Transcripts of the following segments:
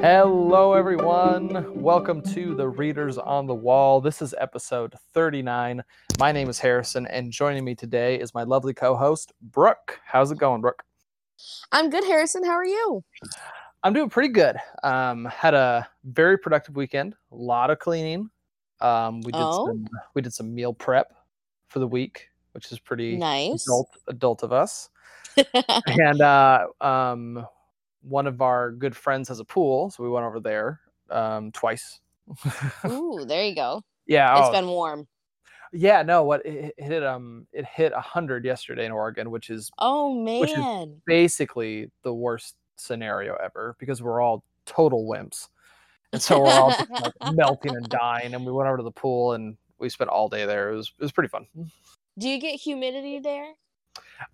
Hello, everyone. Welcome to the Readers on the Wall. This is episode 39. My name is Harrison, and joining me today is my lovely co host, Brooke. How's it going, Brooke? I'm good, Harrison. How are you? I'm doing pretty good. Um, had a very productive weekend, a lot of cleaning. Um, we did Oh. some we did some meal prep for the week, which is pretty Nice. adult adult of us. and uh, um, one of our good friends has a pool, so we went over there um, twice. Ooh, there you go. yeah, It's oh, been warm. yeah. No, what it, it hit um it hit hundred yesterday in Oregon, which is Oh Which is- man. basically the worst scenario ever because we're all total wimps, and so we're all like melting and dying. And we went over to the pool and we spent all day there. It was it was pretty fun. Do you get humidity there?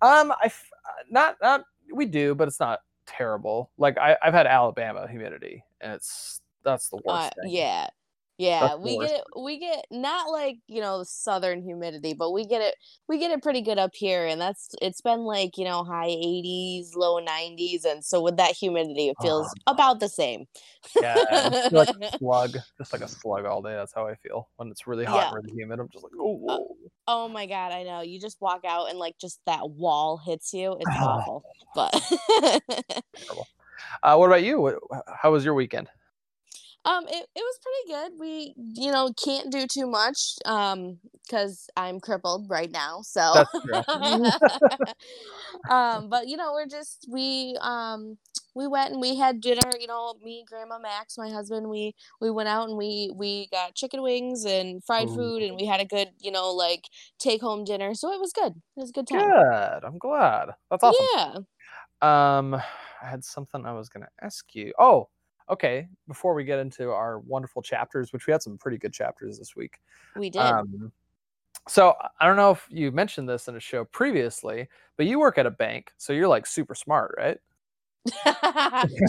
Um, I f- not not we do, but it's not terrible. Like I I've had Alabama humidity, and it's that's the worst. Uh, thing. yeah. Yeah, we get it we get not like, you know, southern humidity, but we get it we get it pretty good up here and that's it's been like, you know, high 80s, low 90s and so with that humidity it feels about the same. yeah. Like a slug, just like a slug all day. That's how I feel when it's really hot, Yeah. and really humid. I'm just like, oh. Oh my god, I know. You just walk out and like just that wall hits you. It's awful. But terrible. Uh, what about you? How was your weekend? Um, it, it was pretty good. We, you know, can't do too much um because I'm crippled right now. So um, but you know, we're just we um we went and we had dinner, you know, me, grandma Max, my husband, we we went out and we we got chicken wings and fried food and we had a good, you know, like take home dinner. So it was good. It was a good time. Good. I'm glad. That's awesome. Yeah. Um, I had something I was going to ask you. Oh, okay. Before we get into our wonderful chapters, which we had some pretty good chapters this week. We did. Um, so I don't know if you mentioned this in a show previously, but you work at a bank, so you're like super smart, right?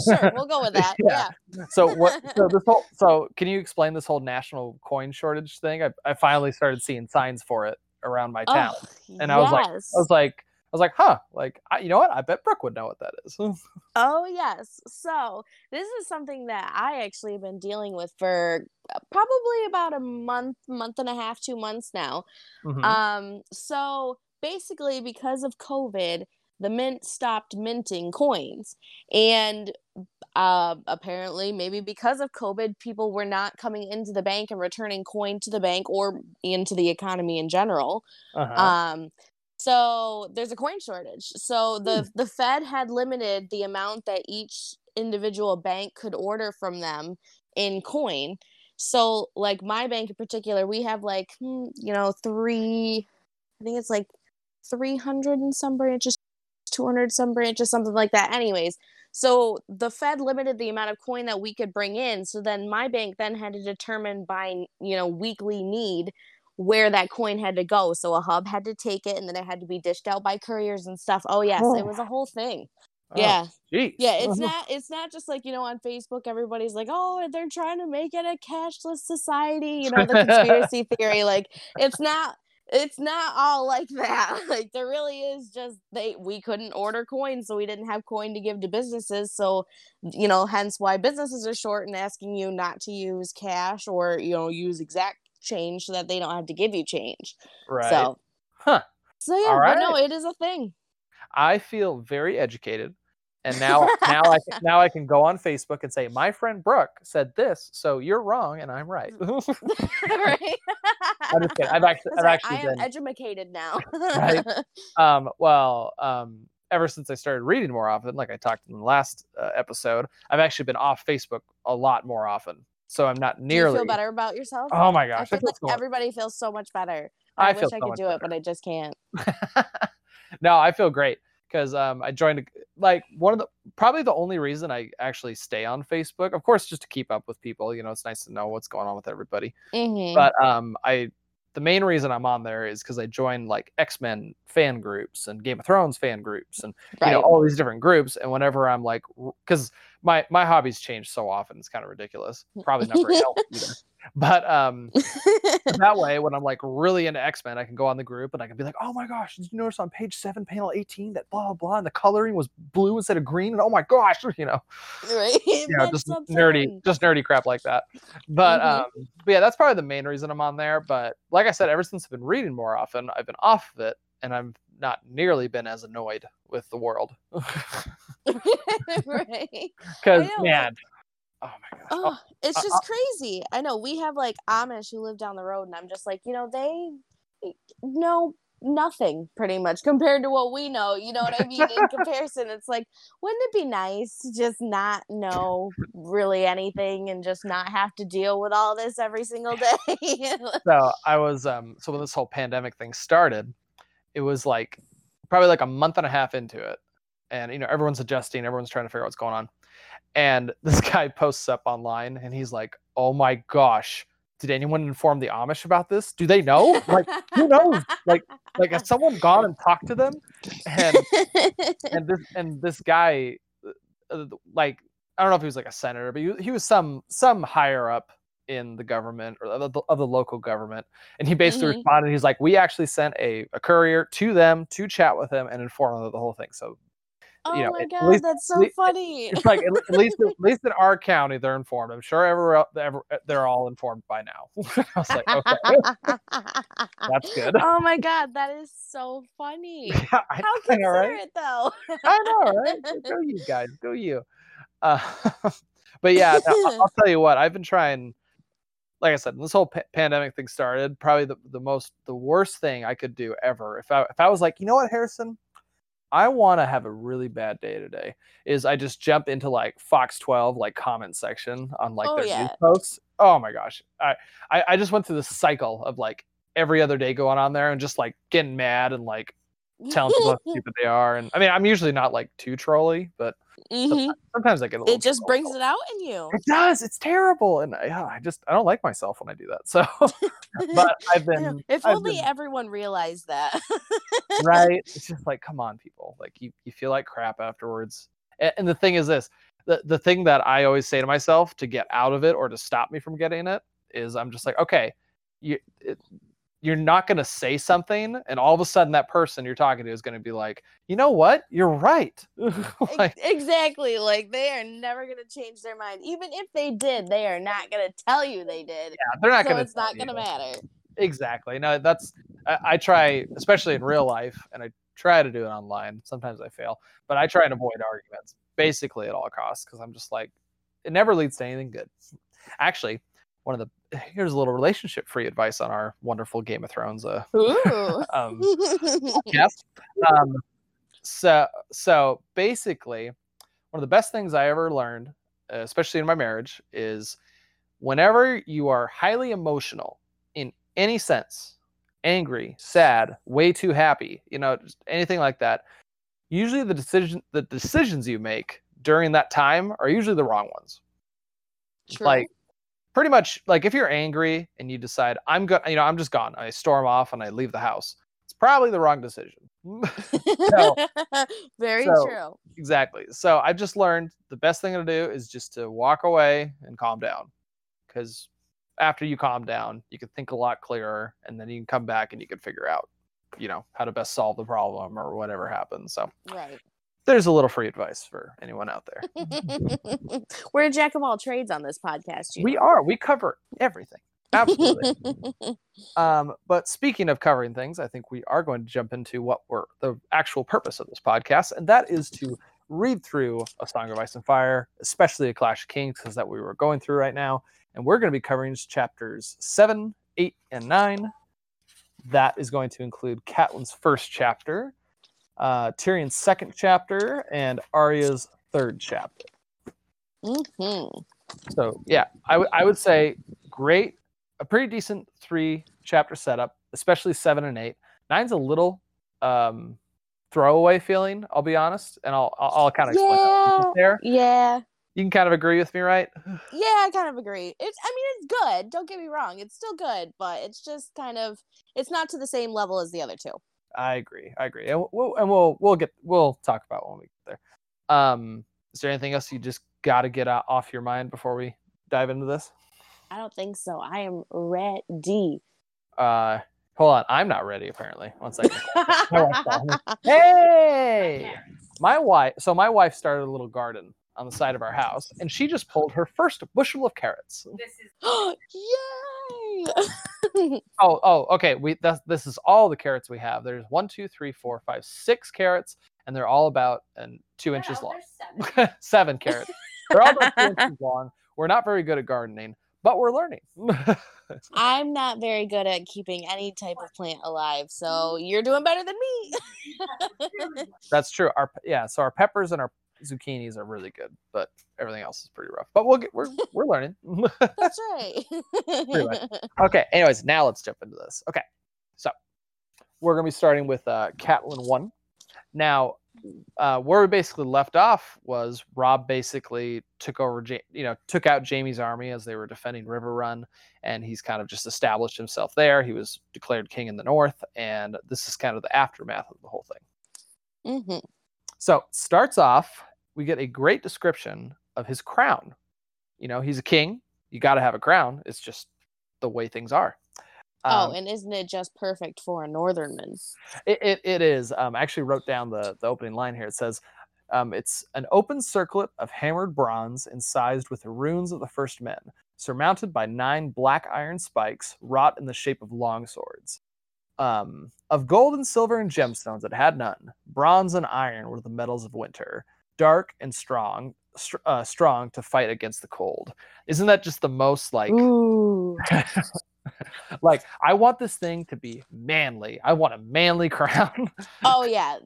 sure, we'll go with that. Yeah. yeah. So what? So this whole. So can you explain this whole national coin shortage thing? I, I finally started seeing signs for it around my town. Oh, And I was like- I was like, was like, huh? Like, I, you know what? I bet Brooke would know what that is. Oh, yes. So, this is something that I actually have been dealing with for uh, probably about a month, month and a half, two months now. Mhm. Um, so basically, because of COVID, the mint stopped minting coins. And uh, apparently, maybe because of COVID, people were not coming into the bank and returning coin to the bank or into the economy in general. Uh-huh. Um, so there's a coin shortage. So the Hmm. the Fed had limited the amount that each individual bank could order from them in coin. So like my bank in particular, we have like hmm, you know three, I think it's like three hundred and some branches, two hundred some branches, something like that. Anyways. So the Fed limited the amount of coin that we could bring in. So then my bank then had to determine by you know weekly need where that coin had to go. So a hub had to take it and then it had to be dished out by couriers and stuff. Oh yes, Oh. it was a whole thing. Oh, Yeah. Jeez. Yeah, it's uh-huh. not it's not just like, you know, on Facebook everybody's like, "Oh, they're trying to make it a cashless society," you know, the conspiracy theory like it's not it's not all like that. Like there really is just they we couldn't order coins, so we didn't have coin to give to businesses. So, you know, hence why businesses are short and asking you not to use cash or, you know, use exact change so that they don't have to give you change. Right. So, Huh. so yeah, All but no, it is a thing. I feel very educated, and now now I can, now I can go on Facebook and say my friend Brooke said this, so you're wrong and I'm right. right? I'm just kidding. I've actually I've right, actually I am been educated now. Right. um well um ever since I started reading more often, like I talked in the last uh, episode, I've actually been off Facebook a lot more often. So I'm not nearly. Do you feel better about yourself? Oh my gosh, I feel feel like so everybody feels so much better. I I, wish so I could do it, but I just can't. no, I feel great because um, I joined a, like one of the probably the only reason I actually stay on Facebook. Of course, just to keep up with people. You know, it's nice to know what's going on with everybody. Mhm. But um, I the main reason I'm on there is because I joined like X Men fan groups and Game of Thrones fan groups and right. you know all these different groups. And whenever I'm like, because my my hobbies change so often, it's kind of ridiculous. Probably not very either. But um, that way, when I'm like really into X Men, I can go on the group and I can be like, "Oh my gosh, did you notice on page seven, panel 18, that blah blah blah, and the coloring was blue instead of green?" And oh my gosh, you know, right? yeah, just nerdy, just nerdy crap like that. But Mhm. um, but yeah, that's probably the main reason I'm on there. But like I said, ever since I've been reading more often, I've been off of it, and I've not nearly been as annoyed with the world. right. Because know, man, oh my gosh, Oh, it's uh, just crazy. I know we have like Amish who live down the road, and I'm just like, you know, they know nothing pretty much compared to what we know. You know what I mean? In comparison, it's like, wouldn't it be nice to just not know really anything and just not have to deal with all this every single day? so I was um so when this whole pandemic thing started, it was like probably like a month and a half into it. And you know, everyone's adjusting, everyone's trying to figure out what's going on. And this guy posts up online and he's like, Oh my gosh, did anyone inform the Amish about this? Do they know? Like, who knows? Like like has someone gone and talked to them? And and this and this guy uh, like I don't know if he was like a senator, but he, he was some some higher up in the government or of the, of the local government, and he basically Mhm. responded. He's like, "We actually sent a, a courier to them to chat with them and inform them of the whole thing." So oh you know, my god, least- that's so lea- funny. it's like at, least at least in our county they're informed. I'm sure everywhere ever, they're all informed by now. I was like, okay, that's good. oh my god, that is so funny. Yeah, I, How I know, right? considerate though. I know, right? Go you guys, go you. Uh, but yeah, no, I'll, tell you what. I've been trying. Like I said, this whole pa- pandemic thing started, probably the, the most the worst thing I could do ever. If I if I was like, you know what, Harrison, I want to have a really bad day today. Is I just jump into like Fox 12 like comment section on like Oh, their yeah. news posts. Oh my gosh, I, I I just went through this cycle of like every other day going on there and just like getting mad and like telling people how stupid they are. And I mean, I'm usually not like too trolly, but Mhm. sometimes I get a little. It just brings it out in you. It does. It's terrible, and I, I just I don't like myself when I do that. So, but I've been if I've only been- everyone realized that. right. It's just like, come on, people. Like you, you feel like crap afterwards. And, and the thing is this: the the thing that I always say to myself to get out of it or to stop me from getting it is, I'm just like, okay, you. It, you're not going to say something and all of a sudden that person you're talking to is going to be like you know what you're right like, exactly. Like they are never gonna change their mind. Even if they did, they are not gonna tell you they did. yeah, they're not so going to it's not gonna matter. exactly no that's I, I try especially in real life and i try to do it online sometimes i fail but i try and avoid arguments basically at all costs because i'm just like it never leads to anything good actually one of the here's a little relationship free advice on our wonderful game of thrones uh Ooh. um yes um so so basically one of the best things i ever learned especially in my marriage is whenever you are highly emotional in any sense angry sad way too happy you know just anything like that usually the decision the decisions you make during that time are usually the wrong ones True. like pretty much like if you're angry and you decide i'm go you know i'm just gone i storm off and i leave the house it's probably the wrong decision so- Very so- true. exactly so i've just learned the best thing to do is just to walk away and calm down because after you calm down you can think a lot clearer and then you can come back and you can figure out you know how to best solve the problem or whatever happens so Right. There's a little free advice for anyone out there We're a jack of all trades on this podcast. You we know. are we cover everything absolutely Um, but speaking of covering things, I think we are going to jump into what were the actual purpose of this podcast, and that is to read through a Song of Ice and Fire, especially a Clash of Kings, because that we were going through right now, and we're going to be covering chapters seven, eight, and nine. That is going to include Catelyn's first chapter, uh, Tyrion's second chapter, and Arya's third chapter. Mhm. So yeah, I would I would say great, a pretty decent three chapter setup, especially seven and eight. Nine's a little um, throwaway feeling. I'll be honest, and I'll I'll, I'll kind of explain that Yeah. there. Yeah. You can kind of agree with me, right? Yeah, I kind of agree. It's I mean it's good. Don't get me wrong. It's still good, but it's just kind of it's not to the same level as the other two. I agree. I agree, and we'll and we'll we'll get we'll talk about when we get there. Um, is there anything else you just got to get out, off your mind before we dive into this? I don't think so. I am ready. Uh, hold on. I'm not ready. Apparently, one second. hey, my wife. So my wife started a little garden on the side of our house, and she just pulled her first bushel of carrots. This is Yay! Oh, oh, okay. We that's, this is all the carrots we have. There's one, two, three, four, five, six carrots, and they're all about and two inches long. seven. Seven carrots. They're all about two inches long. We're not very good at gardening, but we're learning. I'm not very good at keeping any type of plant alive, so you're doing better than me. That's true. Our yeah, so our peppers and our zucchinis are really good, but everything else is pretty rough. But we'll get we're we're learning. That's right. much. okay. Anyways, now let's jump into this. Okay, so we're gonna be starting with uh, Catelyn one. Now, uh, where we basically left off was Robb basically took over, Ja- you know, took out Jaime's army as they were defending Riverrun, and he's kind of just established himself there. He was declared king in the north, and this is kind of the aftermath of the whole thing. hmm So starts off, we get a great description of his crown. You know, he's a king. You got to have a crown. It's just the way things are. oh, Um, and isn't it just perfect for a northernman? it, it, it is. Um, I actually wrote down the, the opening line here. It says, um, it's an open circlet of hammered bronze incised with the runes of the first men, surmounted by nine black iron spikes wrought in the shape of long swords. Um, of gold and silver and gemstones it had none. Bronze and iron were the metals of winter, dark and strong, str- uh, strong to fight against the cold. Isn't that just the most like Ooh. like I want this thing to be manly. I want a manly crown. Oh yeah,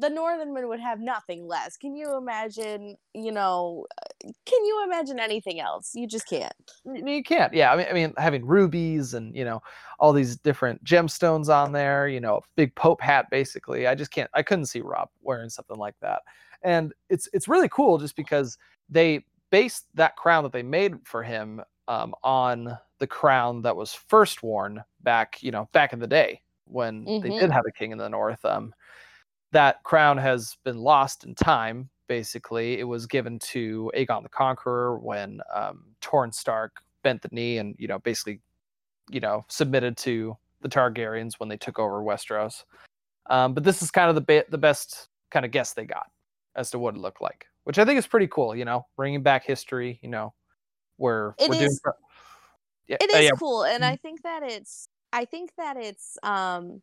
the northernman would have nothing less. Can you imagine? You know, can you imagine anything else? You just can't. You can't. Yeah, I mean, I mean, having rubies and you know all these different gemstones on there. You know, a big pope hat. Basically, I just can't. I couldn't see Robb wearing something like that. And it's it's really cool just because they based that crown that they made for him um, on the crown that was first worn back, you know, back in the day when they did have a king in the north. Um, that crown has been lost in time. Basically, it was given to Aegon the Conqueror when um, Torrhen Stark bent the knee and you know basically, you know, submitted to the Targaryens when they took over Westeros. Um, but this is kind of the ba- the best kind of guess they got as to what it looked like, which I think is pretty cool. You know, bringing back history. You know, where It we're doing. is- pro- Yeah, it uh, yeah, cool and i think that it's i think that it's um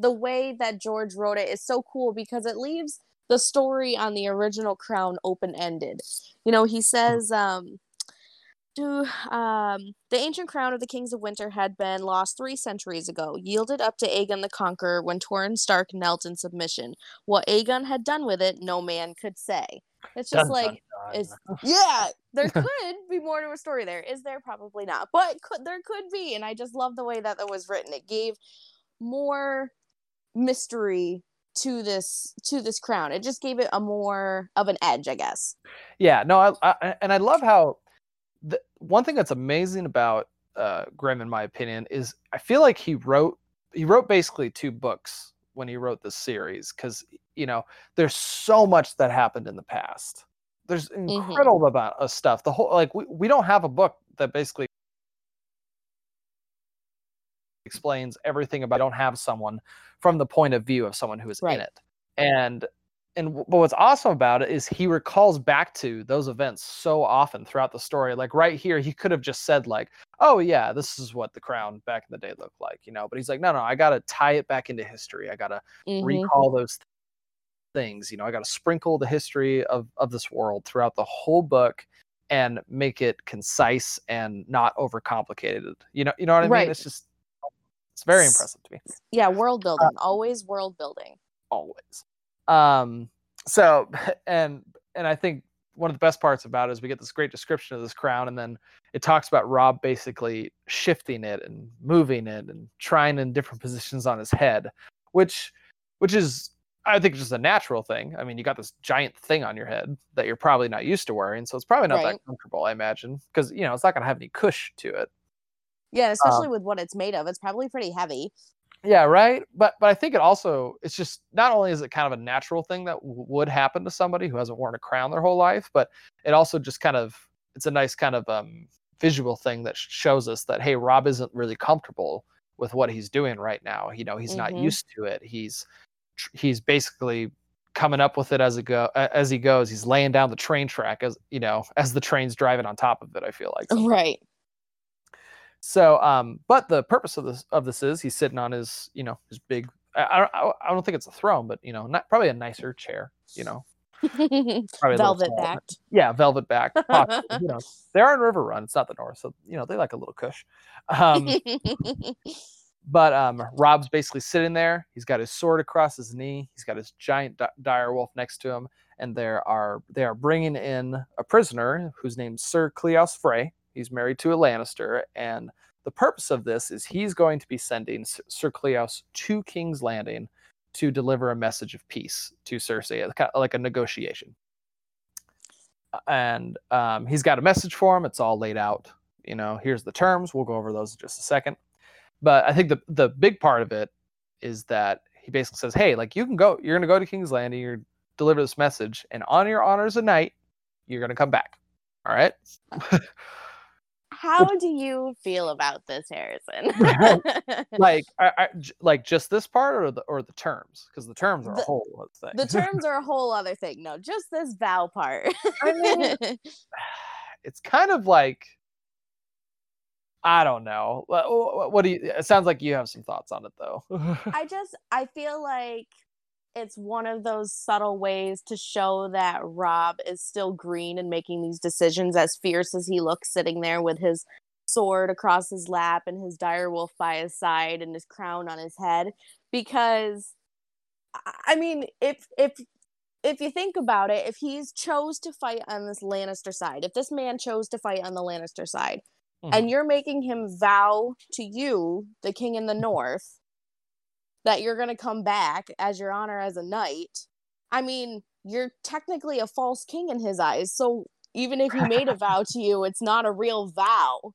the way that george wrote it is so cool because it leaves the story on the original crown open ended you know he says um do um the ancient crown of the kings of winter had been lost three centuries ago yielded up to aegon the conqueror when torrhen stark knelt in submission. What aegon had done with it no man could say. It's just dun, like dun, dun. it's yeah there could be more to a story there. Is there? Probably not. But could there could be and i just love the way that that was written. It gave more mystery to this to this crown it just gave it a more of an edge i guess Yeah, no, I, I and I love how the one thing that's amazing about uh, Grimm, in my opinion, is I feel like he wrote he wrote basically two books when he wrote this series because you know there's so much that happened in the past. There's incredible amount of stuff. The whole like we, we don't have a book that basically explains everything about. I don't have someone from the point of view of someone who is Right. in it, and and but what's awesome about it is he recalls back to those events so often throughout the story. Like right here, he could have just said like, "Oh yeah, this is what the crown back in the day looked like," you know. But he's like, "No, no, I got to tie it back into history. I got to Mhm. recall those th- things. You know, I got to sprinkle the history of of this world throughout the whole book." And make it concise and not overcomplicated. You know, you know what I mean. It's just, it's very impressive to me yeah world building always world building always. Um, so and and I think one of the best parts about it is we get this great description of this crown, and then it talks about Robb basically shifting it and moving it and trying in different positions on his head, which which is I think just a natural thing. I mean, you got this giant thing on your head that you're probably not used to wearing, so it's probably not Right. that comfortable, I imagine, because you know it's not going to have any cush to it. Yeah especially with what it's made of it's probably pretty heavy Yeah, right. But but I think it also it's just not only is it kind of a natural thing that w- would happen to somebody who hasn't worn a crown their whole life, but it also just kind of it's a nice kind of um visual thing that shows us that hey, Robb isn't really comfortable with what he's doing right now. You know, he's mm-hmm. not used to it. He's he's basically coming up with it as it go as he goes. He's laying down the train track as you know as the train's driving on top of it. I feel like right. So, um, but the purpose of this of this is he's sitting on his you know his big. I, I, I don't think it's a throne, but you know, not probably a nicer chair. You know, velvet backed. Yeah, velvet back. you know, they are in Riverrun. It's not the North, so you know they like a little cush. Um, but um, Robb's basically sitting there. He's got his sword across his knee. He's got his giant di- dire wolf next to him, and there are they are bringing in a prisoner whose name's Sir Cleos Frey. He's married to a Lannister, and the purpose of this is he's going to be sending Sir Cleos to King's Landing to deliver a message of peace to Cersei, like a negotiation. And um, he's got a message for him. It's all laid out. You know, here's the terms. We'll go over those in just a second. But I think the the big part of it is that he basically says, "Hey, like you can go. You're going to go to King's Landing. You're deliver this message, and on your honors a night, you're going to come back. All right." how do you feel about this, Harrison? like, I, I, like just this part, or the or the terms? Because the terms are the, a whole other thing. The terms are a whole other thing. No, just this vow part. I mean, it's kind of like I don't know. What, what do you? It sounds like you have some thoughts on it, though. I just I feel like it's one of those subtle ways to show that Robb is still green and making these decisions as fierce as he looks sitting there with his sword across his lap and his direwolf by his side and his crown on his head because I mean if if if you think about it if he's chose to fight on this Lannister side if this man chose to fight on the Lannister side mm-hmm. and you're making him vow to you the king in the north that you're going to come back as your honor as a knight, I mean, you're technically a false king in his eyes. So even if he made a vow to you, it's not a real vow.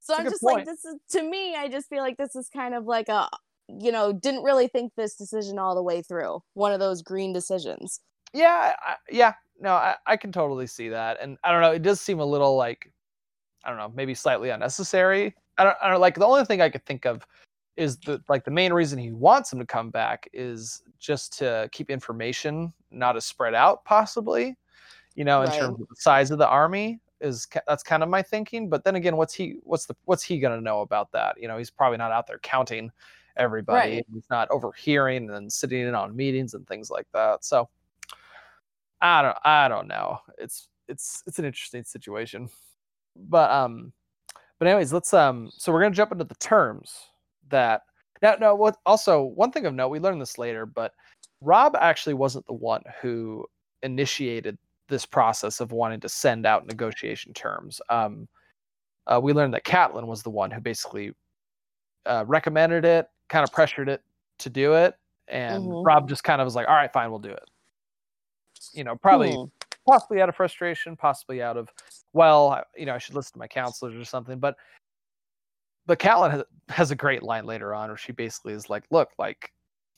So That's I'm just point. like, this is to me, I just feel like this is kind of like a, you know, didn't really think this decision all the way through. One of those green decisions. Yeah, I, yeah, no, I, I can totally see that, and I don't know, it does seem a little like, I don't know, maybe slightly unnecessary. I don't, I don't like the only thing I could think of is the like the main reason he wants him to come back is just to keep information not as spread out possibly you know in right. terms of the size of the army is that's kind of my thinking but then again what's he what's the what's he going to know about that you know he's probably not out there counting everybody right. he's not overhearing and sitting in on meetings and things like that so i don't i don't know it's it's it's an interesting situation but um but anyways let's um so we're going to jump into the terms that now no what also one thing of note we learned this later but Robb actually wasn't the one who initiated this process of wanting to send out negotiation terms um, uh, we learned that Catelyn was the one who basically uh, recommended it kind of pressured it to do it and mm-hmm. robb just kind of was like all right fine we'll do it you know probably hmm. possibly out of frustration possibly out of well you know i should listen to my counselors or something but but Catelyn has, has a great line later on where she basically is like, "Look, like,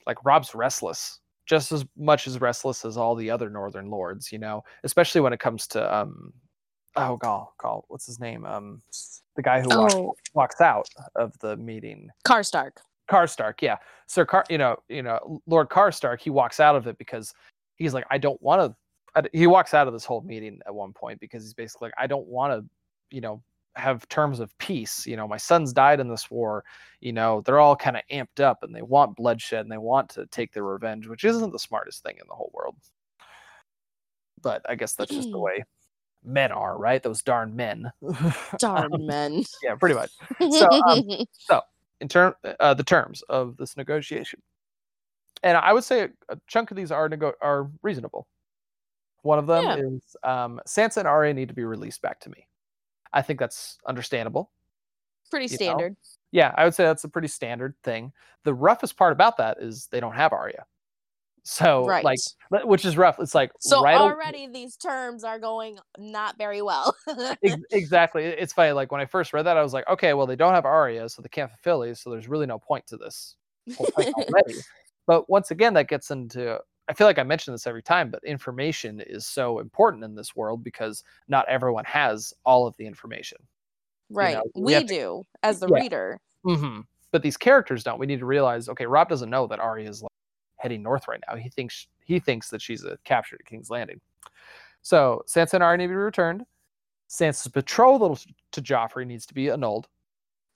like Robb's restless, just as much as restless as all the other Northern lords, you know, especially when it comes to um, oh god, call what's his name, um, the guy who oh. walks, walks out of the meeting, Karstark. Karstark, yeah, Sir Car, you know, you know, Lord Karstark, he walks out of it because he's like, I don't want to. He walks out of this whole meeting at one point because he's basically like, I don't want to, you know, have terms of peace. You know, my sons died in this war. You know, they're all kind of amped up and they want bloodshed and they want to take their revenge, which isn't the smartest thing in the whole world. But I guess that's just the way men are, right? Those darn men. darn men. yeah, pretty much. So, um, so in term, uh, the terms of this negotiation, and I would say a, a chunk of these are nego- are reasonable. One of them yeah. is um, Sansa and Arya need to be released back to me. I think that's understandable. Pretty standard. Know? Yeah, I would say that's a pretty standard thing. The roughest part about that is they don't have Arya. So right. like which is rough. It's like So right already these terms are going not very well. exactly. It's funny like when I first read that I was like, okay, well they don't have Arya, so they can't fulfill these, so there's really no point to this already. but once again that gets into I feel like I mention this every time, but information is so important in this world because not everyone has all of the information. Right. know, we we have to- do as the Yeah. reader. hmm But these characters don't. We need to realize, okay, Robb doesn't know that Arya is like heading north right now. He thinks he thinks that she's a captured at King's Landing. So Sansa and Arya need to be returned. Sansa's betrothal to Joffrey needs to be annulled.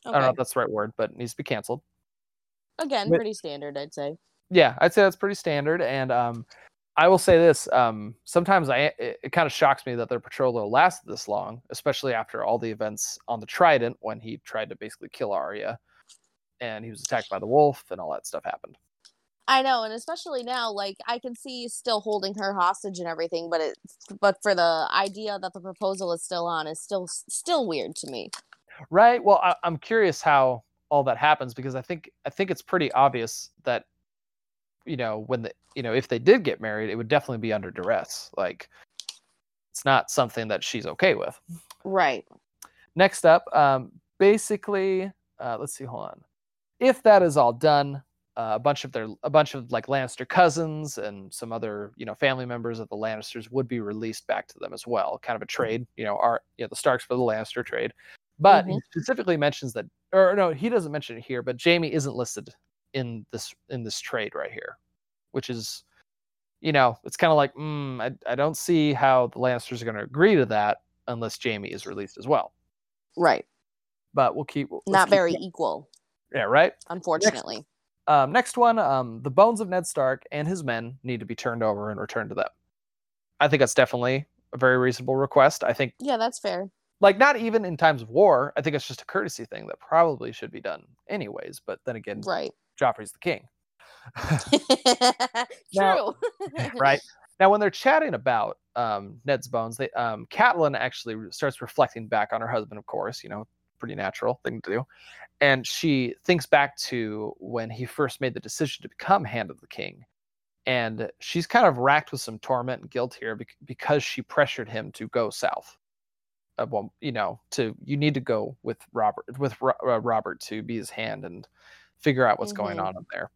I don't know if that's the right word, but it needs to be canceled. Again, But- pretty standard, I'd say. Yeah, I'd say that's pretty standard. And um, I will say this: um, sometimes I it, it kind of shocks me that their betrothal lasted this long, especially after all the events on the Trident when he tried to basically kill Arya, and he was attacked by the wolf, and all that stuff happened. I know, and especially now, like I can see still holding her hostage and everything, but it, but for the idea that the proposal is still on is still still weird to me. Right. Well, I, I'm curious how all that happens because I think I think it's pretty obvious that you know when the you know if they did get married, it would definitely be under duress. Like it's not something that she's okay with. Right. Next up, um, basically, uh, let's see. Hold on. If that is all done, uh, a bunch of their a bunch of like Lannister cousins and some other you know family members of the Lannisters would be released back to them as well. Kind of a trade. You know, our you know the Starks for the Lannister trade. But he specifically mentions that, or no, he doesn't mention it here. But Jaime isn't listed in this in this trade right here, which is, you know, it's kind of like, mm, I I don't see how the Lannisters are going to agree to that unless Jaime is released as well. Right. But we'll keep Not very equal, yeah right. unfortunately. Um, next one, um, the bones of Ned Stark and his men need to be turned over and returned to them. I think that's definitely a very reasonable request. I think Yeah, that's fair. like not even in times of war. I think it's just a courtesy thing that probably should be done anyways. But then again, Right. Joffrey's the king. True. right now when they're chatting about um, ned's bones they um, catelyn actually starts reflecting back on her husband of course you know pretty natural thing to do and she thinks back to when he first made the decision to become hand of the king and she's kind of racked with some torment and guilt here bec- because she pressured him to go south uh, well, you know to you need to go with robert with uh, robert to be his hand and figure out what's going Mhm. on in there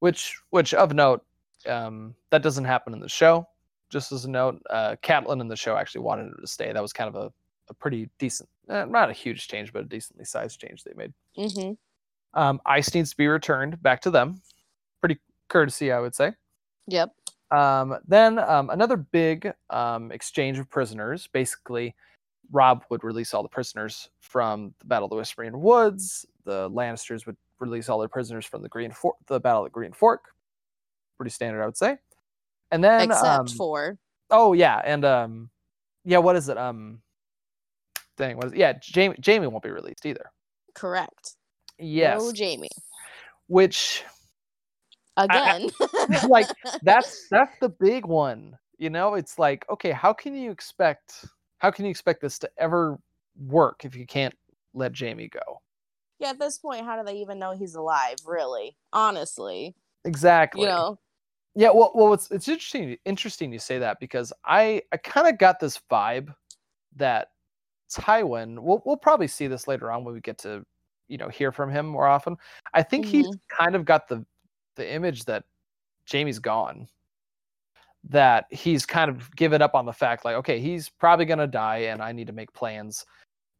which which of note um, that doesn't happen in the show. Just as a note, uh, Catelyn in the show actually wanted him to stay. That was kind of a, a pretty decent, eh, not a huge change, but a decently sized change they made. hmm Um, Ice needs to be returned back to them. Pretty courtesy, I would say. Yep. Um, then um, another big um, exchange of prisoners. Basically, Robb would release all the prisoners from the Battle of the Whispering Woods. The Lannisters would release all their prisoners from the Green Fork, the Battle of Green Fork. Pretty standard, I would say. And then, Except um, for oh yeah, and um, yeah, what is it? Um, is it? Yeah, Jaime. Jaime won't be released either. correct. Yes, No Jamie. which Again. like that's that's the big one you know it's like okay how can you expect how can you expect this to ever work if you can't let jaime go yeah, at this point, how do they even know he's alive, really? Honestly. exactly You know? yeah well well it's it's interesting interesting you say that because i i kind of got this vibe that tywin we'll, we'll probably see this later on when we get to you know hear from him more often i think he's mm-hmm. kind of got the the image that jaime's gone that he's kind of given up on the fact like okay he's probably going to die and i need to make plans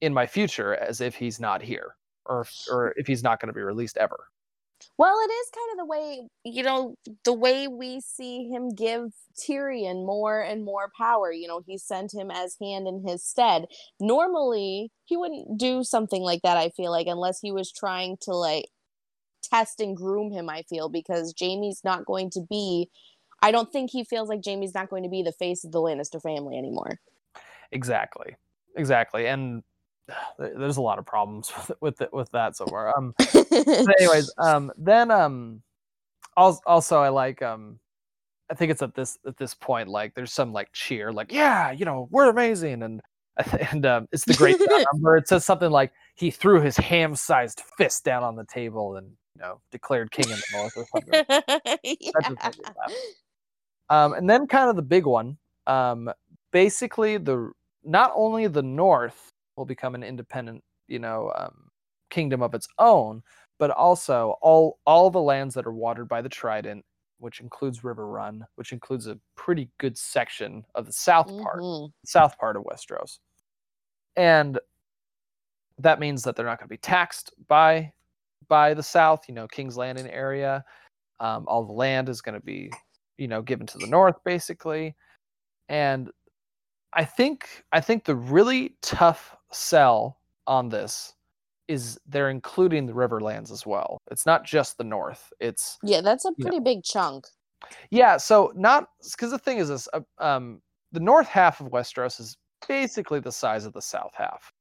in my future as if he's not here or if, or if he's not going to be released ever Well, it is kind of the way, you know, the way we see him give Tyrion more and more power. You know, he sent him as hand in his stead. Normally, he wouldn't do something like that, I feel like, unless he was trying to, like, test and groom him, I feel, because Jaime's not going to be. I don't think he feels like Jaime's not going to be the face of the Lannister family anymore. exactly exactly and there's a lot of problems with with, it, with that so far um anyways um then um also, i like um i think it's at this at this point like there's some like cheer like yeah you know we're amazing and and um, it's the great number it says something like he threw his ham-sized fist down on the table and you know declared king in the north or something yeah. just made me laugh. um and then kind of the big one um basically the not only the north will become an independent you know um, kingdom of its own but also all all the lands that are watered by the trident which includes riverrun which includes a pretty good section of the south part Mhm. south part of westeros and that means that they're not going to be taxed by by the South. You know, King's Landing area. Um, all the land is going to be, you know, given to the North, basically. And I think I think the really tough sell on this is they're including the Riverlands as well. It's not just the North. It's yeah, that's a you know, pretty big chunk. yeah. So not because the thing is this. Uh, um, the north half of Westeros is basically the size of the south half.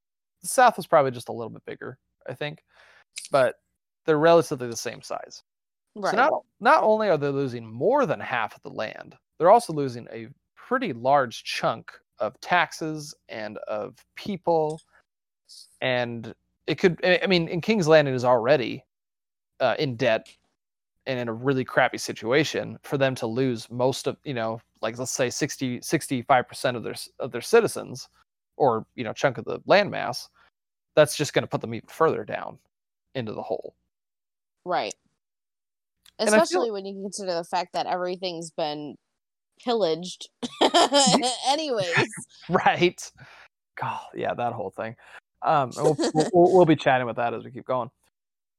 The south is probably just a little bit bigger, I think, but they're relatively the same size. Right. So not not only are they losing more than half of the land, they're also losing a pretty large chunk of taxes and of people, and it could. I mean, in King's Landing is already uh, in debt and in a really crappy situation. For them to lose most of, you know, like let's say 60, 65 percent of their of their citizens, or you know, chunk of the landmass, that's just going to put them even further down into the hole. Right. I feel- Especially when you consider the fact that everything's been pillaged. Anyways. right. God yeah that whole thing. Um we'll, we'll, we'll, be chatting with that as we keep going.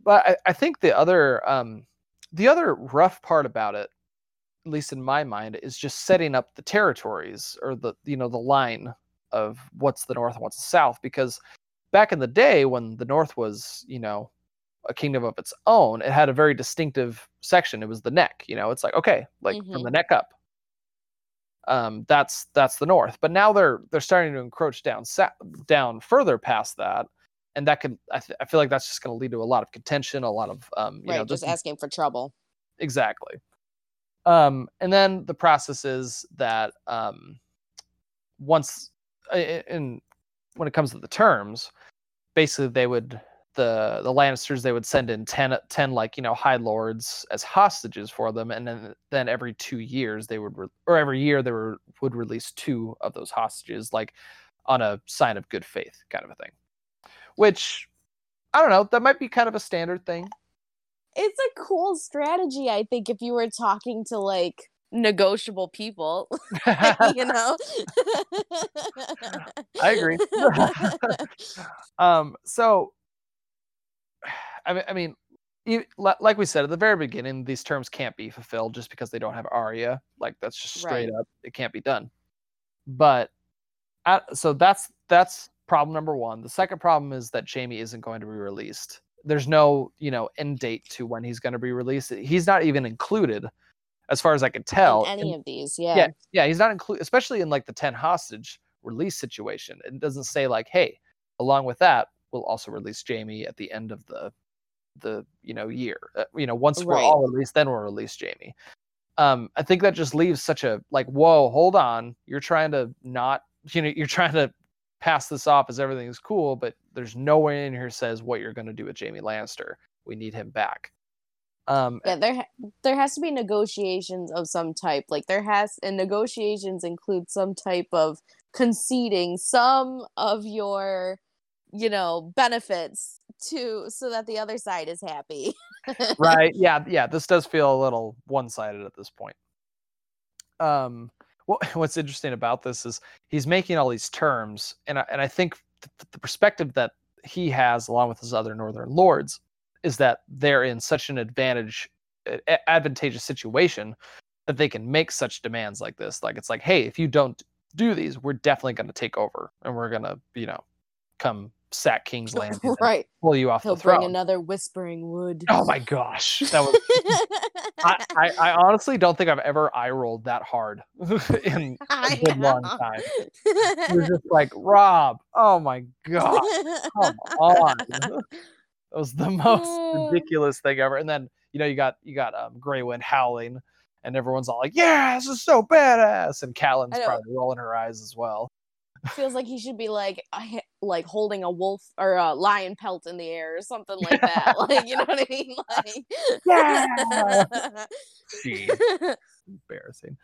But I, I think the other um the other rough part about it at least in my mind is just setting up the territories or the you know the line of what's the north and what's the south. Because back in the day when the north was you know a kingdom of its own it had a very distinctive section. It was the neck you know? It's like okay like from Mhm. the neck up um that's that's the north but now they're they're starting to encroach down sa- down further past that and that could I, th- I feel like that's just going to lead to a lot of contention a lot of um you right. know just asking for trouble. exactly um and then the process is that um once in when it comes to the terms basically they would the the lannisters they would send in 10, 10 like you know high lords as hostages for them and then then every two years they would re- or every year they were would release two of those hostages like on a sign of good faith kind of a thing which i don't know that might be kind of a standard thing It's a cool strategy, I think, if you were talking to like negotiable people, you know? I agree. um so i mean i mean like we said at the very beginning these terms can't be fulfilled just because they don't have arya like that's just straight Right. up it can't be done but uh, so that's that's problem number one the second problem is that jaime isn't going to be released there's no you know end date to when he's going to be released he's not even included as far as i can tell In any of these, yeah. yeah, yeah, he's not included, especially in like the 10 hostage release situation. It doesn't say like, hey, along with that, we'll also release Jaime at the end of the the you know year. Uh, you know, once we're all released, then we'll release Jaime. Um, I think that just leaves such a like, whoa, hold on, you're trying to not, you know, you're trying to pass this off as everything is cool, but there's nowhere in here says what you're going to do with Jaime Lannister. We need him back. Um, Yeah, there there has to be negotiations of some type. Like there has and negotiations include some type of conceding some of your you know benefits to so that the other side is happy. right yeah yeah this does feel a little one-sided at this point um what, what's interesting about this is he's making all these terms and I, and I think th- the perspective that he has along with his other northern lords is that they're in such an advantage a- advantageous situation that they can make such demands like this like it's like hey if you don't do these we're definitely going to take over and we're going to you know come sack king's landing right. pull you off He'll the bring another whispering wood. oh my gosh that was I, I, I honestly don't think I've ever eye rolled that hard in a good long time. You're just like, Robb, oh my god, come on. That was the most Uh. ridiculous thing ever. And then, you know, you got you got um Grey Wind howling, and everyone's all like, Yeah, this is so badass. And know. probably rolling her eyes as well. Feels like he should be like like holding a wolf or a lion pelt in the air or something like that. Like you know what I mean? Like Yeah. Gee, embarrassing.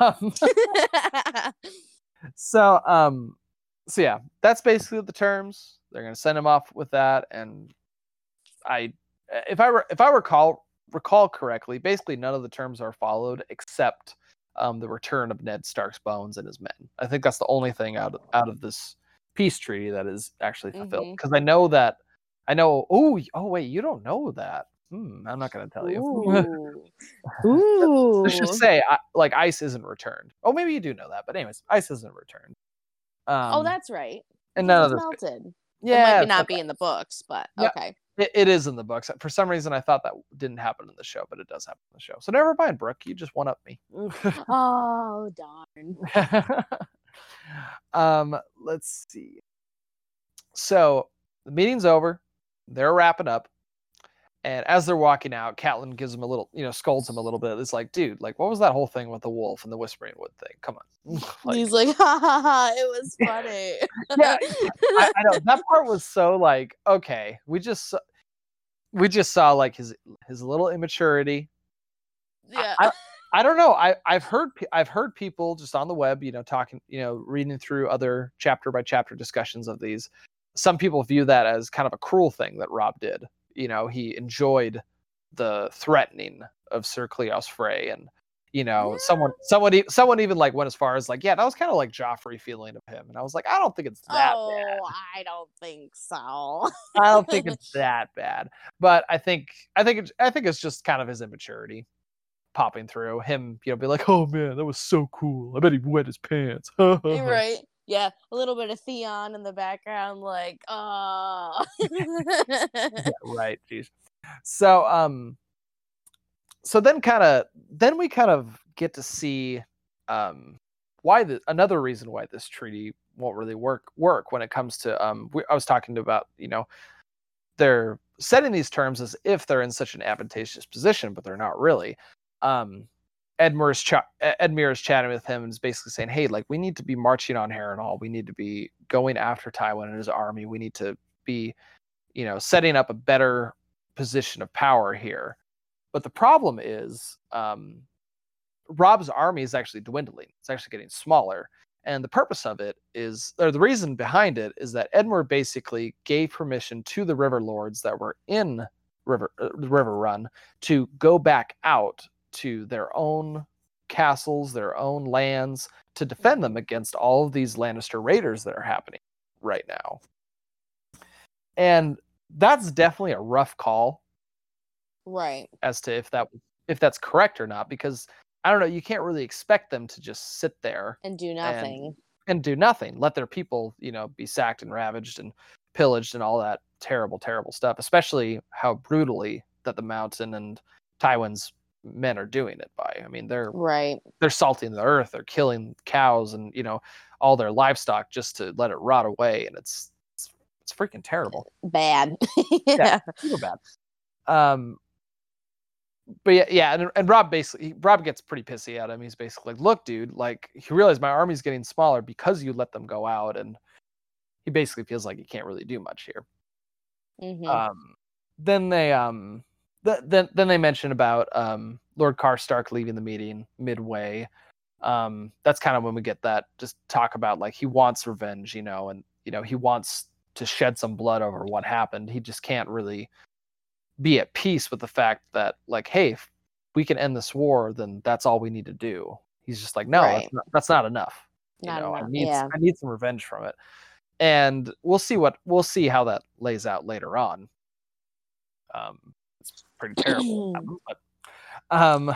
Um, so um so yeah that's basically the terms they're going to send him off with that and i if i were if i recall recall correctly basically none of the terms are followed except um the return of ned stark's bones and his men i think that's the only thing out of out of this peace treaty that is actually fulfilled. Because I know that I know. Oh, oh wait, you don't know that. Hmm, I'm not going to tell you. Ooh. Ooh. Let's just say I, like ice isn't returned. Oh, maybe you do know that, but anyways, ice isn't returned. Um, oh, that's right. and none of this. melted. Yeah, it might not be in the books, but Yeah. okay. It, it is in the books. For some reason, I thought that didn't happen in the show, but it does happen in the show. So never mind, Brooke. You just one up me. Oh darn. um, let's see. So the meeting's over. They're wrapping up. And as they're walking out, Catelyn gives him a little, you know, scolds him a little bit. It's like, dude, like, what was that whole thing with the wolf and the whispering wood thing? Come on. Like, He's like, ha ha ha, it was funny. Yeah, I, I know that part was so like, okay, we just saw- we just saw like his his little immaturity. yeah. I, I don't know. I I've heard I've heard people just on the web, you know, talking, you know, reading through other chapter by chapter discussions of these. Some people view that as kind of a cruel thing that Robb did. You know, he enjoyed the threatening of Sir Cleos Frey, and you know, someone someone e- someone even like went as far as like, yeah, that was kind of like Joffrey feeling of him, and I was like, I don't think it's that oh, bad. I don't think so. I don't think it's that bad, but I think I think it, I think it's just kind of his immaturity popping through him. You know, be like, oh man, that was so cool. I bet he wet his pants. Right. Yeah, a little bit of Theon in the background, like, oh. Yeah, right. Jeez. So um, so then kind of then we kind of get to see um why the another reason why this treaty won't really work work when it comes to um we, I was talking about you know they're setting these terms as if they're in such an advantageous position, but they're not really. Um, Edmure is, Ed- Edmure is chatting with him and is basically saying, "Hey, like we need to be marching on Harrenhal. We need to be going after Tywin and his army. We need to be, you know, setting up a better position of power here." But the problem is, um, Robb's army is actually dwindling. It's actually getting smaller. And the purpose of it is, or the reason behind it is that Edmure basically gave permission to the river lords that were in River uh, Riverrun to go back out to their own castles, their own lands, to defend them against all of these Lannister raiders that are happening right now. And that's definitely a rough call right. as to if that if that's correct or not, because I don't know, you can't really expect them to just sit there And do nothing. and do nothing. Let their people, you know, be sacked and ravaged and pillaged and all that terrible, terrible stuff. Especially how brutally that the Mountain and Tywin's men are doing it by. I mean, they're right. they're salting the earth, they're killing cows and you know all their livestock just to let it rot away, and it's it's, it's freaking terrible Bad. Yeah. super bad. Um, but yeah, yeah, and, and Robb basically Robb gets pretty pissy at him. He's basically like, "Look, dude, like he realized my army's getting smaller because you let them go out," and he basically feels like he can't really do much here. Mhm. Um, then they um, th- then then they mention about um Lord Karstark leaving the meeting midway. Um, that's kind of when we get that just talk about like he wants revenge, you know, and you know he wants to shed some blood over what happened. He just can't really be at peace with the fact that like, hey, if we can end this war, then that's all we need to do. He's just like, no, Right. that's, not, that's not enough. You Not know, I need yeah. I need some revenge from it, and we'll see what we'll see how that lays out later on. Um, it's pretty terrible, what but um,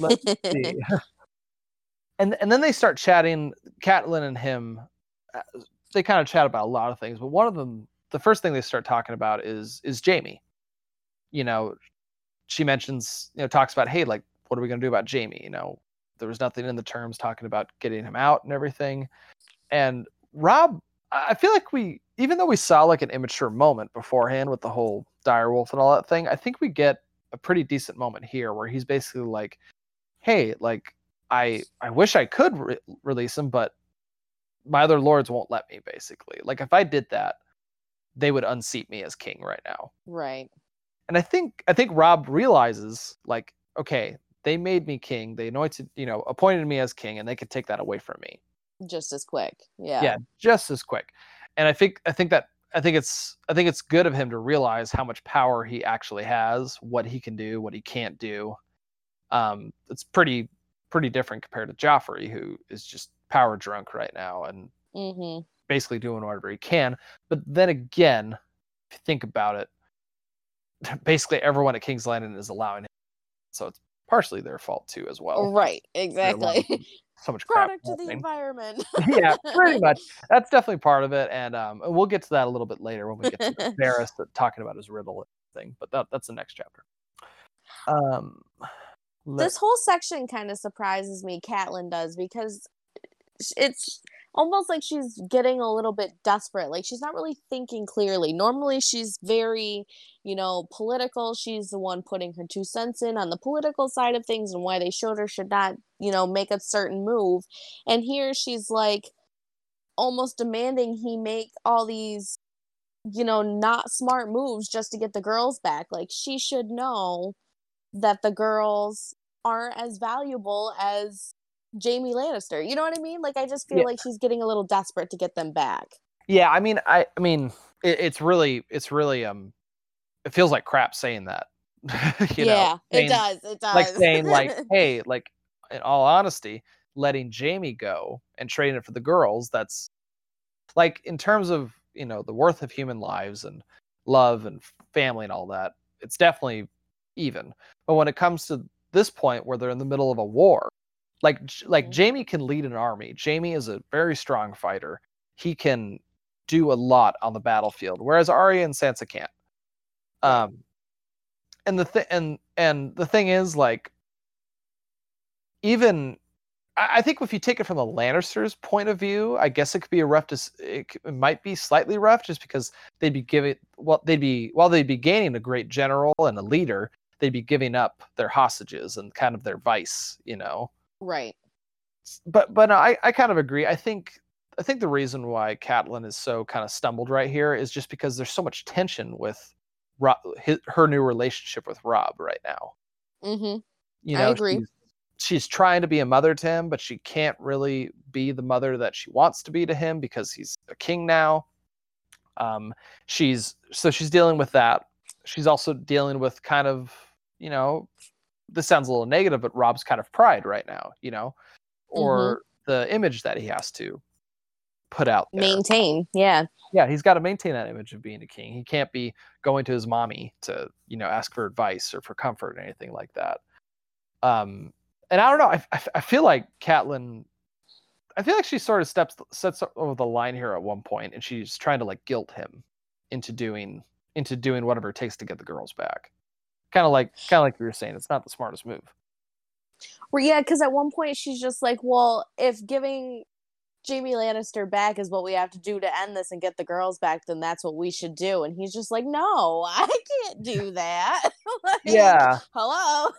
let's see. and and then they start chatting. Catelyn and him, uh, they kind of chat about a lot of things, but one of them, the first thing they start talking about is is Jaime. You know, she mentions, you know, talks about, hey, like, what are we gonna do about Jaime? You know, there was nothing in the terms talking about getting him out and everything. And Robb, I I feel like we, even though we saw like an immature moment beforehand with the whole direwolf and all that thing, I think we get a pretty decent moment here where he's basically like, hey, like, I I wish I could re- release him, but my other lords won't let me. Basically, like if I did that, they would unseat me as king right now. right. And I think I think Robb realizes like, okay, they made me king. They anointed, you know, appointed me as king, and they could take that away from me. Just as quick. Yeah. Yeah, just as quick. And I think I think that I think it's I think it's good of him to realize how much power he actually has, what he can do, what he can't do. Um, it's pretty pretty different compared to Joffrey, who is just power drunk right now and Mm-hmm. basically doing whatever he can. But then again, if you think about it, basically everyone at King's Landing is allowing him, so it's partially their fault too as well. right, exactly. So much crap Product of the environment. yeah, pretty much. That's definitely part of it, and um, we'll get to that a little bit later when we get to Varys talking about his riddle thing. But that, that's the next chapter. Um, let- this whole section kind of surprises me Catelyn does because it's almost like she's getting a little bit desperate like she's not really thinking clearly. Normally she's very you know political. She's the one putting her two cents in on the political side of things and why they should or should not you know make a certain move. And here she's like almost demanding he make all these you know not smart moves just to get the girls back. Like she should know that the girls aren't as valuable as Jaime Lannister. You know what I mean? Like I just feel Yeah. like she's getting a little desperate to get them back. yeah, I mean, I, I mean, it, it's really, it's really, um, it feels like crap saying that. you know, yeah, saying- it does. It does. like saying like hey like in all honesty letting jaime go and trading it for the girls that's like in terms of you know the worth of human lives and love and family and all that it's definitely even but when it comes to this point where they're in the middle of a war like like Mhm. jaime can lead an army. Jaime is a very strong fighter. He can do a lot on the battlefield whereas arya and sansa can't. Um and the thing and and the thing is like even I, I think if you take it from the lannisters point of view i guess it could be a rough dis- it, c- it might be slightly rough just because they'd be giving well they'd be while they'd be gaining a great general and a leader they'd be giving up their hostages and kind of their vice you know right. But but no, I, I kind of agree i think i think the reason why Catelyn is so kind of stumbled right here is just because there's so much tension with Robb, his, her new relationship with robb right now Mm-hmm. you I know agree. She's, she's trying to be a mother to him but she can't really be the mother that she wants to be to him because he's a king now um she's so she's dealing with that she's also dealing with kind of you know this sounds a little negative but robb's kind of pride right now you know or the image that he has to put out there. Maintain. Yeah. yeah he's got to maintain that image of being a king he can't be going to his mommy to you know ask for advice or for comfort or anything like that um and i don't know i, I, I feel like Catelyn i feel like she sort of steps sets over the line here at one point and she's trying to like guilt him into doing into doing whatever it takes to get the girls back kind of like kind of like you were saying it's not the smartest move Well, yeah, because at one point she's just like, well, if giving Jaime Lannister back is what we have to do to end this and get the girls back, then that's what we should do. And he's just like, no, I can't do that. Like, yeah Hello.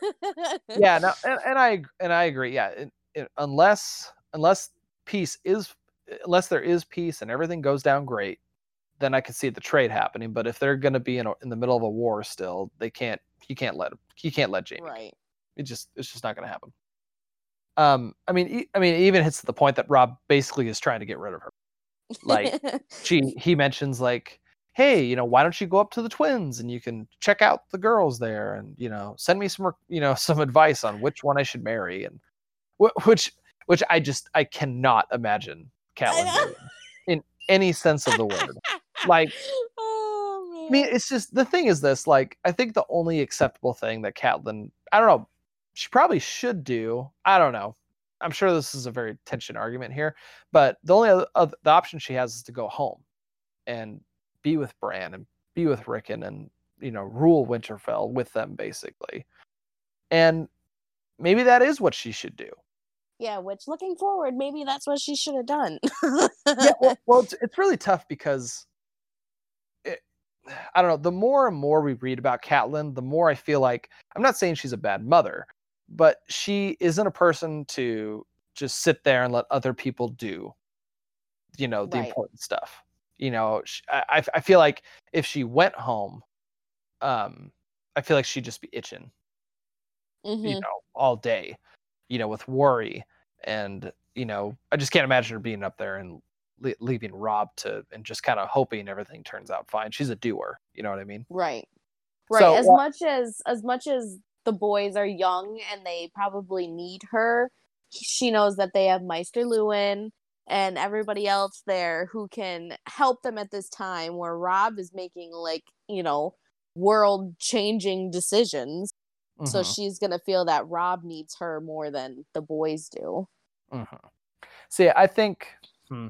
yeah no and, and i and i agree yeah it, it, unless unless peace is unless there is peace and everything goes down great then i could see the trade happening but if they're going to be in, a, in the middle of a war still they can't you can't let him. you can't let jaime Right. it just it's just not going to happen um i mean e- i mean it even hits to the point that robb basically is trying to get rid of her like she he mentions like hey you know why don't you go up to the twins and you can check out the girls there and you know send me some you know some advice on which one i should marry and wh- which which i just i cannot imagine Catelyn in any sense of the word like. I mean, it's just the thing is this. Like, I think the only acceptable thing that Catelyn, I don't know, she probably should do. I don't know. I'm sure this is a very tension argument here, but the only other, oth- the option she has is to go home and be with Bran and be with Rickon and you know rule Winterfell with them basically. And maybe that is what she should do. yeah, which looking forward, maybe that's what she should have done. yeah, well, well it's, it's really tough because I don't know. The more and more we read about Catelyn, the more I feel like I'm not saying she's a bad mother, but she isn't a person to just sit there and let other people do, you know, the Right. important stuff. You know, sh I, I feel like if she went home, um, I feel like she'd just be itching you Mhm. know, all day, you know, with worry. And, you know, I just can't imagine her being up there and le- leaving Robb to and just kind of hoping everything turns out fine. She's a doer. You know what I mean? Right. Right. So, as much as as much as the boys are young and they probably need her, she knows that they have Maester Luwin and everybody else there who can help them at this time where Robb is making like, you know, world changing decisions. Mm-hmm. So she's going to feel that Robb needs her more than the boys do. Mm-hmm. See, I think hmm,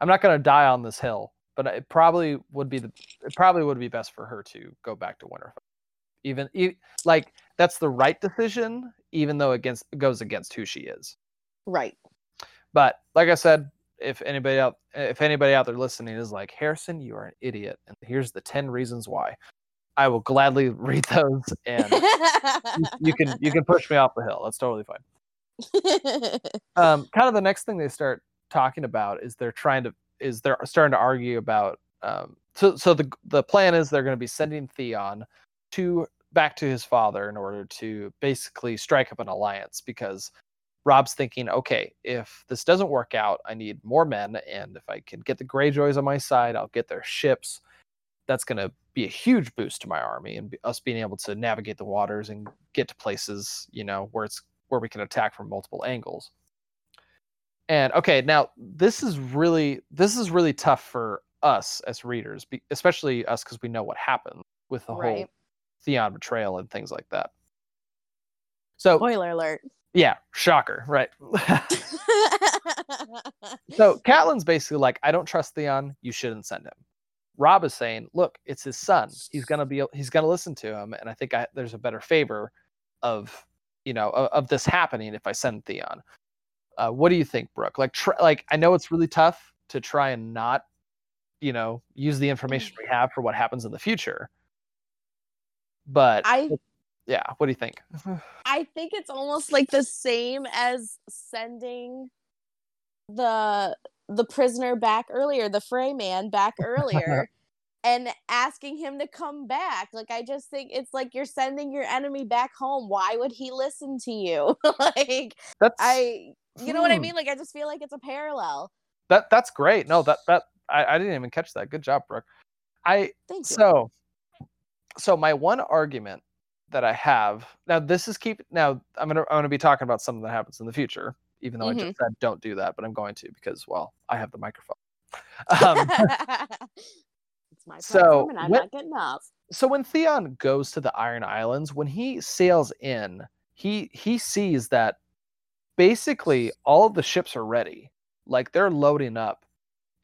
I'm not going to die on this hill, but it probably would be the it probably would be best for her to go back to Winterfell. Even like that's the right decision, even though against goes against who she is. Right. But like I said, if anybody out if anybody out there listening is like Harrison, you are an idiot, and here's the ten reasons why. I will gladly read those, and you, you can you can push me off the hill. That's totally fine. um, kind of the next thing they start talking about is they're trying to is they're starting to argue about um, so so the the plan is they're going to be sending Theon to back to his father in order to basically strike up an alliance because Robb's thinking, okay, if this doesn't work out, I need more men, and if I can get the Greyjoys on my side, I'll get their ships. That's going to be a huge boost to my army and us being able to navigate the waters and get to places, you know, where it's where we can attack from multiple angles. And okay, now this is really this is really tough for us as readers, especially us because we know what happened with the right. whole Theon betrayal and things like that. So spoiler alert. Yeah, shocker, right? so Catelyn's basically like, I don't trust Theon. You shouldn't send him. Robb is saying, look, it's his son. He's gonna be, he's gonna listen to him, and I think I, there's a better favor of, you know, of, of this happening if I send Theon. Uh, what do you think, Brooke? Like, tr- like I know it's really tough to try and not, you know, use the information we have for what happens in the future. But I yeah what do you think i think it's almost like the same as sending the the prisoner back earlier the Frey man back earlier and asking him to come back like i just think it's like you're sending your enemy back home why would he listen to you like that's i you know hmm. what i hmm. mean like i just feel like it's a parallel that that's great no that that i, I didn't even catch that good job brooke i Thank you. so so my one argument that I have now. This is keep now. I'm gonna I'm gonna be talking about something that happens in the future, even though mm-hmm. I just said don't do that, but I'm going to because well, I have the microphone. Um, it's my so and I'm when, not getting off. So when Theon goes to the Iron Islands, when he sails in, he he sees that basically all of the ships are ready, like they're loading up,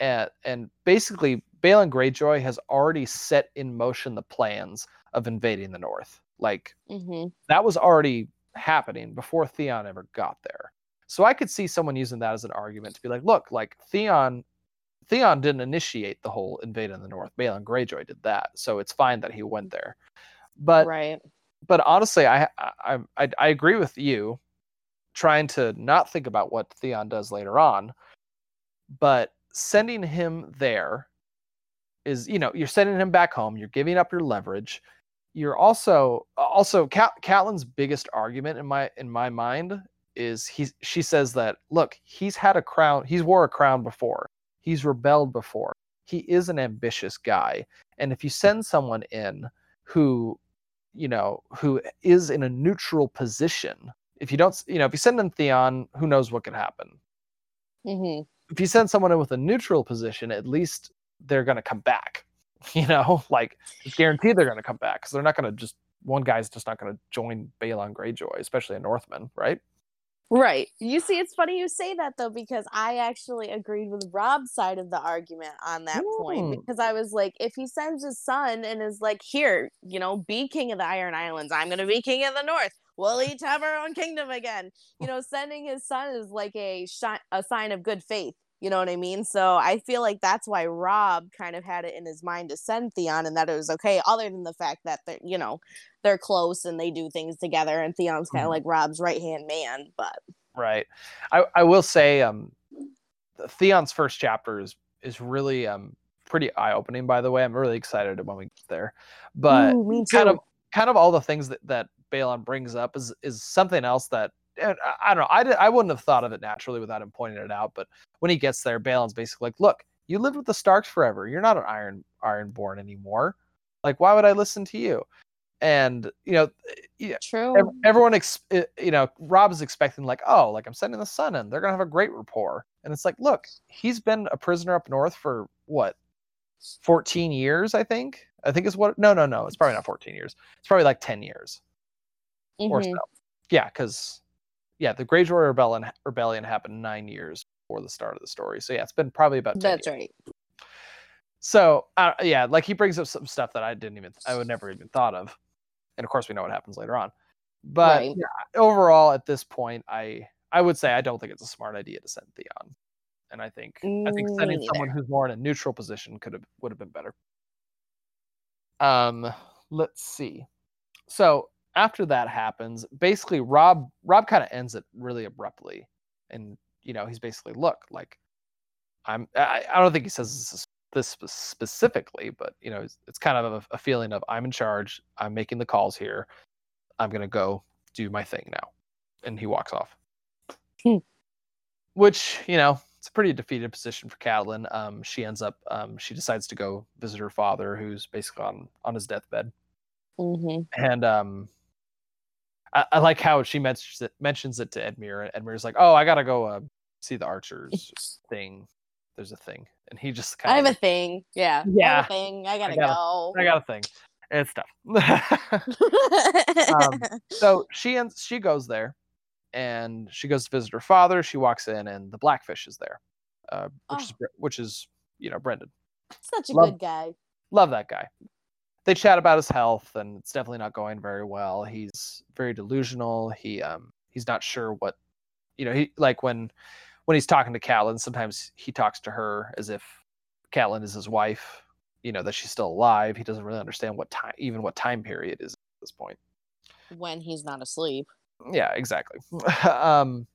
and and basically Balon Greyjoy has already set in motion the plans of invading the North. Like mm-hmm. that was already happening before Theon ever got there. So I could see someone using that as an argument to be like, look, like Theon Theon didn't initiate the whole invade in the north. Balon Greyjoy did that. So it's fine that he went there. But right. But honestly, I I I, I agree with you trying to not think about what Theon does later on, but sending him there is, you know, you're sending him back home, you're giving up your leverage. You're also also Cat, Catelyn's biggest argument in my in my mind is he she says that look he's had a crown he's wore a crown before. He's rebelled before. He is an ambitious guy. And if you send someone in who you know who is in a neutral position if you don't you know if you send in theon who knows what could happen mm-hmm. if you send someone in with a neutral position at least they're going to come back You know, like it's guaranteed they're going to come back because they're not going to just one guy's just not going to join Balon Greyjoy, especially a Northman, right? Right. You see, it's funny you say that though, because I actually agreed with Robb's side of the argument on that mm. point. Because I was like, if he sends his son and is like, here, you know, be king of the Iron Islands, I'm going to be king of the North. We'll each have our own kingdom again. You know, sending his son is like a, shi- a sign of good faith you know what I mean? So I feel like that's why Robb kind of had it in his mind to send Theon and that it was okay, other than the fact that they're, you know, they're close and they do things together and Theon's kind of mm-hmm. like Robb's right hand man. But Right. I, I will say um Theon's first chapter is is really um pretty eye opening by the way. I'm really excited when we get there. But Ooh, kind of kind of all the things that, that Balon brings up is is something else that I, don't know. I, did, I wouldn't have thought of it naturally without him pointing it out. But when he gets there, Balon's basically like, "Look, you lived with the Starks forever. You're not an Iron Ironborn anymore. Like, why would I listen to you?" And you know, True. everyone, ex- you know, Robb is expecting like, oh, like I'm sending the son in, they're gonna have a great rapport, and it's like, look, he's been a prisoner up north for what, 14 years, I think. I think is what. No, no, no, it's probably not 14 years. It's probably like 10 years or Mhm. so. Yeah, because yeah, the Greyjoy rebellion rebellion happened nine years before the start of the story. So yeah, it's been probably about 10 That's years. right. So uh, yeah, like he brings up some stuff that I didn't even I would never even thought of, and of course we know what happens later on. But Right. yeah, overall, at this point, I I would say I don't think it's a smart idea to send Theon, and I think I think Me sending someone who's more in a neutral position could have would have been better. Um, let's see. So after that happens, basically Robb Robb kind of ends it really abruptly, and you know he's basically look like I'm I, I don't think he says this, this specifically, but you know it's, it's kind of a, a feeling of I'm in charge, I'm making the calls here, I'm gonna go do my thing now, and he walks off. Hmm. Which you know it's a pretty defeated position for Catelyn. Um, she ends up um, she decides to go visit her father, who's basically on on his deathbed hmm and um I, I like how she mentions it mentions it to Edmure and Edmure's like, Oh, I gotta go uh, see the archers thing. There's a thing. And he just kind of. I have a thing. Yeah. I Yeah. a thing. I gotta gotta- go. I got a thing. It's tough. um, so she ends she goes there and she goes to visit her father. She walks in and the blackfish is there. Uh, which Oh. is which is, you know, Brynden. Such a Love- good guy. love that guy. They chat about his health, and it's definitely not going very well. He's very delusional. He um he's not sure what, you know. He like when when he's talking to Catelyn, sometimes he talks to her as if Catelyn is his wife. You know that she's still alive. He doesn't really understand what time, even what time period is at this point. When he's not asleep. Yeah, exactly. um.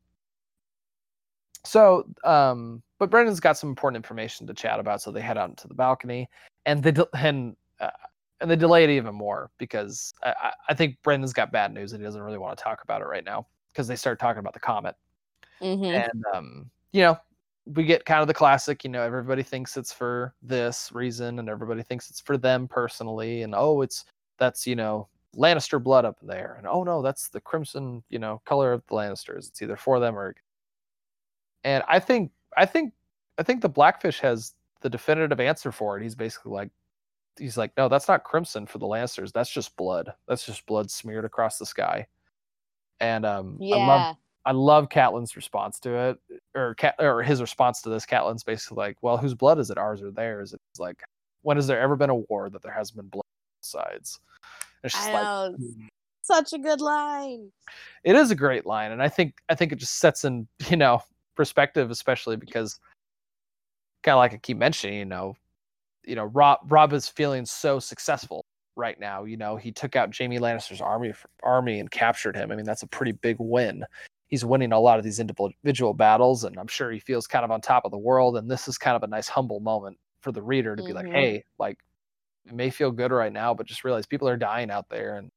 So, um, but Brynden's got some important information to chat about, so they head out into the balcony, and they and uh, and they delay it even more because I, I- think Brynden's got bad news and he doesn't really want to talk about it right now because they start talking about the comet, hmm and um, you know, we get kind of the classic, you know, everybody thinks it's for this reason, and everybody thinks it's for them personally, and oh, it's that's you know Lannister blood up there, and oh no, that's the crimson, you know, color of the Lannisters. It's either for them or. And I think I think I think the Blackfish has the definitive answer for it. He's basically like, he's like, no, that's not crimson for the Lannisters. That's just blood. That's just blood smeared across the sky. And um, I love Yeah. I love Catelyn's response to it, or Cat, or his response to this. Catelyn's basically like, "Well, whose blood is it? Ours or theirs?" It's like, when has there ever been a war that there hasn't been blood on both sides? It's just I like, know. mm, Such a good line. it is a great line, and I think I think it just sets in you know perspective, especially because kind of like I keep mentioning, you know, you know, Robb Robb is feeling so successful right now. You know, he took out Jaime Lannister's army army and captured him. I mean, that's a pretty big win. He's winning a lot of these individual battles, and I'm sure he feels kind of on top of the world. And this is kind of a nice humble moment for the reader to be like, Mhm. hey, like it may feel good right now, but just realize people are dying out there and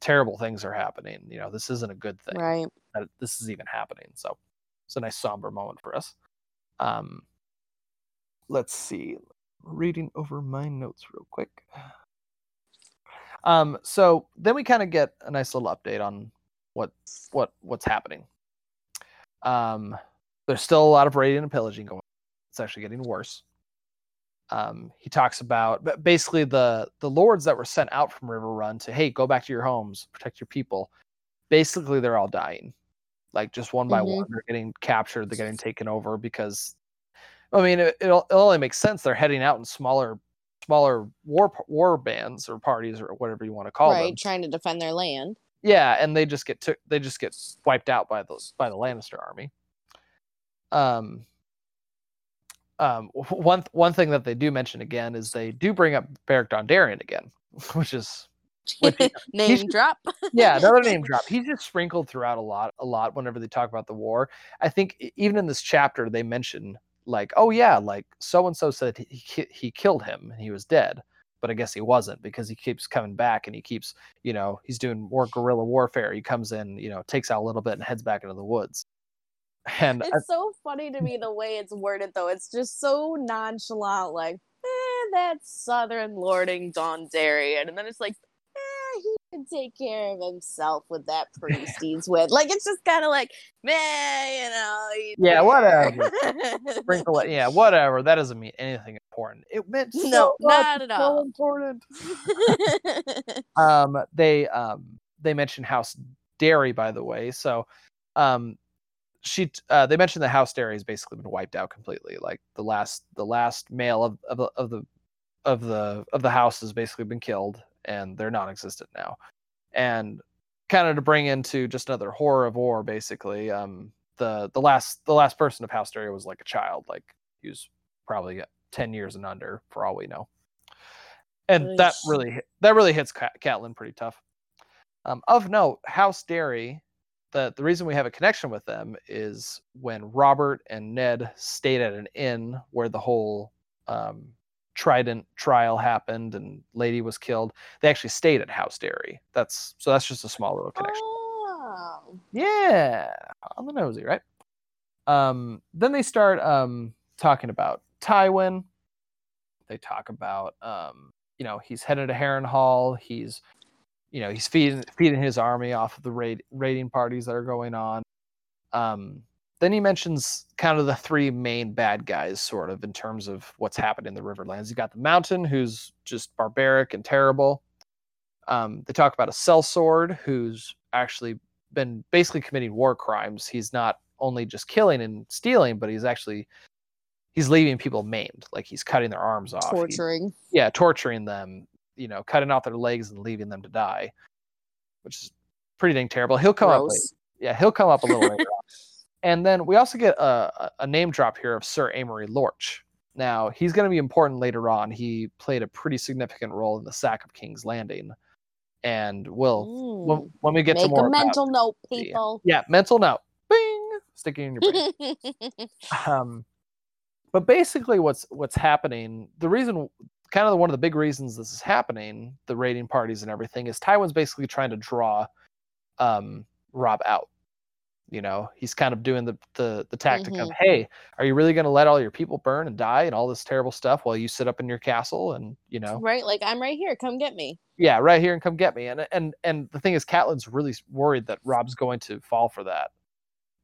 terrible things are happening. You know, this isn't a good thing Right. that this is even happening. So it's a nice somber moment for us. Um, let's see. Reading over my notes real quick. Um, so then we kind of get a nice little update on what what what's happening. Um, there's still a lot of raiding and pillaging going. on. It's actually getting worse. Um, he talks about but basically the the lords that were sent out from Riverrun to hey go back to your homes, protect your people. Basically, they're all dying like just one by Mhm. one they're getting captured they're getting taken over because i mean it, it'll, it only makes sense they're heading out in smaller smaller war war bands or parties or whatever you want to call right. them Trying to defend their land. yeah and they just get took they just get wiped out by the by the lannister army um um one one thing that they do mention again is they do bring up Beric Dondarrion again which is Which Name drop. yeah, another name drop. He's just sprinkled throughout a lot, a lot whenever they talk about the war. I think even in this chapter they mention like, oh yeah, like so and so said he he killed him and he was dead, but I guess he wasn't because he keeps coming back and he keeps, you know, he's doing more guerrilla warfare. He comes in, you know, takes out a little bit and heads back into the woods. And I- It's so funny to me the way it's worded, though. It's just so nonchalant, like, eh, Southern Lording Dondarrion. And then it's like, can take care of himself with that priest he's with. Like it's just kind of like, man, you know. Yeah, there." whatever. Sprinkle it. Yeah, whatever. That doesn't mean anything important. It meant so No, much, not at so all. important. um they um they mentioned house Darry by the way so um she uh they mentioned the house Darry has basically been wiped out completely like the last the last male of, of, the- of the of the of the house has basically been killed and they're non-existent now. And kind of to bring into just another horror of war basically um the the last the last person of house Darry was like a child like he was probably 10 years and under for all we know. And that really that really hits Cat- Catelyn pretty tough. Um, of note, House Darry, the the reason we have a connection with them is when Robert and Ned stayed at an inn where the whole um, Trident trial happened and Lady was killed. They actually stayed at House Darry. That's so that's just a small little connection. oh. Yeah, on the nosy, right? Um, then they start um talking about Tywin. They talk about um, you know, he's headed to Harrenhal. He's, you know, he's feeding feeding his army off of the raid raiding parties that are going on. Um, then he mentions kind of the three main bad guys, sort of in terms of what's happened in the Riverlands. You got the Mountain, who's just barbaric and terrible. Um, they talk about a sellsword who's actually been basically committing war crimes. He's not only just killing and stealing, but he's actually he's leaving people maimed, like he's cutting their arms off. Torturing. yeah, torturing them, you know, cutting off their legs and leaving them to die, which is pretty dang terrible. He'll come up later. Yeah, he'll come up a little later. And then we also get a, a- name drop here of Sir Amory Lorch. Now he's going to be important later on. He played a pretty significant role in the sack of King's Landing, and we'll, when, Mm. when we get to Make more a about- mental note, people. yeah, mental note, bing, sticking in your brain. um, but basically, what's what's happening? The reason, kind of one of the big reasons this is happening, the raiding parties and everything, is Tywin's basically trying to draw um, Robb out. You know, he's kind of doing the the, the tactic of, Mhm. hey, are you really going to let all your people burn and die and all this terrible stuff while you sit up in your castle and you know, right? Like I'm right here. Come get me. yeah, right here and come get me. And and and the thing is, Catelyn's really worried that Robb's going to fall for that,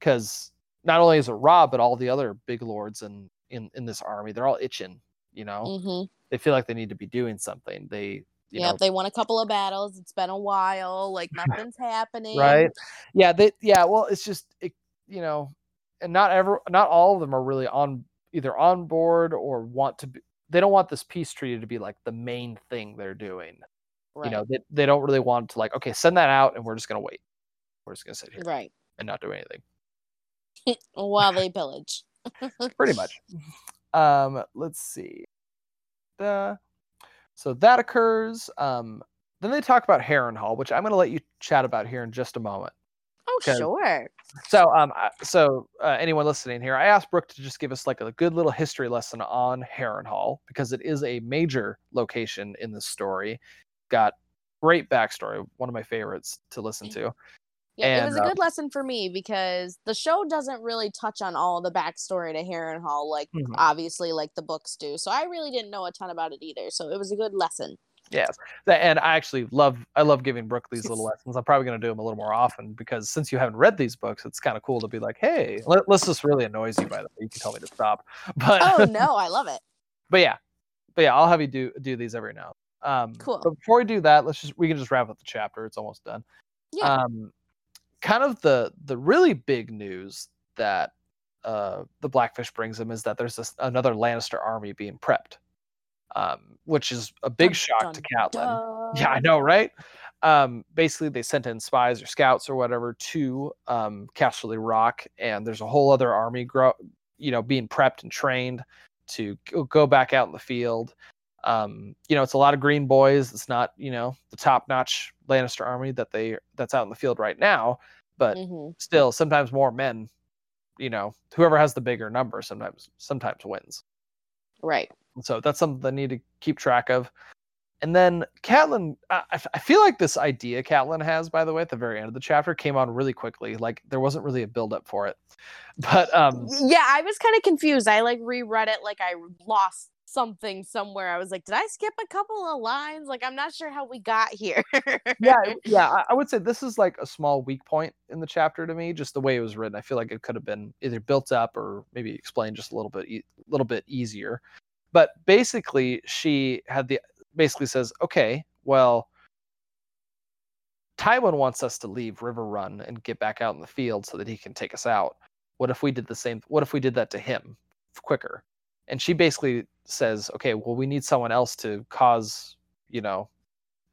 because not only is it Robb, but all the other big lords in in in this army, they're all itching. You know, hmm they feel like they need to be doing something. They, you Yep, know, they won a couple of battles. It's been a while. Like nothing's happening. right? Yeah, they, yeah. Well, it's just, it, you know, and not ever, not all of them are really on either on board or want to be. They don't want this peace treaty to be like the main thing they're doing. Right. You know, they, they don't really want to like, okay, send that out, and we're just gonna wait. We're just gonna sit here right. and not do anything. While they pillage. pretty much. Um, let's see. Uh, so that occurs. Um, then they talk about Harrenhal, which I'm going to let you chat about here in just a moment. Oh, sure. So, um, so uh, anyone listening here, I asked Brooke to just give us like a good little history lesson on Harrenhal because it is a major location in this story. Got great backstory, one of my favorites to listen to. Yeah, it was a And, uh, good lesson for me because the show doesn't really touch on all the backstory to Harrenhal, like Mhm. obviously like the books do. So I really didn't know a ton about it either. So it was a good lesson. Yes, and I actually love I love giving Brooke these little lessons. I'm probably going to do them a little more often because since you haven't read these books, it's kind of cool to be like, hey, let, us just really annoys you. By the way, you can tell me to stop. But Oh no, I love it. but yeah, but yeah, I'll have you do do these every now. Um, Cool. But before we do that, let's just we can just wrap up the chapter. It's almost done. Yeah. Um, kind of the the really big news that uh the Blackfish brings him is that there's this another Lannister army being prepped, um, which is a big Dun, shock to dun, Yeah, I know, right? Um, basically, they sent in spies or scouts or whatever to um, Casterly Rock, and there's a whole other army, grow, you know, being prepped and trained to go back out in the field. Um, you know, it's a lot of green boys. It's not, you know, the top-notch Lannister army that they that's out in the field right now, but Mhm. still, sometimes more men. You know, whoever has the bigger number sometimes sometimes wins. Right. And so that's something they need to keep track of. And then Catelyn, I feel like this idea Catelyn has, by the way, at the very end of the chapter, came on really quickly. Like there wasn't really a build up for it. But um, Yeah, I was kind of confused. I like reread it like I lost something somewhere. I was like, did I skip a couple of lines? Like, I'm not sure how we got here. yeah, yeah. I, would say this is like a small weak point in the chapter to me, just the way it was written. I feel like it could have been either built up or maybe explained just a little bit, a little bit easier. But basically, she had the basically says, okay, well, Tywin wants us to leave Riverrun and get back out in the field so that he can take us out. What if we did the same? What if we did that to him quicker? And she basically says, okay, well, we need someone else to cause, you know,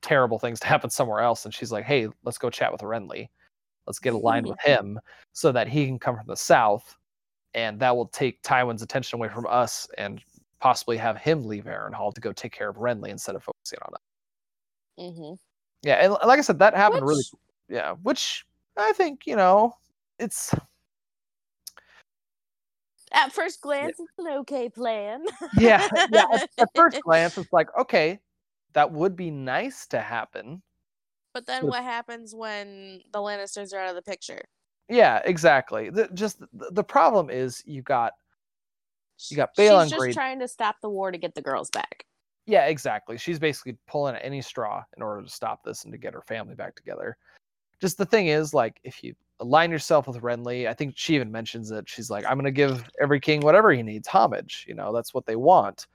terrible things to happen somewhere else. And she's like, hey, let's go chat with Renly. Let's get aligned with him so that he can come from the south. And that will take Tywin's attention away from us and possibly have him leave Harrenhal to go take care of Renly instead of focusing on us. hmm Yeah, and like I said, that happened really yeah, which I think, you know, it's At first glance, it's an okay plan. yeah, yeah. At, at first glance, it's like, okay, that would be nice to happen. But then But- what happens when the Lannisters are out of the picture? Yeah, exactly. The, just the, the problem is you got You got She's Balon just Grade- trying to stop the war to get the girls back. yeah, exactly. She's basically pulling at any straw in order to stop this and to get her family back together. Just the thing is, like, if you align yourself with Renly, I think she even mentions it. She's like, I'm going to give every king whatever he needs, homage. You know, that's what they want.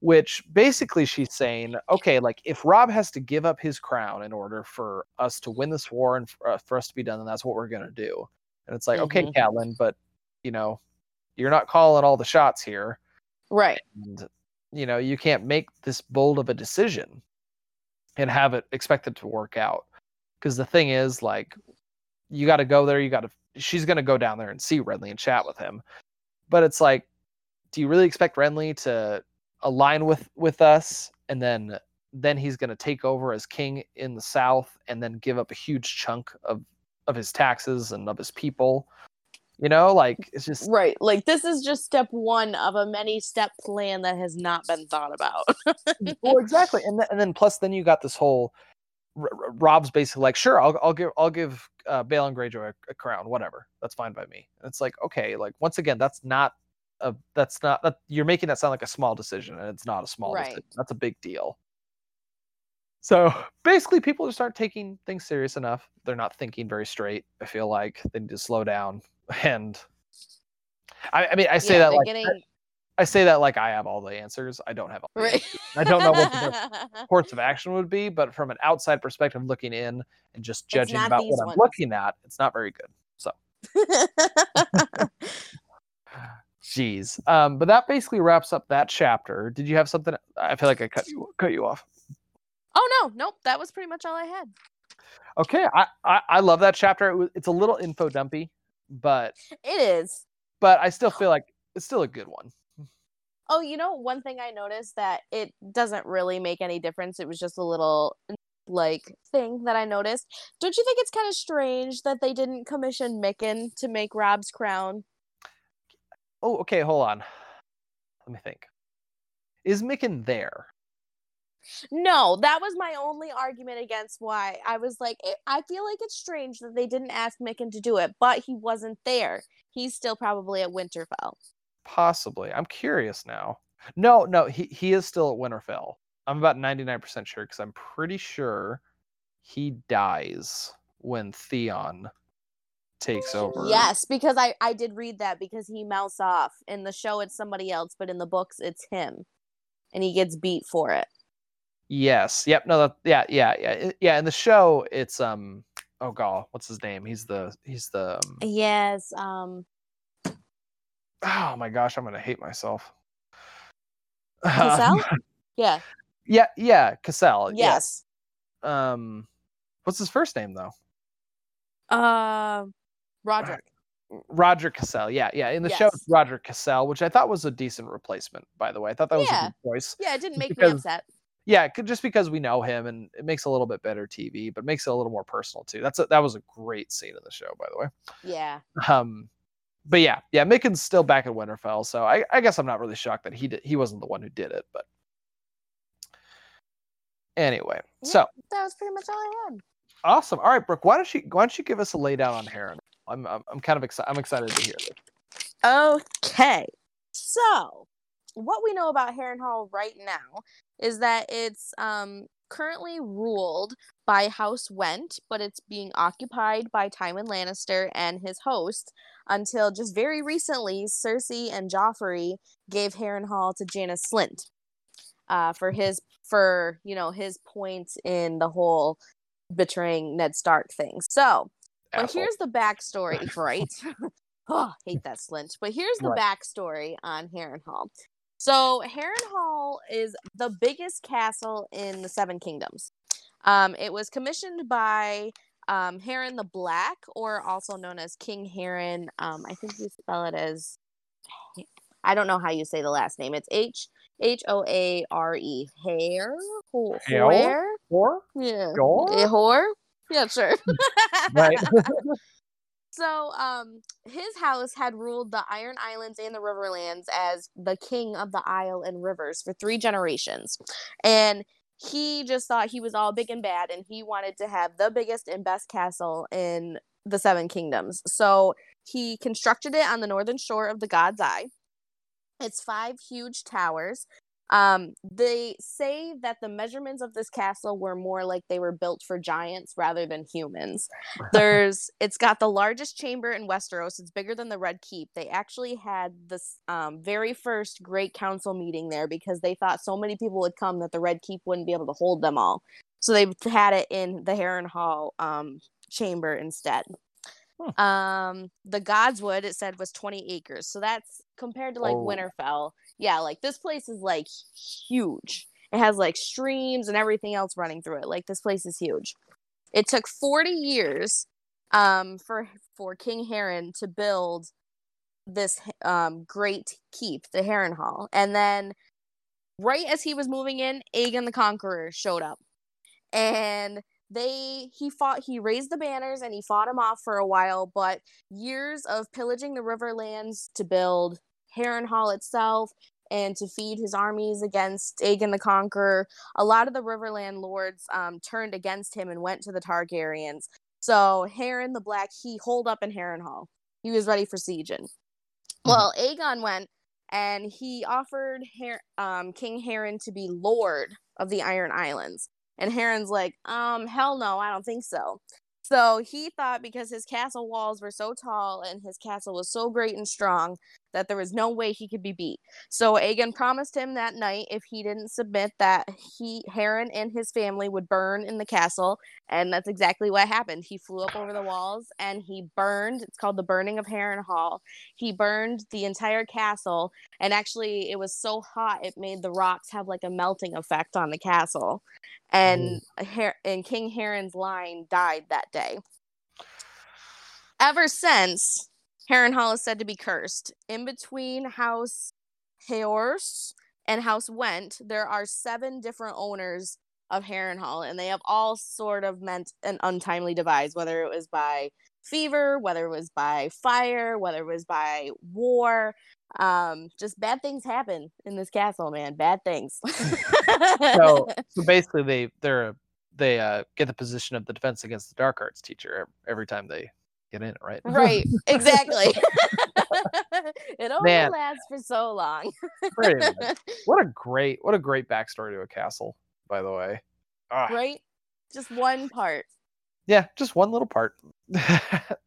Which basically she's saying, okay, like if Robb has to give up his crown in order for us to win this war and for, uh, for us to be done, then that's what we're going to do. And it's like, okay, Mhm. Catelyn, but you know, you're not calling all the shots here Right. and you know you can't make this bold of a decision and have it expected to work out because the thing is like you got to go there you got to she's going to go down there and see renly and chat with him but it's like do you really expect renly to align with with us and then then he's going to take over as king in the south and then give up a huge chunk of of his taxes and of his people you know like it's just Right. Like this is just step one of a many step plan that has not been thought about. well, exactly, and then, and then plus then you got this whole R- Robb's basically like, sure, I'll I'll give I'll give uh, Balon Greyjoy a, a crown, whatever, that's fine by me. And it's like, okay, like once again, that's not a that's not that you're making that sound like a small decision, and it's not a small Right. decision. That's a big deal. So basically, people just aren't taking things serious enough. They're not thinking very straight. I feel like they need to slow down. And I, I mean, I say yeah, that like getting I say that like I have all the answers. I don't have all the right. I don't know what the course of action would be, but from an outside perspective, looking in and just judging about what I'm looking at, it's not very good. So, geez. Um, but that basically wraps up that chapter. Did you have something? I feel like I cut you cut you off. oh no, nope. That was pretty much all I had. Okay, I I, I love that chapter. It was, it's a little info dumpy, but It is. but I still feel like it's still a good one. Oh, you know, one thing I noticed that it doesn't really make any difference. It was just a little like thing that I noticed. Don't you think it's kind of strange that they didn't commission Mikken to make Robb's crown? Oh, okay, hold on. Let me think. Is Mikken there? No, that was my only argument against why I was like, I feel like it's strange that they didn't ask Mikken to do it, but he wasn't there. He's still probably at Winterfell. Possibly. I'm curious now. No, no, he he is still at Winterfell. I'm about 99% sure because I'm pretty sure he dies when Theon takes over. Yes, because I I did read that because he mouths off in the show it's somebody else, but in the books it's him, and he gets beat for it. Yes. Yep. No. That, yeah. Yeah. Yeah. Yeah. In the show, it's um. Oh god, what's his name? He's the he's the. Um, Yes, um, oh my gosh, I'm gonna hate myself. Cassel? yeah, yeah. Yeah. Cassel. yes, Yeah. Um. What's his first name though? uh, Rodrik. Roger Cassel. Yeah, yeah. In the show, it's Roger Cassel, which I thought was a decent replacement. By the way, I thought that was Yeah. a good choice. Yeah, it didn't make because- me upset. Yeah, just because we know him, and it makes a little bit better TV, but makes it a little more personal too. That's a, that was a great scene in the show, by the way. Yeah, Um, but yeah, yeah, Mikken's still back at Winterfell, so I, I guess I'm not really shocked that he did, he wasn't the one who did it. But anyway, Yeah. so that was pretty much all I had. awesome. All right, Brooke, why don't you why don't you give us a laydown on Heron? I'm I'm, I'm kind of excited. I'm excited to hear this. Okay. So, what we know about Harrenhal right now is that it's um, currently ruled by House Whent, but it's being occupied by Tywin Lannister and his host until just very recently, Cersei and Joffrey gave Harrenhal to Janos Slynt uh, for his for you know his point in the whole betraying Ned Stark thing. So, but here's the backstory, right? oh, hate that Slynt. But here's the Right. backstory on Harrenhal. So Harrenhal is the biggest castle in the Seven Kingdoms. Um, it was commissioned by um, Harren the Black, or also known as King Harren. Um, I think you spell it as I don't know how you say the last name. It's H H O A R E. Hair? Hare? Hare? Yeah. Gore? Eh, Whore? Yeah, sure. right. So, um, his house had ruled the Iron Islands and the Riverlands as the king of the Isle and Rivers for three generations. And he just thought he was all big and bad, and he wanted to have the biggest and best castle in the Seven Kingdoms. So, he constructed it on the northern shore of the God's Eye. It's five huge towers. Um, they say that the measurements of this castle were more like they were built for giants rather than humans. There's, it's got the largest chamber in Westeros. It's bigger than the Red Keep. They actually had this um, very first Great Council meeting there because they thought so many people would come that the Red Keep wouldn't be able to hold them all. So they had it in the Harrenhal um, chamber instead. Um, the Godswood it said was 20 acres. So that's compared to like Oh. Winterfell. Yeah, like this place is like huge. It has like streams and everything else running through it. Like this place is huge. It took 40 years um for for King Harren to build this um great keep, the Harrenhal. And then right as he was moving in, Aegon the Conqueror showed up. And they he fought he raised the banners and he fought him off for a while, but years of pillaging the riverlands to build Harrenhal itself and to feed his armies against Aegon the Conqueror, a lot of the Riverland lords um, turned against him and went to the Targaryens. So Harren the Black, he holed up in Harrenhal. He was ready for sieging. Well, Aegon went and he offered Her- um, King Harren to be lord of the Iron Islands. And Harren's like, um, hell no, I don't think so. So he thought because his castle walls were so tall and his castle was so great and strong that there was no way he could be beat. So Aegon promised him that night if he didn't submit that he Harren and his family would burn in the castle, and that's exactly what happened. He flew up over the walls and he burned. It's called the burning of Harrenhal. He burned the entire castle, and actually it was so hot it made the rocks have like a melting effect on the castle. And mm. Her- and King Harren's line died that day. Ever since, Harrenhal is said to be cursed. In between House Hoare and House Whent, there are seven different owners of Harrenhal, and they have all sort of meant an untimely demise, whether it was by fever, whether it was by fire, whether it was by war. Um, just bad things happen in this castle, man. Bad things. So so basically they they're they uh get the position of the defense against the dark arts teacher every time they get in, right? right, exactly. it only Man. lasts for so long. What a great what a great backstory to a castle, by the way. Ah, right? Just one part. Yeah, just one little part. no,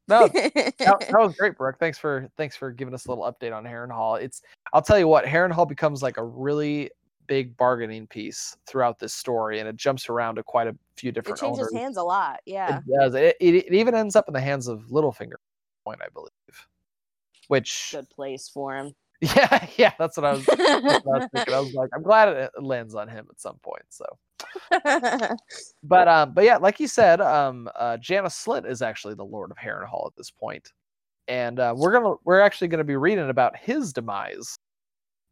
that, that was great, Brooke. Thanks for thanks for giving us a little update on Harrenhal. It's I'll tell you what, Harrenhal becomes like a really big bargaining piece throughout this story, and it jumps around to quite a few different. it changes owners. hands a lot. Yeah. It does. It, it, it even ends up in the hands of Littlefinger, at point I believe. Which Good place for him. yeah, yeah, that's what I was. What I, was I was like, I'm glad it lands on him at some point. So, but um, but yeah, like you said, um, uh, Janos Slynt is actually the Lord of Harrenhal at this point, and uh, we're gonna we're actually gonna be reading about his demise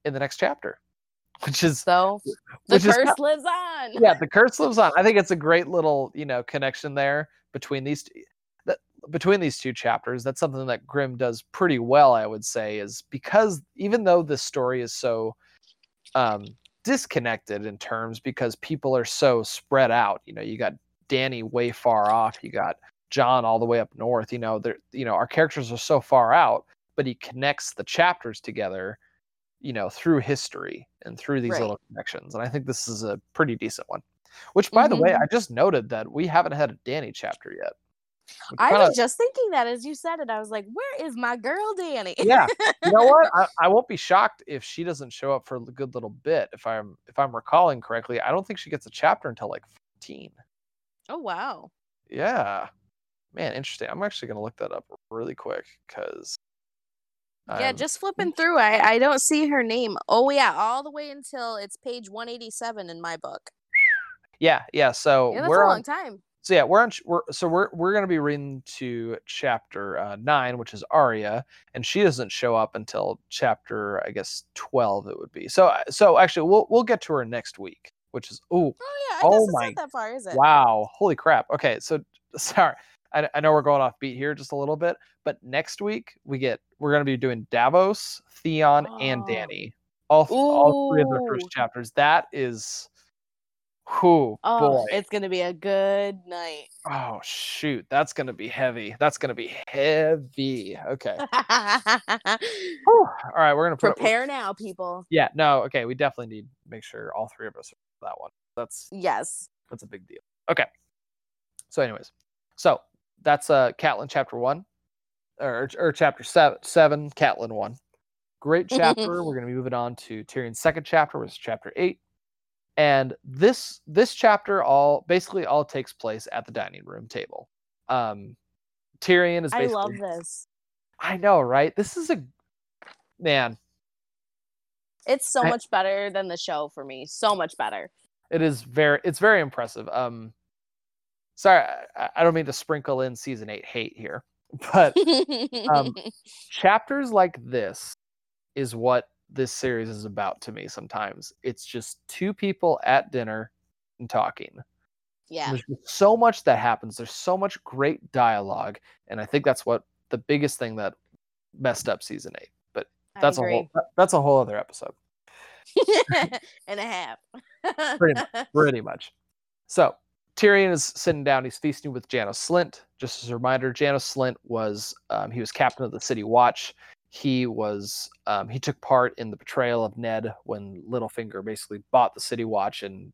in the next chapter, which is so the is curse lives on. yeah, the curse lives on. I think it's a great little you know connection there between these two, that between these two chapters. That's something that Grimm does pretty well, I would say, is because even though this story is so um, disconnected in terms because people are so spread out. You know, you got Dany way far off. You got Jon all the way up north. You know, they're you know our characters are so far out, but he connects the chapters together. You know, through history and through these Right. little connections. And I think this is a pretty decent one. Which, by the way, Mhm. I just noted that we haven't had a Dany chapter yet. I kinda- was just thinking that as you said it. I was like, where is my girl Dany? yeah. You know what? I, I won't be shocked if she doesn't show up for a good little bit. If I'm if I'm recalling correctly, I don't think she gets a chapter until like 14. oh wow. Yeah. Man, interesting. I'm actually gonna look that up really quick because yeah, just flipping through. I I don't see her name. Oh yeah, all the way until it's page 187 in my book. yeah, yeah. So Yeah, that's we're a on long time. so yeah, we're on. We're so we're we're gonna be reading to chapter uh, nine, which is Arya, and she doesn't show up until chapter I guess twelve. It would be so. So actually, we'll we'll get to her next week, which is oh Oh yeah, I Oh guess it's my- not that far, is it? wow, holy crap. Okay, so sorry, I, I know we're going off beat here just a little bit, but next week we get we're gonna be doing Davos, Theon, and Oh. Dany. All all three of the first chapters. That is. Who Oh, boy. it's gonna be a good night. Oh shoot, that's gonna be heavy. That's gonna be heavy. Okay. All right, we're gonna put it- Prepare now, people. yeah, no, okay. We definitely need to make sure all three of us are that one. That's Yes. that's a big deal. Okay. So, anyways, so that's uh Catelyn chapter one, or or chapter seven, seven Catelyn one. Great chapter. We're gonna be moving on to Tyrion's second chapter, which is chapter eight. And this this chapter all basically all takes place at the dining room table. Um Tyrion is I love this. I know, right? This is a man. It's so I- much better than the show for me. So much better. It is very it's very impressive. Um sorry, I, I don't mean to sprinkle in season 8 hate here, but Um, chapters like this is what this series is about to me sometimes. It's just two people at dinner and talking. yeah. There's so much that happens. There's so much great dialogue, and I think that's what the biggest thing that messed up season 8. But that's a whole that's a whole other episode. and a half. Pretty pretty much. So Tyrion is sitting down. He's feasting with Janos Slynt. Just as a reminder, Janos Slynt was um, he was captain of the City Watch. He was um, he took part in the betrayal of Ned when Littlefinger basically bought the City Watch and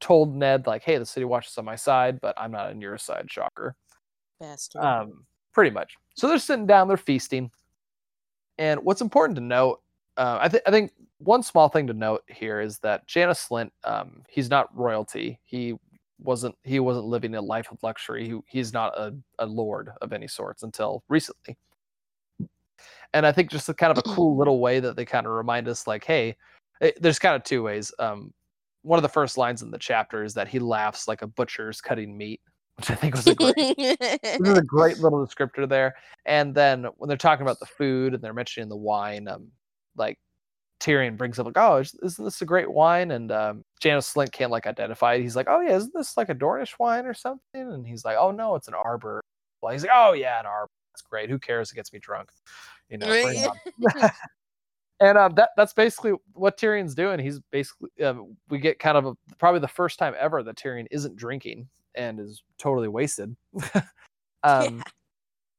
told Ned like, "Hey, the City Watch is on my side, but I'm not on your side." Shocker. Bastard. Um, pretty much. So they're sitting down, they're feasting. And what's important to note, uh, I, th- I think one small thing to note here is that Janos Slynt, um, he's not royalty. He wasn't he wasn't living a life of luxury. He, he's not a, a lord of any sorts until recently. And I think just a kind of a cool little way that they kind of remind us, like, hey, eh, there's kind of two ways. Um, one of the first lines in the chapter is that he laughs like a butcher's cutting meat, which I think was a great this is a great little descriptor there. And then when they're talking about the food and they're mentioning the wine, um, like Tyrion brings up like, "Oh, is- isn't this a great wine?" And um, Janos Slynt can't like identify it. He's like, "Oh yeah, isn't this like a Dornish wine or something?" And he's like, "Oh no, it's an Arbor." Well, he's like, "Oh yeah, an Arbor. That's great. Who cares? It gets me drunk." You know. and um, that that's basically what Tyrion's doing. He's basically um, we get kind of a, probably the first time ever that Tyrion isn't drinking and is totally wasted. um,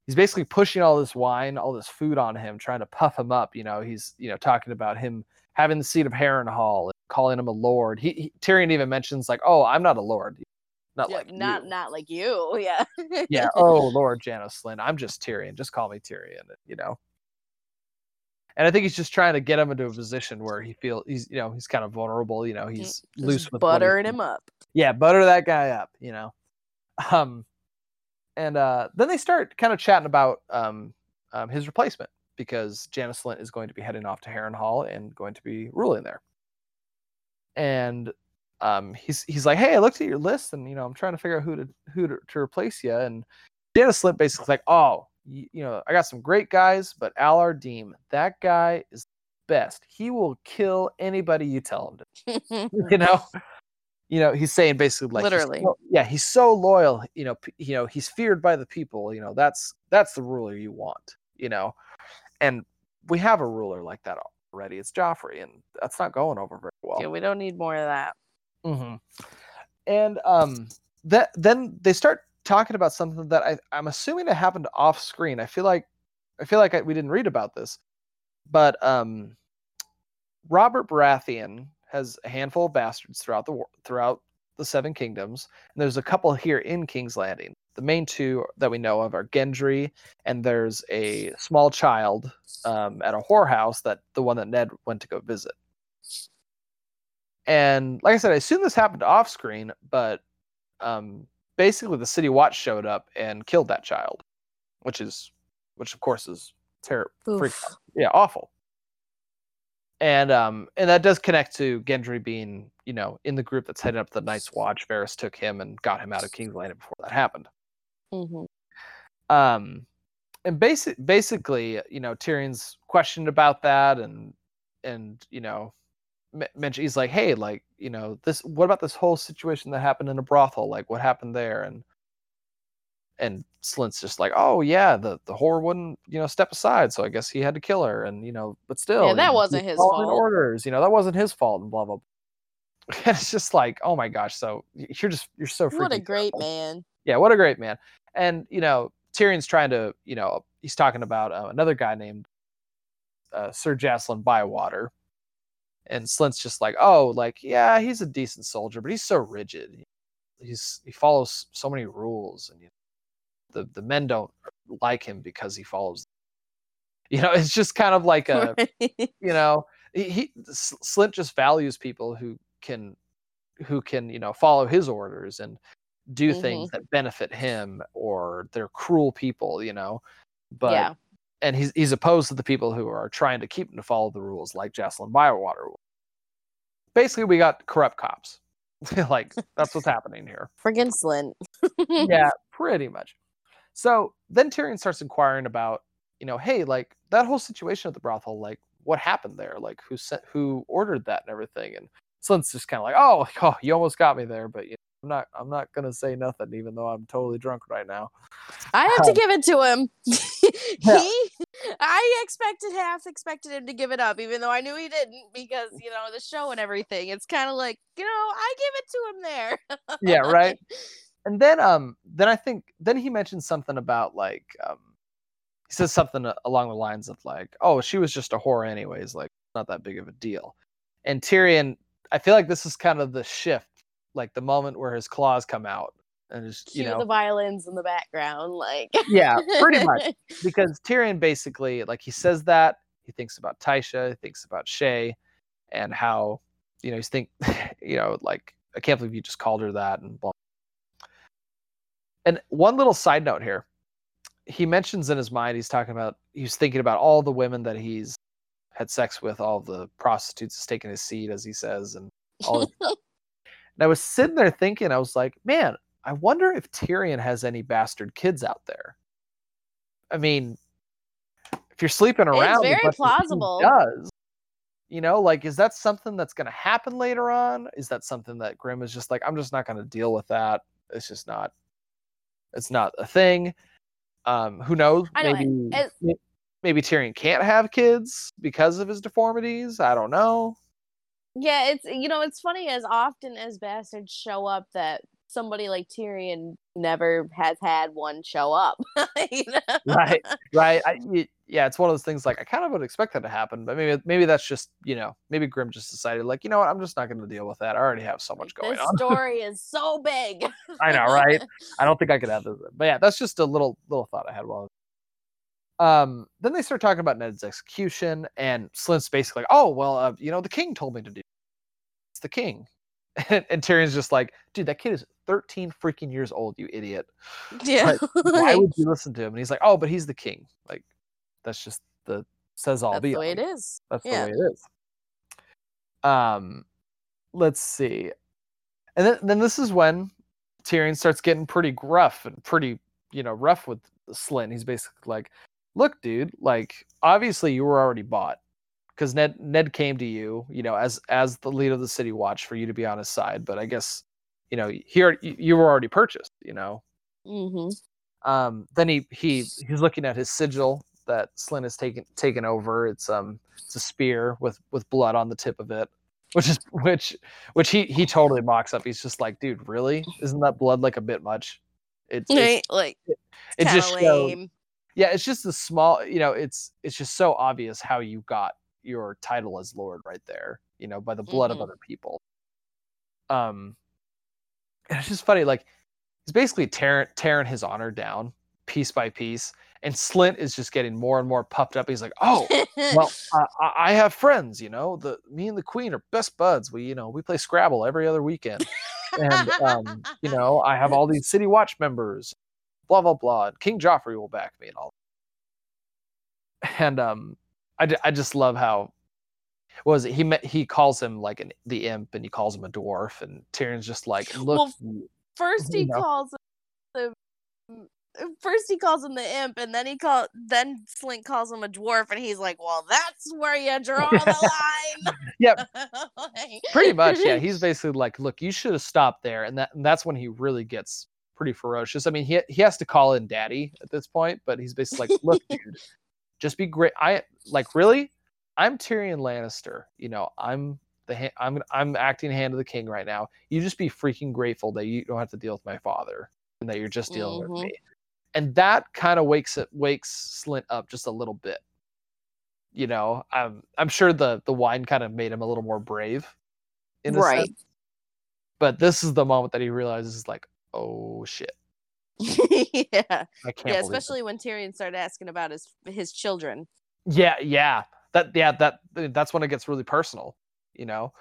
He's basically pushing all this wine, all this food on him, trying to puff him up. You know, he's you know talking about him having the seat of Harrenhal, and calling him a lord. He, he Tyrion even mentions like, "Oh, I'm not a lord, not Yeah, like not you." not like you. Yeah. yeah. Oh, Lord Janos Slynt. I'm just Tyrion. Just call me Tyrion. You know. And I think he's just trying to get him into a position where he feel he's you know he's kind of vulnerable. You know he's Just loose with buttering him up. Yeah, butter that guy up. You know. Um, and uh, then they start kind of chatting about um, um his replacement because Janos Slynt is going to be heading off to Harrenhal and going to be ruling there. And um, he's he's like, hey, I looked at your list, and you know, I'm trying to figure out who to who to, to replace you. And Janos Slynt basically like, oh, you, you know, I got some great guys, but Allar Deem, that guy is the best. He will kill anybody you tell him to you know you know he's saying basically like Literally. so- yeah he's so loyal you know p- you know he's feared by the people you know that's that's the ruler you want you know and we have a ruler like that already it's joffrey and that's not going over very well yeah, we don't need more of that. hmm And um, that then they start talking about something that I, I'm assuming it happened off screen. I feel like I feel like I, we didn't read about this, but um, Robert Baratheon has a handful of bastards throughout the throughout the Seven Kingdoms, and there's a couple here in King's Landing. The main two that we know of are Gendry, and there's a small child um, at a whorehouse that the one that Ned went to go visit. And like I said, I assume this happened off screen, but um, basically the City Watch showed up and killed that child, which is, which of course is terrible, yeah, awful. And um, and that does connect to Gendry being, you know, in the group that's headed up the Night's Watch. Varys took him and got him out of King's Landing before that happened. Mhm. Um, and basic, basically, you know, Tyrion's questioned about that, and and you know, mention he's like, hey, like, you know, this. What about this whole situation that happened in a brothel? Like, what happened there? And and Slynt's just like, oh yeah, the the whore wouldn't, you know, step aside, so I guess he had to kill her, and you know, but still, Yeah, that wasn't his fault. Orders, you know, that wasn't his fault, and blah blah. blah. And it's just like, oh my gosh, so you're just you're so free. What a great terrible. man. Yeah, what a great man. And you know, Tyrion's trying to, you know, he's talking about uh, another guy named uh, Sir Jacelyn Bywater, and Slynt's just like, oh, like yeah, he's a decent soldier, but he's so rigid. He's he follows so many rules, and you the the men don't like him because he follows. You know, it's just kind of like a you know he, he Slynt just values people who can who can you know follow his orders and do things mm-hmm. that benefit him or they're cruel people you know but yeah. and he's he's opposed to the people who are trying to keep him to follow the rules like Jacelyn Bywater basically we got corrupt cops like that's what's happening here Friggin' Slynt. yeah, pretty much. So then Tyrion starts inquiring about, you know, hey, like that whole situation at the brothel, like what happened there, like who sent, who ordered that and everything. And Slynt's just kind of like, oh, oh, you almost got me there, but you know, I'm not, I'm not gonna say nothing, even though I'm totally drunk right now. I have to Um, give it to him. Yeah. he, I expected half expected him to give it up, even though I knew he didn't because you know the show and everything. It's kind of like you know I give it to him there. Yeah, right. And then, um, then I think then he mentioned something about like, um, he says something along the lines of like, oh, she was just a whore anyways, like not that big of a deal. And Tyrion, I feel like this is kind of the shift, like the moment where his claws come out and just Cue you know the violins in the background, like yeah pretty much because Tyrion basically like he says that he thinks about Tysha he thinks about Shae, and how you know he's think you know like I can't believe you just called her that and blah. And one little side note here, he mentions in his mind he's talking about he's thinking about all the women that he's had sex with, all the prostitutes has taken his seat as he says, and all. and I was sitting there thinking, I was like, man, I wonder if Tyrion has any bastard kids out there. I mean, if you're sleeping around, it's very plausible. Does you know, like, is that something that's going to happen later on? Is that something that Grim is just like, I'm just not going to deal with that. It's just not. It's not a thing. Um, who knows? Maybe maybe Tyrion can't have kids because of his deformities. I don't know. yeah, it's you know it's funny as often as bastards show up that somebody like Tyrion never has had one show up. you know? Right, right. I, y- yeah, it's one of those things. Like I kind of would expect that to happen, but maybe maybe that's just you know maybe Grim just decided like you know what I'm just not going to deal with that. I already have so much going on. This on. story is so big. I know, right? I don't think I could have this. But yeah, that's just a little little thought I had while. Um, then they start talking about Ned's execution, and Slynt's basically like, "Oh well, uh, you know, the king told me to do. It's the king." And, and Tyrion's just like, "Dude, that kid is 13 freaking years old, you idiot. yeah. Why would you listen to him?" And he's like, "Oh, but he's the king. Like, that's just the says all that's be the way it is. That's Yeah. the way it is. Um, let's see, and then then this is when Tyrion starts getting pretty gruff and pretty you know rough with Slynt. He's basically like, "Look, dude, like obviously you were already bought because Ned Ned came to you, you know, as as the leader of the City Watch for you to be on his side. But I guess you know here you, you were already purchased, you know." hmm um then he he he's looking at his sigil that Slynt has taken taken over it's um it's a spear with with blood on the tip of it which is which which he he totally mocks up he's just like dude really isn't that blood like a bit much It's, it, Right? Like it it just shows yeah it's just a small you know it's it's just so obvious how you got your title as lord right there, you know, by the blood Mhm. of other people. Um, and it's just funny, like he's basically tearing tearing his honor down piece by piece, and Slynt is just getting more and more puffed up. He's like, "Oh, well, I, I- I have friends, you know. The me and the queen are best buds. We, you know, we play Scrabble every other weekend, and um, you know, I have all these City Watch members, blah blah blah. And King Joffrey will back me and all. And um, I, I just love how was it? He met, he calls him like an the imp and he calls him a dwarf and Tyrion's just like look Well, first he know. calls him first he calls him the imp and then he call then Slynt calls him a dwarf and he's like well that's where you draw the line. Yep. Like- pretty much yeah. He's basically like look you should have stopped there. And that and that's when he really gets pretty ferocious. I mean he he has to call in daddy at this point but he's basically like look dude just be great i like really i'm tyrion lannister you know i'm the ha- i'm i'm acting hand of the king right now you just be freaking grateful that you don't have to deal with my father and that you're just dealing Mhm. with me and that kind of wakes it wakes Slynt up just a little bit you know i'm i'm sure the the wine kind of made him a little more brave in Right. sense. but this is the moment that he realizes like oh shit yeah. Yeah especially when tyrion started asking about his his children. Yeah yeah. That yeah that that's when it gets really personal you know?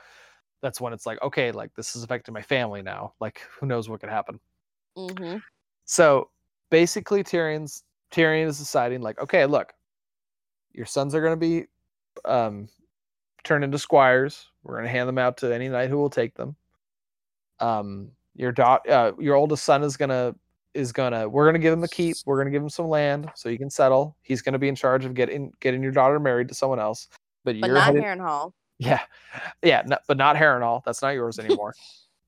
That's when it's like okay like this is affecting my family now. Like who knows what could happen. Hmm So basically, Tyrion's Tyrion is deciding like, okay, look, your sons are going to be um, turned into squires. We're going to hand them out to any knight who will take them. Um, your daughter, uh, your oldest son is gonna is gonna. We're gonna give him a keep. We're gonna give him some land so he can settle. He's gonna be in charge of getting getting your daughter married to someone else. But, but you're not headed, Harrenhal. yeah, yeah, no, but not Harrenhal. That's not yours anymore.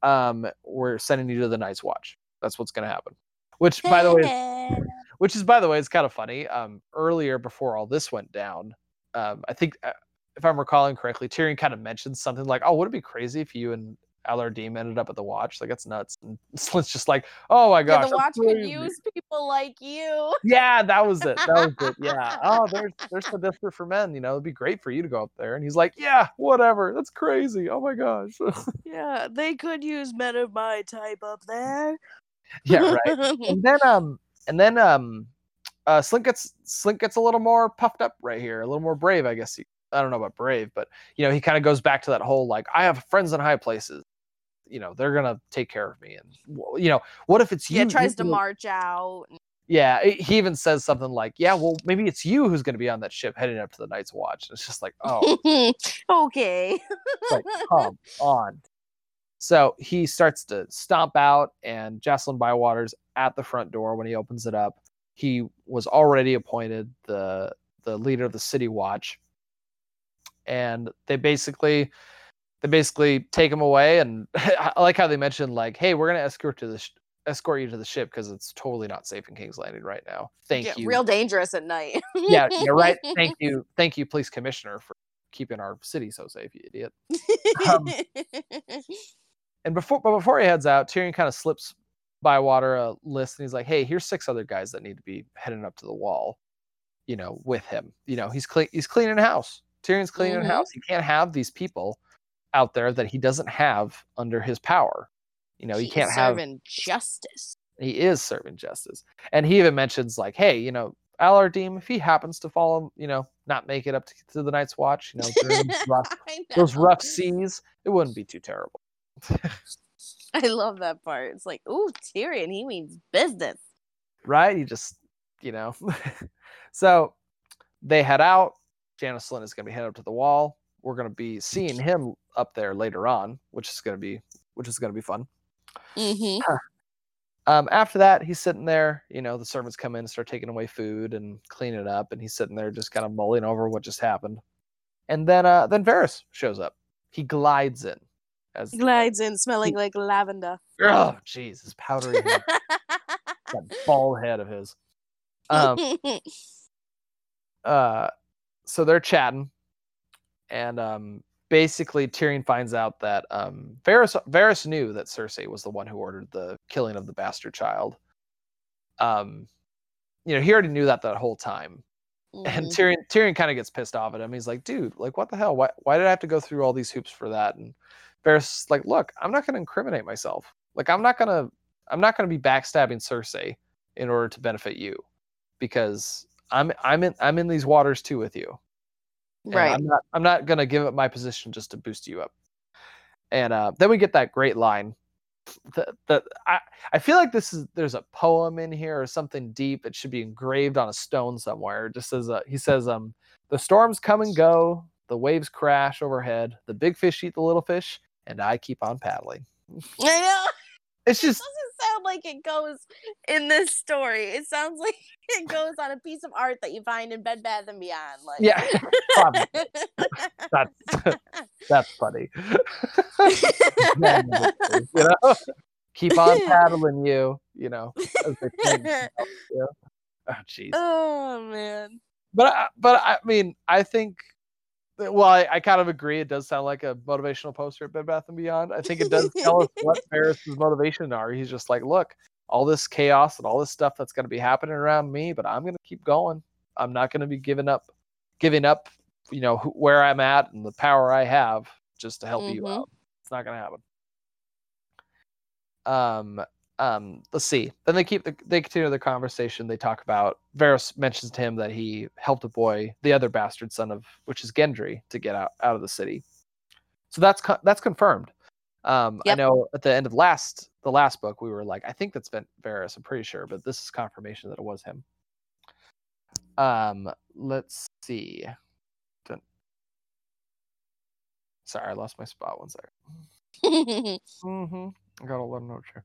um, we're sending you to the Night's Watch. That's what's gonna happen. Which, by the way, which is by the way is kind of funny um earlier before all this went down um i think uh, if i'm recalling correctly tyrion kind of mentioned something like oh would it be crazy if you and Allar Deem ended up at the watch like that's nuts. And Slynt's just like oh my yeah, gosh the watch could use people like you. yeah that was it that was it yeah. Oh there's there's the differ for men you know it'd be great for you to go up there. And he's like yeah whatever that's crazy oh my gosh. Yeah, they could use men of my type up there. yeah right. And then um and then um uh Slynt gets Slynt gets a little more puffed up right here a little more brave i guess he, i don't know about brave but you know he kind of goes back to that whole like i have friends in high places you know they're gonna take care of me and you know what if it's you yeah, tries you to know- march out. yeah he even says something like yeah well maybe it's you who's gonna be on that ship heading up to the night's watch it's just like oh okay. Like, come on. So he starts to stomp out, and Jacelyn Bywater's at the front door when he opens it up. He was already appointed the the leader of the City Watch, and they basically they basically take him away. And I like how they mentioned like, "Hey, we're gonna escort to the sh- escort you to the ship because it's totally not safe in King's Landing right now. Thank Yeah, you, Real dangerous at night. yeah, you're right. Thank you, thank you, police commissioner, for keeping our city so safe, you idiot." Um, And before but before he heads out, Tyrion kind of slips Bywater a list and he's like, "Hey, here's six other guys that need to be heading up to the wall, you know, with him. You know, he's clean he's cleaning house. Tyrion's cleaning Mhm. house. He can't have these people out there that he doesn't have under his power. You know, he He's can't have serving justice. he is serving justice. And he even mentions like, "Hey, you know, Allar Deem, if he happens to fall, you know, not make it up to, to the Night's Watch, you know, those rough, those rough seas, it wouldn't be too terrible." I love that part. It's like, ooh, Tyrion, he means business. right? He just, you know. so they head out. Janos Slynt is going to be headed up to the wall. We're going to be seeing him up there later on, which is going to be which is going to be fun. Mm-hmm. Um, after that, he's sitting there. You know, the servants come in and start taking away food and cleaning it up, and he's sitting there just kind of mulling over what just happened. And then, uh, then Varys shows up. He glides in as Glides in smelling like lavender. oh, jeez, his powdery head, that bald head of his. Um, uh so they're chatting and um basically Tyrion finds out that um Varys Varys knew that Cersei was the one who ordered the killing of the bastard child. Um you know, he already knew that that whole time. And Mhm. Tyrion Tyrion kind of gets pissed off at him. He's like, dude, like what the hell? Why why did I have to go through all these hoops for that? And Varys is like, look, I'm not gonna incriminate myself. Like I'm not gonna I'm not gonna be backstabbing Cersei in order to benefit you. Because I'm I'm in I'm in these waters too with you. Right. I'm not I'm not gonna give up my position just to boost you up. And uh, then we get that great line. That, that I I feel like this is there's a poem in here or something deep. It should be engraved on a stone somewhere. It just says uh, he says um the storms come and go, the waves crash overhead, the big fish eat the little fish, and I keep on paddling. I. It's It just doesn't sound like it goes in this story. It sounds like it goes on a piece of art that you find in Bed Bath and Beyond. Like yeah, probably. that's that's funny. you know, keep on paddling, you. You know, oh jeez. oh man. but I, but I mean, I think. Well, I, I kind of agree. It does sound like a motivational poster at Bed Bath and Beyond. I think it does tell us what Varys's motivation are. He's just like, look, all this chaos and all this stuff that's going to be happening around me, but I'm going to keep going. I'm not going to be giving up, giving up, you know, who, where I'm at and the power I have just to help you Mhm. out. It's not going to happen. Um, um, let's see. Then they keep the, they continue the conversation. They talk about Varys mentions to him that he helped a boy, the other bastard son of which is Gendry, to get out out of the city. So that's co- that's confirmed. Um, I know at the end of last the last book we were like, I think that's been Varys. I'm pretty sure, but this is confirmation that it was him. Um, let's see. Dun- Sorry, I lost my spot. One second. Mm-hmm. I got a lot of notes here.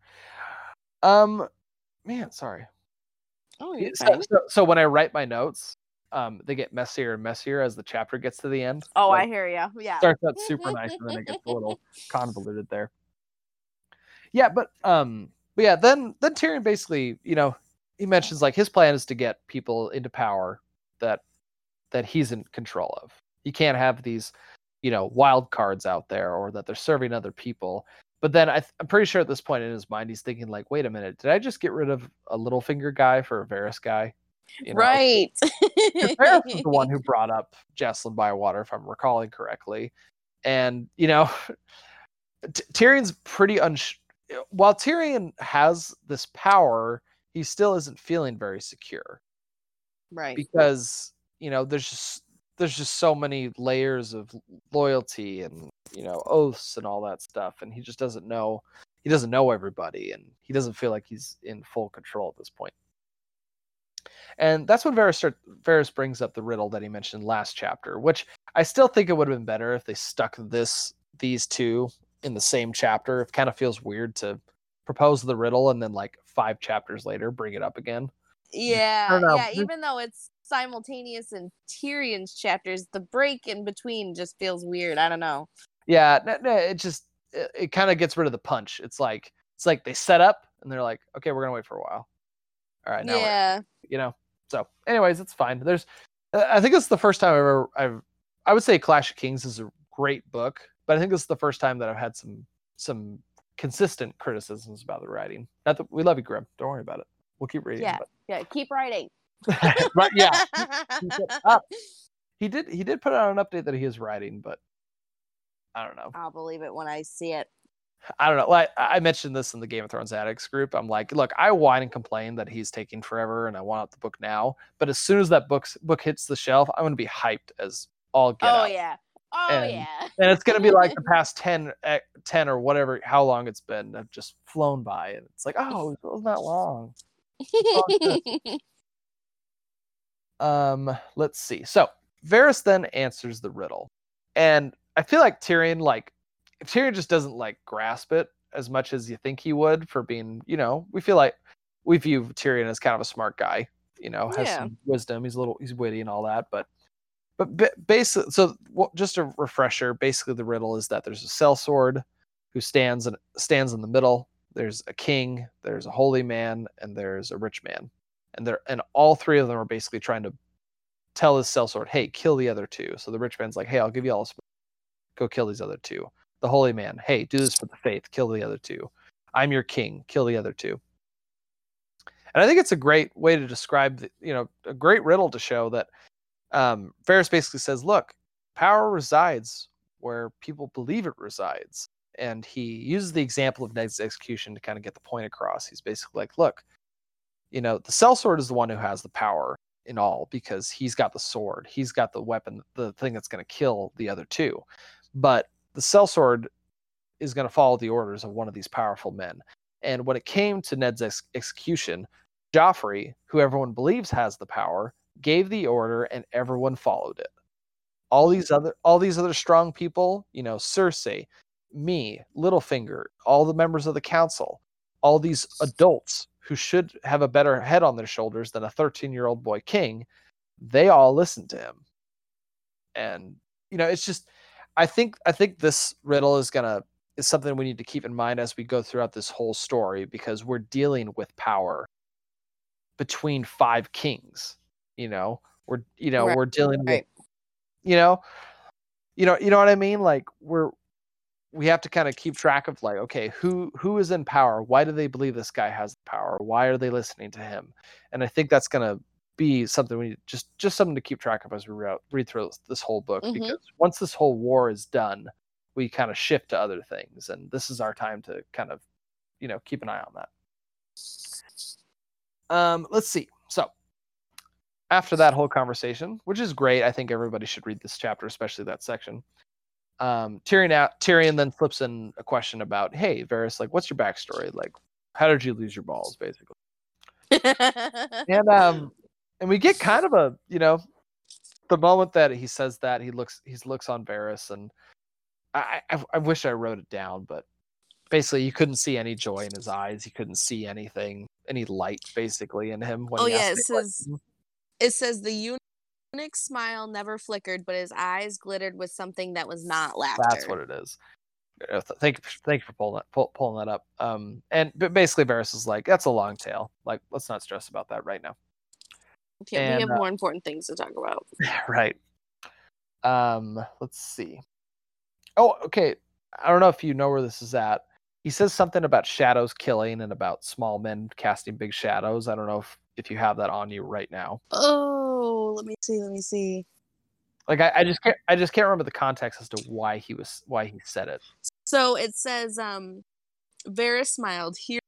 Um, man, sorry. oh, Yeah, So, so, so when I write my notes, um, they get messier and messier as the chapter gets to the end. Oh, Like, I hear you. Yeah. starts out super nice and then it gets a little convoluted there. Yeah, but um, but yeah, then then Tyrion basically, you know, he mentions like his plan is to get people into power that that he's in control of. He can't have these, you know, wild cards out there or that they're serving other people. But then I th- I'm pretty sure at this point in his mind he's thinking like, wait a minute, did I just get rid of a Littlefinger guy for a Varys guy? You know, right. Varys was the one who brought up Jacelyn Bywater, if I'm recalling correctly. And you know, T- Tyrion's pretty uns. While Tyrion has this power, he still isn't feeling very secure right. because you know there's just there's just so many layers of loyalty and you know oaths and all that stuff, and he just doesn't know. He doesn't know everybody, and he doesn't feel like he's in full control at this point. And that's when Varys, start, Varys brings up the riddle that he mentioned last chapter, which I still think it would have been better if they stuck this these two in the same chapter. It kind of feels weird to propose the riddle and then like five chapters later bring it up again. Yeah. Yeah. Even though it's simultaneous in Tyrion's chapters, the break in between just feels weird. I don't know. Yeah, no, no, it just it, it kind of gets rid of the punch. It's like it's like they set up and they're like, okay, we're gonna wait for a while. All right, now yeah. you know. So, anyways, it's fine. There's, I think it's the first time I've ever, I've, I would say Clash of Kings is a great book, but I think this is the first time that I've had some, some consistent criticisms about the writing. Not that we love you, Grim. Don't worry about it. We'll keep reading. Yeah. Yeah. Keep writing. Yeah, up. he did, he did put out an update that he is writing, but I don't know. I'll believe it when I see it. I don't know. Like I mentioned this in the Game of Thrones addicts group. I'm like, look, I whine and complain that he's taking forever, and I want out the book now. But as soon as that book's book hits the shelf, I'm gonna be hyped as all get oh out. yeah. Oh And- yeah. and it's gonna be like the past 10, eh, 10 or whatever, how long it's been, have just flown by, and it's like, oh, it wasn't that long. Um, let's see. So Varys then answers the riddle, and I feel like Tyrion, like, if Tyrion just doesn't like grasp it as much as you think he would for being, you know, we feel like we view Tyrion as kind of a smart guy, you know, has Yeah. some wisdom. He's a little, he's witty and all that, but. But ba- basically, so just a refresher. Basically, the riddle is that there's a sellsword who stands and stands in the middle. There's a king, there's a holy man, and there's a rich man and they're and all three of them are basically trying to tell his sellsword, "Hey, kill the other two. So the rich man's like, "Hey, I'll give you all. Go kill these other two. The holy man, "Hey, do this for the faith. Kill the other two. I'm your king. Kill the other two. And I think it's a great way to describe, the, you know, a great riddle to show that um, Varys basically says, "Look, power resides where people believe it resides." And he uses the example of Ned's execution to kind of get the point across. He's basically like, "Look, you know, the sellsword is the one who has the power in all because he's got the sword, he's got the weapon, the thing that's going to kill the other two. But the sellsword is going to follow the orders of one of these powerful men. And when it came to Ned's ex- execution, Joffrey, who everyone believes has the power, gave the order and everyone followed it. All these other all these other strong people, you know, Cersei, me, Littlefinger, all the members of the council, all these adults who should have a better head on their shoulders than a 13-year-old boy king, they all listened to him. And you know, it's just I think I think this riddle is going to is something we need to keep in mind as we go throughout this whole story because we're dealing with power between five kings you know we're you know Right, we're dealing with right. you know you know you know what i mean like we're we have to kind of keep track of like okay who who is in power? Why do they believe this guy has the power? Why are they listening to him? And i think that's going to be something we just just something to keep track of as we read, read through this, whole book Mhm. because once this whole war is done we kind of shift to other things and this is our time to kind of you know keep an eye on that. Um let's see. So after that whole conversation which is great i think everybody should read this chapter especially that section um tyrion out tyrion then flips in a question about hey Varys, like what's your backstory? Like how did you lose your balls basically? And um and we get kind of a you know the moment that he says that he looks he looks on Varys and I, I I wish I wrote it down but basically you couldn't see any joy in his eyes. You couldn't see anything any light basically in him when Oh, he yeah, it says- it says the eunuch's smile never flickered, but his eyes glittered with something that was not laughter. that's what it is thank you thank you for pulling that pull, pulling that up um and but basically Varys is like that's a long tale like let's not stress about that right now Yeah, we have uh, more important things to talk about. right. Um, let's see. Oh, okay. I don't know if you know where this is at. He says something about shadows killing and about small men casting big shadows. I don't know if, if you have that on you right now. Oh, let me see. Let me see. Like I, I just can't I just can't remember the context as to why he was why he said it. So it says, um, Varys smiled. Here,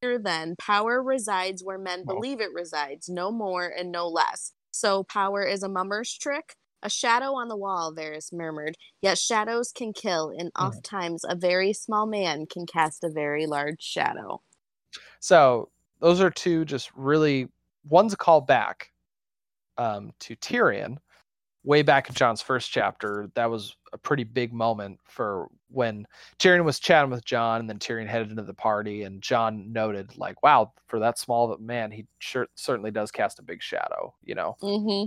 here then, power resides where men Oh. believe it resides, no more and no less. So power is a mummer's trick. A shadow on the wall, Varys murmured. Yet shadows can kill, and Mhm. oft times a very small man can cast a very large shadow. So those are two just really one's a call back um, to Tyrion way back in Jon's first chapter. That was a pretty big moment for when Tyrion was chatting with Jon, and then Tyrion headed into the party, and Jon noted like, "Wow, for that small of a man, he sure certainly does cast a big shadow," you know. Mm-hmm.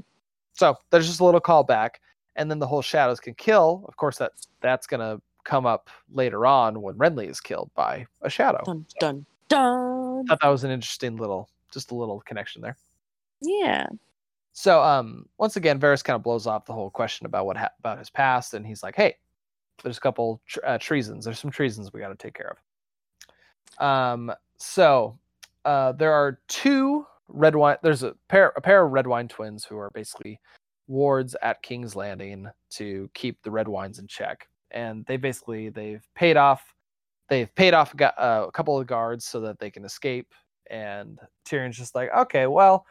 So there's just a little callback, and then the whole shadows can kill. Of course, that that's gonna come up later on when Renly is killed by a shadow. Dun dun dun. thought that was an interesting little just a little connection there Yeah. So um once again Varys kind of blows off the whole question about what ha- about his past and he's like hey there's a couple tr- uh, treasons. There's some treasons we got to take care of. Um so uh there are two Redwyne there's a pair a pair of Redwyne twins who are basically wards at king's landing to keep the Redwynes in check. And they basically they've paid off they've paid off a, uh, a couple of guards so that they can escape. And Tyrion's just like, okay, well,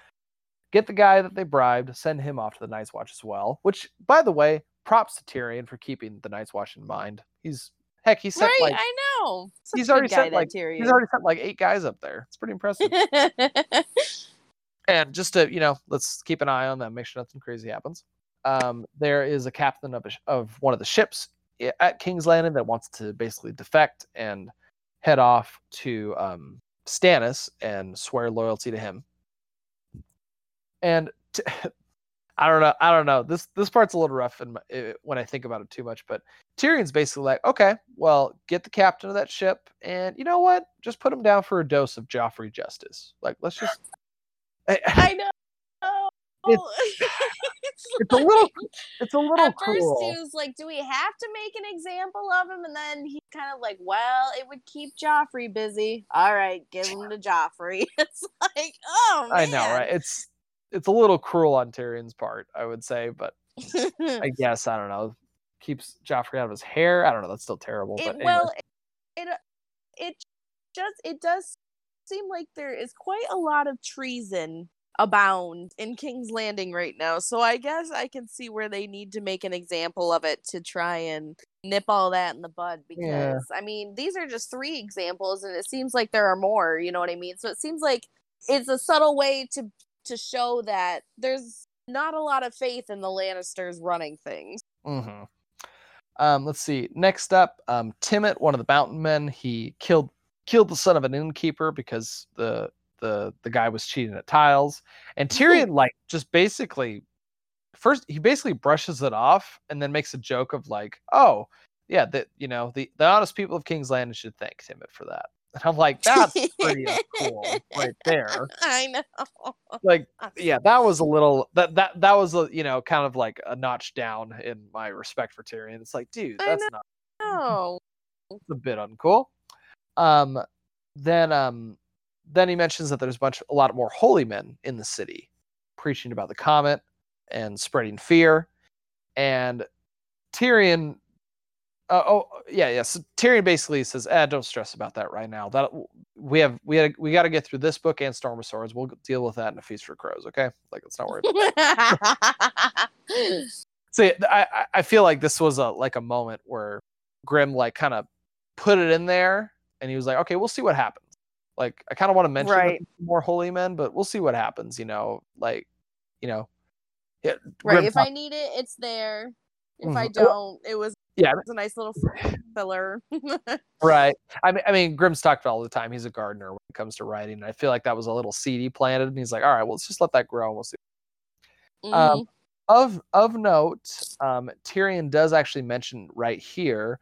get the guy that they bribed, send him off to the Night's Watch as well. Which, by the way, props to Tyrion for keeping the Night's Watch in mind. He's heck, he sent Right, like I know. Such he's already sent like Tyrion. he's already sent like eight guys up there. It's pretty impressive. and just to you know, let's keep an eye on them, make sure nothing crazy happens. Um, there is a captain of a, of one of the ships at King's Landing that wants to basically defect and head off to um, Stannis and swear loyalty to him. And t- I don't know, I don't know. This this part's a little rough in my, eh, when I think about it too much. But Tyrion's basically like, okay, well, get the captain of that ship, and you know what? Just put him down for a dose of Joffrey justice. Like, let's just. I- I know. it's a little it's a little At first, he was like, "Do we have to make an example of him?" And then he's kind of like, "Well, it would keep Joffrey busy. All right, give him to Joffrey." It's like, oh man, I know, right? It's it's a little cruel on Tyrion's part, I would say, but I guess I don't know. Keeps Joffrey out of his hair. I don't know. That's still terrible. It, well, it uh, it just it does seem like there is quite a lot of treason abound in King's Landing right now. So I guess I can see where they need to make an example of it to try and nip all that in the bud because Yeah. I mean, these are just three examples and it seems like there are more, you know what I mean? So it seems like it's a subtle way to to show that there's not a lot of faith in the Lannisters running things. hmm Um, let's see. Next up, um, one of the mountain men, he killed killed the son of an innkeeper because the the the guy was cheating at tiles, and Tyrion like just basically first he basically brushes it off and then makes a joke of like, oh yeah, that you know the the honest people of King's Landing should thank Timett for that. And I'm like, that's pretty uncool right there. I know. Like yeah, that was a little that that that was a you know kind of like a notch down in my respect for Tyrion. It's like, dude, that's not No. it's a bit uncool. Um, then um, then he mentions that there's a bunch, a lot more holy men in the city, preaching about the comet and spreading fear. And Tyrion, uh, oh yeah, yeah. So Tyrion basically says, "Eh, don't stress about that right now. That we have, we had, we got to get through this book and Storm of Swords. We'll deal with that in a feast for crows. Okay, like let's not worry." See, I I- I feel like this was a like a moment where Grim like kind of put it in there, and he was like, "Okay, we'll see what happens." Like, I kind of want to mention Right. more holy men, but we'll see what happens. You know, like, you know, yeah, right. Grim If talk- I need it, it's there. If I Mhm. don't, it was Yeah. it's a nice little filler. right. I mean, I mean, Grim's talked about all the time. He's a gardener when it comes to writing. And I feel like that was a little seed he planted, and he's like, "All right, well, let's just let that grow, and we'll see." Um, Mhm. of of note, um, Tyrion does actually mention right here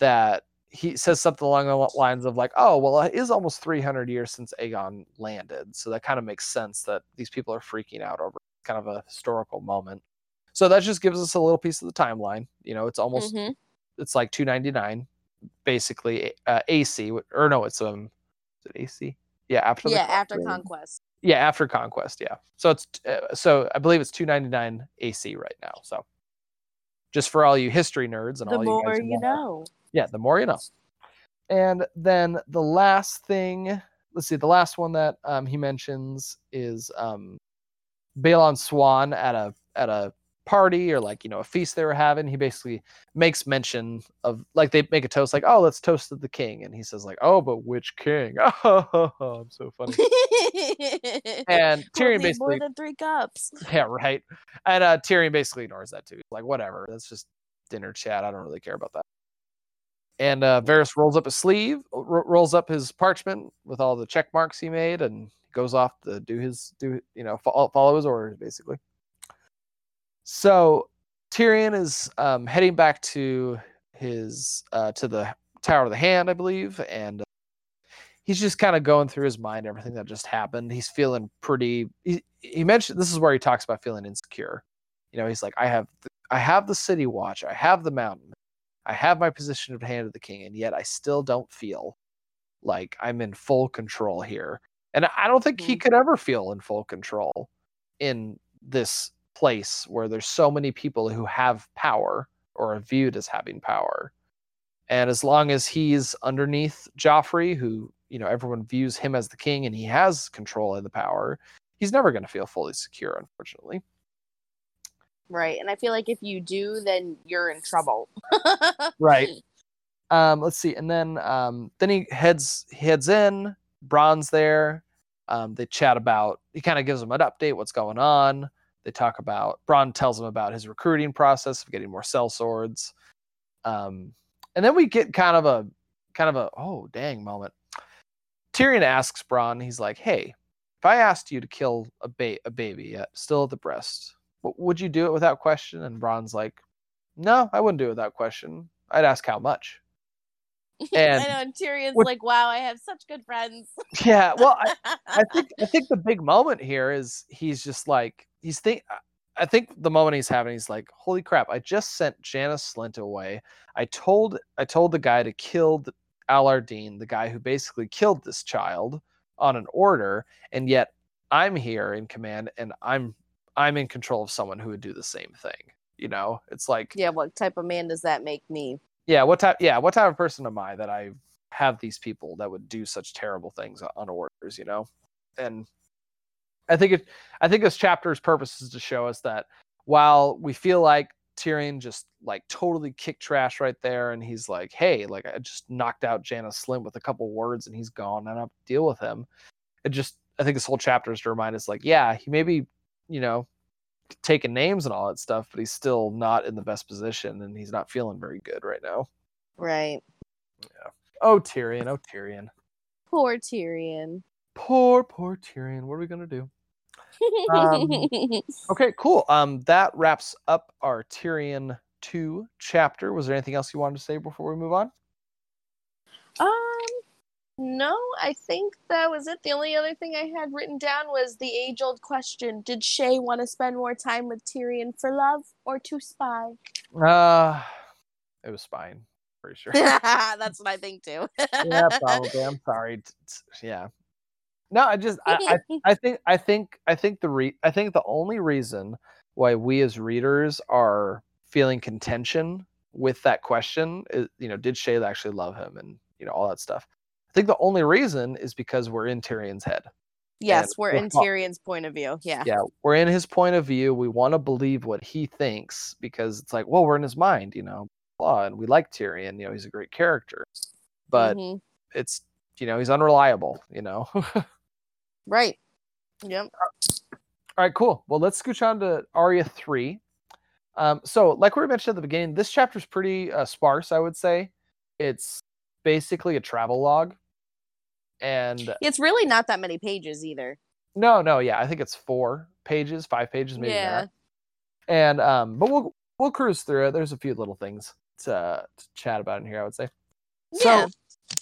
that he says something along the lines of like, "Oh, well, it is almost 300 years since Aegon landed, so that kind of makes sense that these people are freaking out over kind of a historical moment." So that just gives us a little piece of the timeline. You know, it's almost Mhm. it's like 299, basically uh, AC or no, it's um, is it AC? Yeah, after the yeah, after conquest. Yeah, after conquest. Yeah. So it's uh, so I believe it's 299 AC right now. So just for all you history nerds and The all you guys you know. Yeah, the more you know. And then the last thing, let's see, the last one that um, he mentions is um, Balon Swan at a at a party or like you know a feast they were having. He basically makes mention of like they make a toast like, oh, let's toast to the king, and he says like, oh, but which king? Oh, I'm so funny. And Tyrion basically more than three cups. Yeah, right. And uh, Tyrion basically ignores that too. Like, whatever. That's just dinner chat. I don't really care about that. And uh, Varys rolls up his sleeve, ro- rolls up his parchment with all the check marks he made, and goes off to do his do you know fo- follow his orders basically. So Tyrion is um, heading back to his uh, to the Tower of the Hand, I believe, and uh, he's just kind of going through his mind everything that just happened. He's feeling pretty. He, he mentioned this is where he talks about feeling insecure. You know, he's like, I have the, I have the city watch, I have the mountain, I have my position of hand of the king, and yet I still don't feel like I'm in full control here. And I don't think he Mhm. could ever feel in full control in this place where there's so many people who have power or are viewed as having power. And as long as he's underneath Joffrey, who, you know, everyone views him as the king and he has control of the power, he's never going to feel fully secure, unfortunately. Right. And I feel like if you do, then you're in trouble. Right. Um, let's see. And then um, then he heads he heads in, Bronn's there. Um, they chat about he kind of gives them an update, what's going on. They talk about Bronn tells him about his recruiting process of getting more sellswords. Um, and then we get kind of a kind of a oh dang moment. Tyrion asks Bronn, he's like, "Hey, if I asked you to kill a ba- a baby uh, still at the breast, would you do it without question?" And Bronn's like, "No, I wouldn't do it without question. I'd ask how much." And I know, and Tyrion's what- like, "Wow, I have such good friends." yeah, well, I, I think I think the big moment here is he's just like he's think I think the moment he's having he's like, holy crap! I just sent Janos Slynt away. I told I told the guy to kill the, Allar Deem, the guy who basically killed this child on an order, and yet I'm here in command and I'm I'm in control of someone who would do the same thing. You know, it's like yeah, what type of man does that make me? yeah, what type yeah, what type of person am I that I have these people that would do such terrible things on orders, you know? And I think it I think this chapter's purpose is to show us that while we feel like Tyrion just like totally kicked trash right there and he's like, hey, like I just knocked out Janos Slynt with a couple words and he's gone and I don't have to deal with him. It just I think this whole chapter is to remind us like, yeah, he maybe, you know, taking names and all that stuff, but he's still not in the best position and he's not feeling very good right now. Right. Yeah. Oh Tyrion, oh Tyrion. Poor Tyrion. Poor, poor Tyrion. What are we gonna do? Um, Okay, cool. Um, that wraps up our Tyrion two chapter. Was there anything else you wanted to say before we move on? um, no, I think that was it. The only other thing I had written down was the age-old question: Did Shae want to spend more time with Tyrion for love or to spy? Uh it was fine. Pretty sure. That's what I think too. yeah, probably. I'm sorry. T- t- Yeah. No, I just I, I I think I think I think the re- I think the only reason why we as readers are feeling contention with that question is you know did Shae actually love him and you know all that stuff. I think the only reason is because we're in Tyrion's head. yes, And we're in Tyrion's point of view. Yeah. Yeah, we're in his point of view. We want to believe what he thinks because it's like, well, we're in his mind, you know, blah, and we like Tyrion. You know, he's a great character, but Mhm. it's you know he's unreliable. You know. Right. Yep. All right, cool. Well, let's scooch on to Arya 3. Um, so, like we mentioned at the beginning, this chapter is pretty uh, sparse, I would say. It's basically a travel log. And It's really not that many pages either. no, no, yeah, I think it's four pages, five pages, maybe. Yeah. And um, but we'll we'll cruise through it. There's a few little things to, to chat about in here, I would say. Yeah. So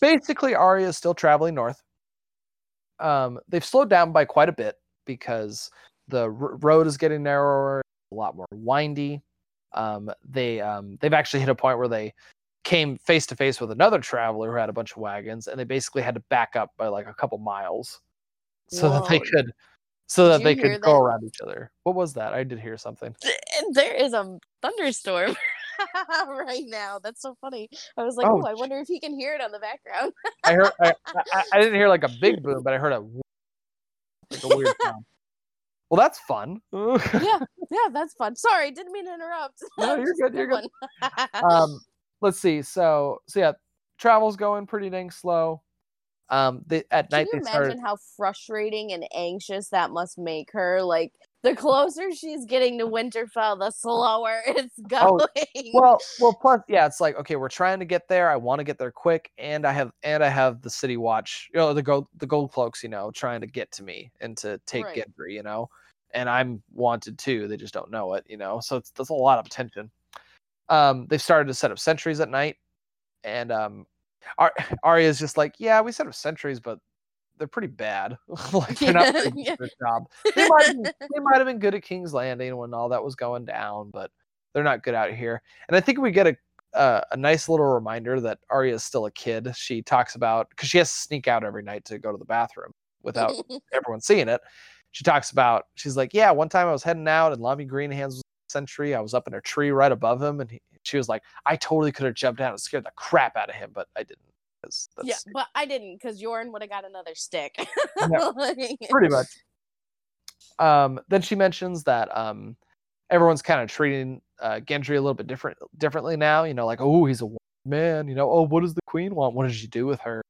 basically, Arya is still traveling north. Um, they've slowed down by quite a bit because the r- road is getting narrower, a lot more windy. Um, they um, they've actually hit a point where they came face to face with another traveler who had a bunch of wagons, and they basically had to back up by like a couple miles so that they could so Did that they could go around each other. What was that? I did hear something. And there is a thunderstorm right now. That's so funny. I was like, Oh, I wonder if he can hear it on the background. I heard. I, I, I didn't hear like a big boom, but I heard a like a weird sound. Well, that's fun. yeah, yeah, that's fun. Sorry, didn't mean to interrupt. No, you're good, you're good. um, let's see. So, so yeah, travel's going pretty dang slow. Um, they at Can night you they imagine started. how frustrating and anxious that must make her? Like the closer she's getting to Winterfell, the slower it's going. Oh, going. Well, well, plus, yeah, it's like okay, we're trying to get there. I want to get there quick, and I have and I have the city watch, you know, the gold the gold cloaks, you know, trying to get to me and to take Right. Gendry, you know, and I'm wanted too. They just don't know it, you know. So it's that's a lot of attention. Um, they've started to set up sentries at night, and um, Ar- Arya's just like, yeah, we set up sentries, but they're pretty bad. like they're not Yeah, doing yeah. good job. They might have been, they might have been good at King's Landing when all that was going down, but they're not good out here. And I think we get a uh, a nice little reminder that Arya is still a kid. She talks about because she has to sneak out every night to go to the bathroom without everyone seeing it. She talks about she's like, yeah, one time I was heading out and Lommy Greenhands was sentry. I was up in a tree right above him, and he, she was like, I totally could have jumped down and scared the crap out of him, but I didn't. That's yeah, but I didn't because Yoren would have got another stick. Pretty much. Um, then she mentions that um, everyone's kind of treating uh, Gendry a little bit different differently now. You know, like oh, he's a man. You know, oh, what does the queen want? What did she do with her?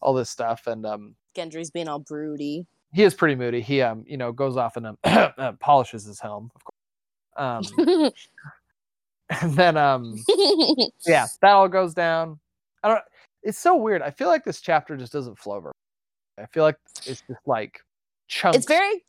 All this stuff, and um, Gendry's being all broody. he is pretty moody. He um, you know, goes off and um, uh, polishes his helm, of course. Um, and then um, yeah, that all goes down. I don't. It's so weird. I feel like this chapter just doesn't flow over. I feel like it's just like chunks. it's very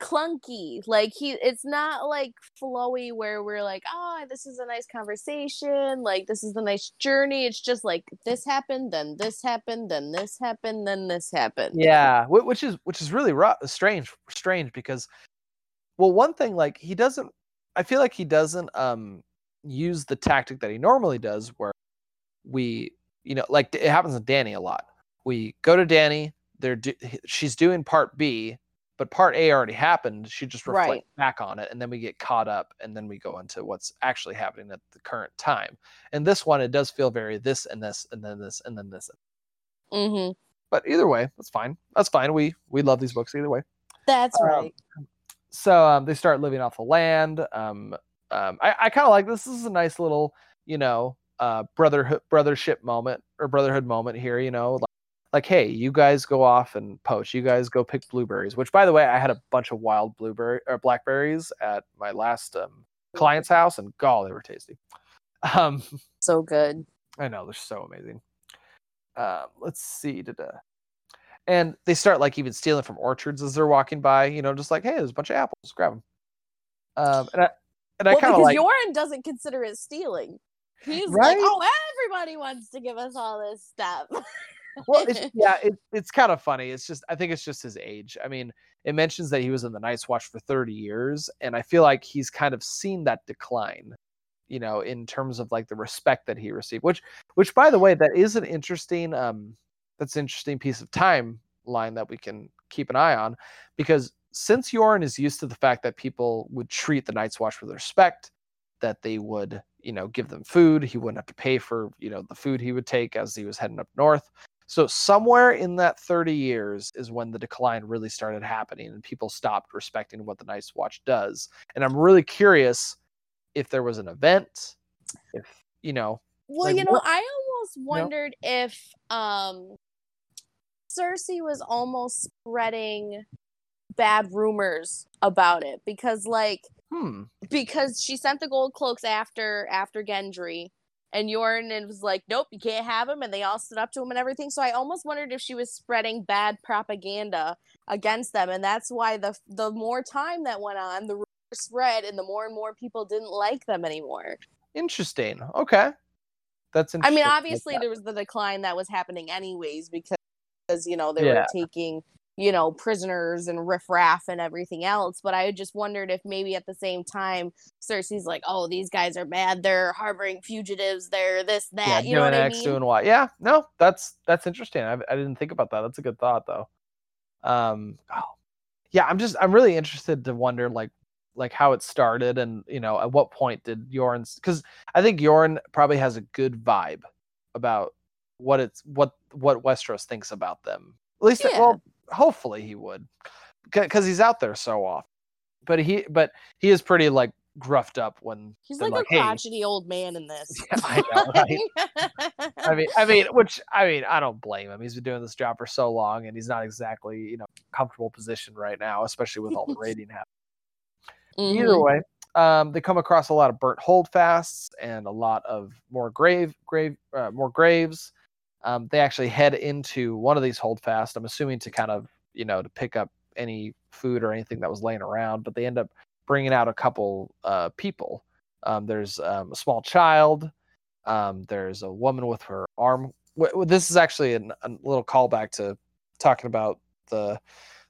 clunky. Like he it's not like flowy where we're like, oh, this is a nice conversation, like this is a nice journey. It's just like this happened, then this happened, then this happened, then this happened. Yeah, which is which is really ru- strange, strange because, well, one thing like he doesn't. I feel like he doesn't um use the tactic that he normally does, where we, you know, like it happens with Dany a lot. We go to Dany, they're do- she's doing part B, but part A already happened. She just reflects Right. back on it, and then we get caught up, and then we go into what's actually happening at the current time. And this one, it does feel very this and this, and then this, and then this. hmm But either way, that's fine. That's fine. We we love these books either way. That's Um, right. so um, they start living off the land. Um, um, I, I kind of like this. This is a nice little, you know, uh, brotherhood brothership moment or brotherhood moment here. You know, like, like hey, you guys go off and poach. You guys go pick blueberries. Which, by the way, I had a bunch of wild blueberry or blackberries at my last um, client's house, and god, they were tasty. Um, So good. I know they're so amazing. Um, let's see. Da-da. And they start like even stealing from orchards as they're walking by. You know, just like, hey, there's a bunch of apples, grab them. Um, and I and I well, kind of because like, Yoren doesn't consider it stealing. He's Right? like, oh, everybody wants to give us all this stuff. well, it's, yeah, it, it's kind of funny. It's just, I think it's just his age. I mean, it mentions that he was in the Night's Watch for 30 years, and I feel like he's kind of seen that decline. You know, in terms of like the respect that he received, which, which by the way, that is an interesting, um, that's an interesting piece of timeline that we can keep an eye on, because since Yoren is used to the fact that people would treat the Night's Watch with respect, that they would, you know, give them food, he wouldn't have to pay for, you know, the food he would take as he was heading up north. So somewhere in that 30 years is when the decline really started happening and people stopped respecting what the Night's Watch does. And I'm really curious if there was an event, if you know, Well, Like, you know, what- I almost wondered if um Cersei was almost spreading bad rumors about it because like hmm, because she sent the gold cloaks after after Gendry and Yoren and was like, Nope, you can't have him and they all stood up to him and everything. So I almost wondered if she was spreading bad propaganda against them and that's why the the more time that went on, the rumors spread and the more and more people didn't like them anymore. interesting. Okay. That's I mean, obviously that. there was the decline that was happening anyways because you know they Yeah. were taking you know prisoners and riffraff and everything else. But I just wondered if maybe at the same time Cersei's like, oh, these guys are bad. They're harboring fugitives. They're this that. yeah, you know what I X, mean? doing Y. Yeah, no, that's that's interesting. I, I didn't think about that. That's a good thought though. Um, oh, yeah, I'm just I'm really interested to wonder like like how it started and you know at what point did Yoren's because I think Yoren probably has a good vibe about what it's what what Westeros thinks about them. At least, Yeah. well, hopefully he would because he's out there so often. But he but he is pretty like gruffed up when He's like, like, a "Hey." crotchety old man in this. Yeah, I know, right? I mean, I mean, which I mean, I don't blame him. He's been doing this job for so long, and he's not exactly, you know, comfortable position right now, especially with all the rating happening. Either Mhm. way, um, they come across a lot of burnt holdfasts and a lot of more grave, grave, uh, more graves. Um, they actually head into one of these holdfasts. I'm assuming to kind of, you know, to pick up any food or anything that was laying around, but they end up bringing out a couple uh, people. Um, there's um, a small child. Um, there's a woman with her arm. w- This is actually an, a little callback to talking about the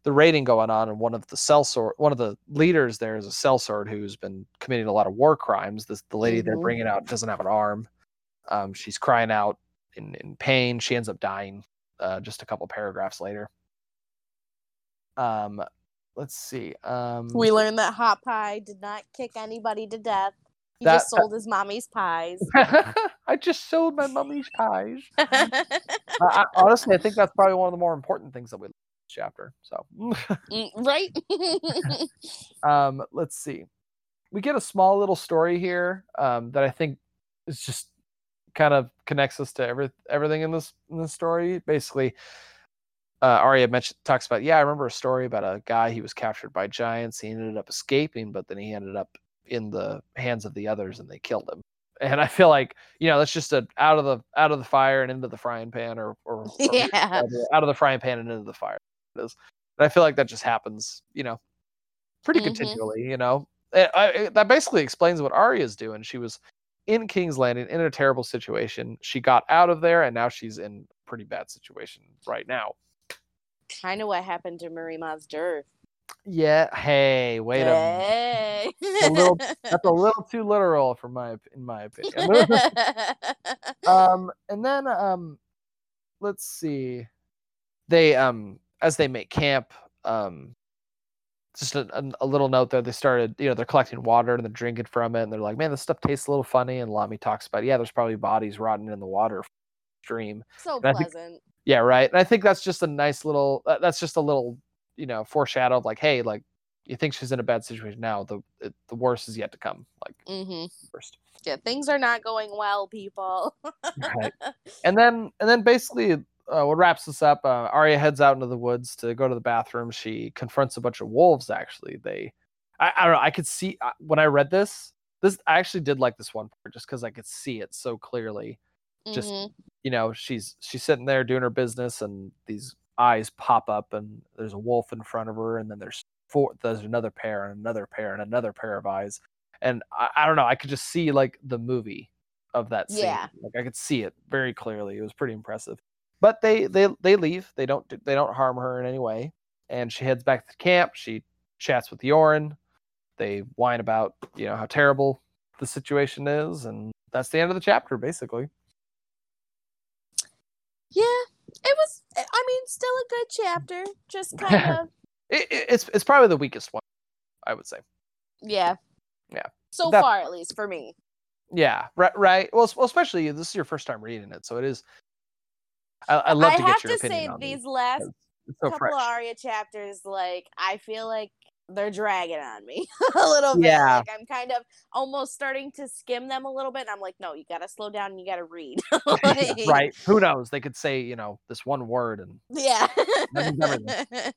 the raiding going on, and one of the sellsword, one of the leaders there is a sellsword who's been committing a lot of war crimes. This the lady they're Mhm. bringing out doesn't have an arm. Um, she's crying out in, in pain. She ends up dying uh, just a couple paragraphs later. Um, let's see. Um, We learned that Hot Pie did not kick anybody to death. He That- just sold his mommy's pies. I just sold my mommy's pies. I, I, honestly, I think that's probably one of the more important things that we learned this chapter. So, Mm, right? um, let's see. We get a small little story here um, that I think is just kind of connects us to every, everything in this in this story. Basically, uh, Arya mentioned talks about yeah, I remember a story about a guy he was captured by giants. He ended up escaping, but then he ended up in the hands of the others, and they killed him. And I feel like you know that's just a out of the out of the fire and into the frying pan, or or, or yeah. out of the- out of the frying pan and into the fire. It is. But I feel like that just happens, you know, pretty Mhm. continually. You know, I, I- that basically explains what Arya's doing. She was in King's Landing in a terrible situation. She got out of there, and now she's in a pretty bad situation right now. Kind of what happened to Mirri Maz Duur. Yeah. Hey, wait a minute. Hey. A little- That's a little too literal for my in my opinion. um and then um let's see they um as they make camp um just a, a, little note there. They started, you know, they're collecting water and they're drinking from it, and they're like, "Man, this stuff tastes a little funny." And Lommy talks about, yeah, there's probably bodies rotting in the water stream. So And I think- pleasant. Yeah, right. And I think that's just a nice little. uh, That's just a little, you know, foreshadow of like, hey, like you think she's in a bad situation now. The it, the worst is yet to come. Like mm-hmm. first. Yeah, things are not going well, people. Right. And then and then basically uh, what wraps this up, uh, Arya heads out into the woods to go to the bathroom. She confronts a bunch of wolves. Actually, they, I, I don't know. I could see uh, when I read this. This I actually did like this one part just because I could see it so clearly. Just Mhm. you know, she's she's sitting there doing her business, and these eyes pop up, and there's a wolf in front of her, and then there's four. There's another pair, and another pair, and another pair of eyes. And I, I don't know. I could just see like the movie of that scene. Yeah. Like I could see it very clearly. It was pretty impressive. But they they they leave. They don't they don't harm her in any way. And she heads back to camp. She chats with Yoren. They whine about you know how terrible the situation is, and that's the end of the chapter basically. Yeah, it was. I mean, still a good chapter. Just kind of. It, it- it's it's probably the weakest one, I would say. Yeah. Yeah. So That- far, at least for me. Yeah, right. Right. Well, well, especially this is your first time reading it, so it is. I, I love I to have get your to opinion say on these last because It's so couple fresh. of Arya chapters, like I feel like they're dragging on me a little bit. Yeah. Like I'm kind of almost starting to skim them a little bit. I'm like, no, you gotta slow down and you gotta read. Like, right. Who knows? They could say you know this one word and Yeah. That means everything.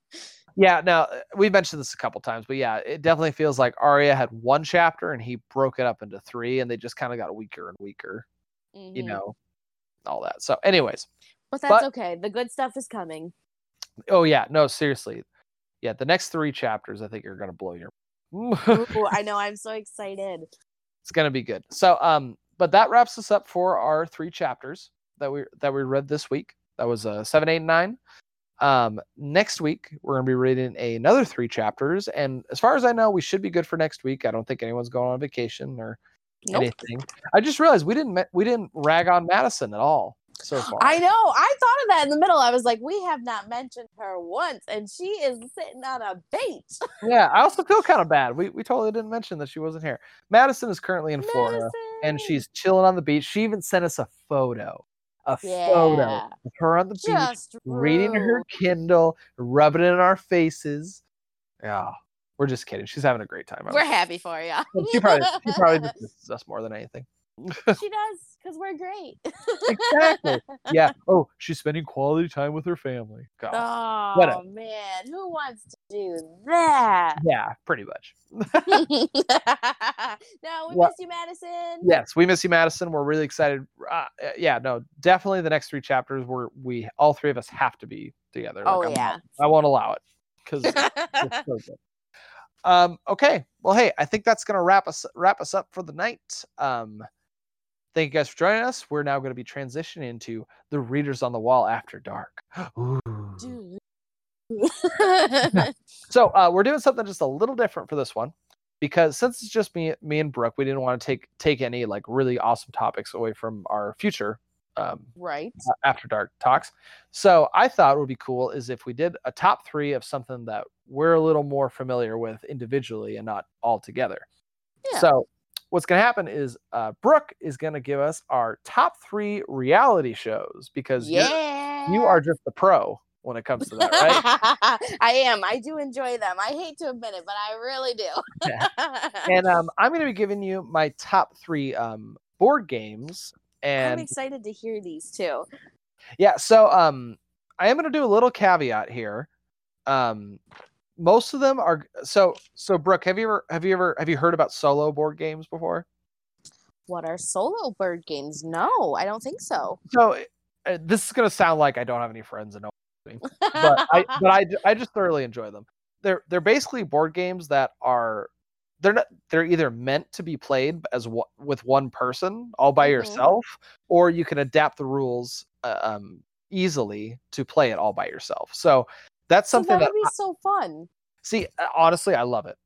yeah. Now we mentioned this a couple times, but yeah, it definitely feels like Arya had one chapter and he broke it up into three, and they just kind of got weaker and weaker. You Mhm. know, all that. So, anyways, But that's but- okay. The good stuff is coming. oh yeah, no, seriously, yeah, the next three chapters I think you're gonna blow your. Ooh, I know. I'm so excited. it's gonna be good. So um, but that wraps us up for our three chapters that we that we read this week. That was uh seven, eight, and nine. Um, next week we're gonna be reading another three chapters, and as far as I know, we should be good for next week. I don't think anyone's going on vacation or Nope. anything. I just realized we didn't we didn't rag on Madison at all so far. I know. I thought of that in the middle. I was like, we have not mentioned her once, and she is sitting on a bench. yeah, I also feel kind of bad. We we totally didn't mention that she wasn't here. Madison is currently in Florida. and she's chilling on the beach. She even sent us a photo, a photo of her on the beach, just reading her. Kindle, rubbing it in our faces. Yeah, we're just kidding. She's having a great time. We're happy for you. She probably she probably just misses us more than anything. she does because we're great. Exactly. Yeah. Oh, she's spending quality time with her family. God. Oh Whatever. man, who wants to do that? Yeah, pretty much. no, we What- miss you, Madison. Yes, we miss you, Madison. We're really excited. Uh, uh, yeah, no, definitely the next three chapters where we all three of us have to be together. Oh, not- yeah. I won't allow it because so. Um, okay. Well, hey, I think that's gonna wrap us wrap us up for the night. Um, thank you guys for joining us. We're now gonna be transitioning into the readers on the wall after dark. So uh, we're doing something just a little different for this one because since it's just me, me and Brooke, we didn't want to take take any like really awesome topics away from our future um, right. uh, after dark talks. So I thought it would be cool is if we did a top three of something that we're a little more familiar with individually and not all together. Yeah. So what's going to happen is uh, Brooke is going to give us our top three reality shows because Yeah. you are just the pro when it comes to that, right? I am. I do enjoy them. I hate to admit it, but I really do. Yeah. and um, I'm going to be giving you my top three um, board games. And I'm excited to hear these too. Yeah, so um I am going to do a little caveat here. Um most of them are so so Brooke, have you ever have you ever have you heard about solo board games before? What are solo board games? No, I don't think so. So uh, this is going to sound like I don't have any friends and no but I but I I just thoroughly enjoy them. They're they're basically board games that are they're not they're either meant to be played as with one person all by Mhm. yourself or you can adapt the rules uh, um easily to play it all by yourself. So that's so something that that would be so fun. See, uh, honestly, I love it.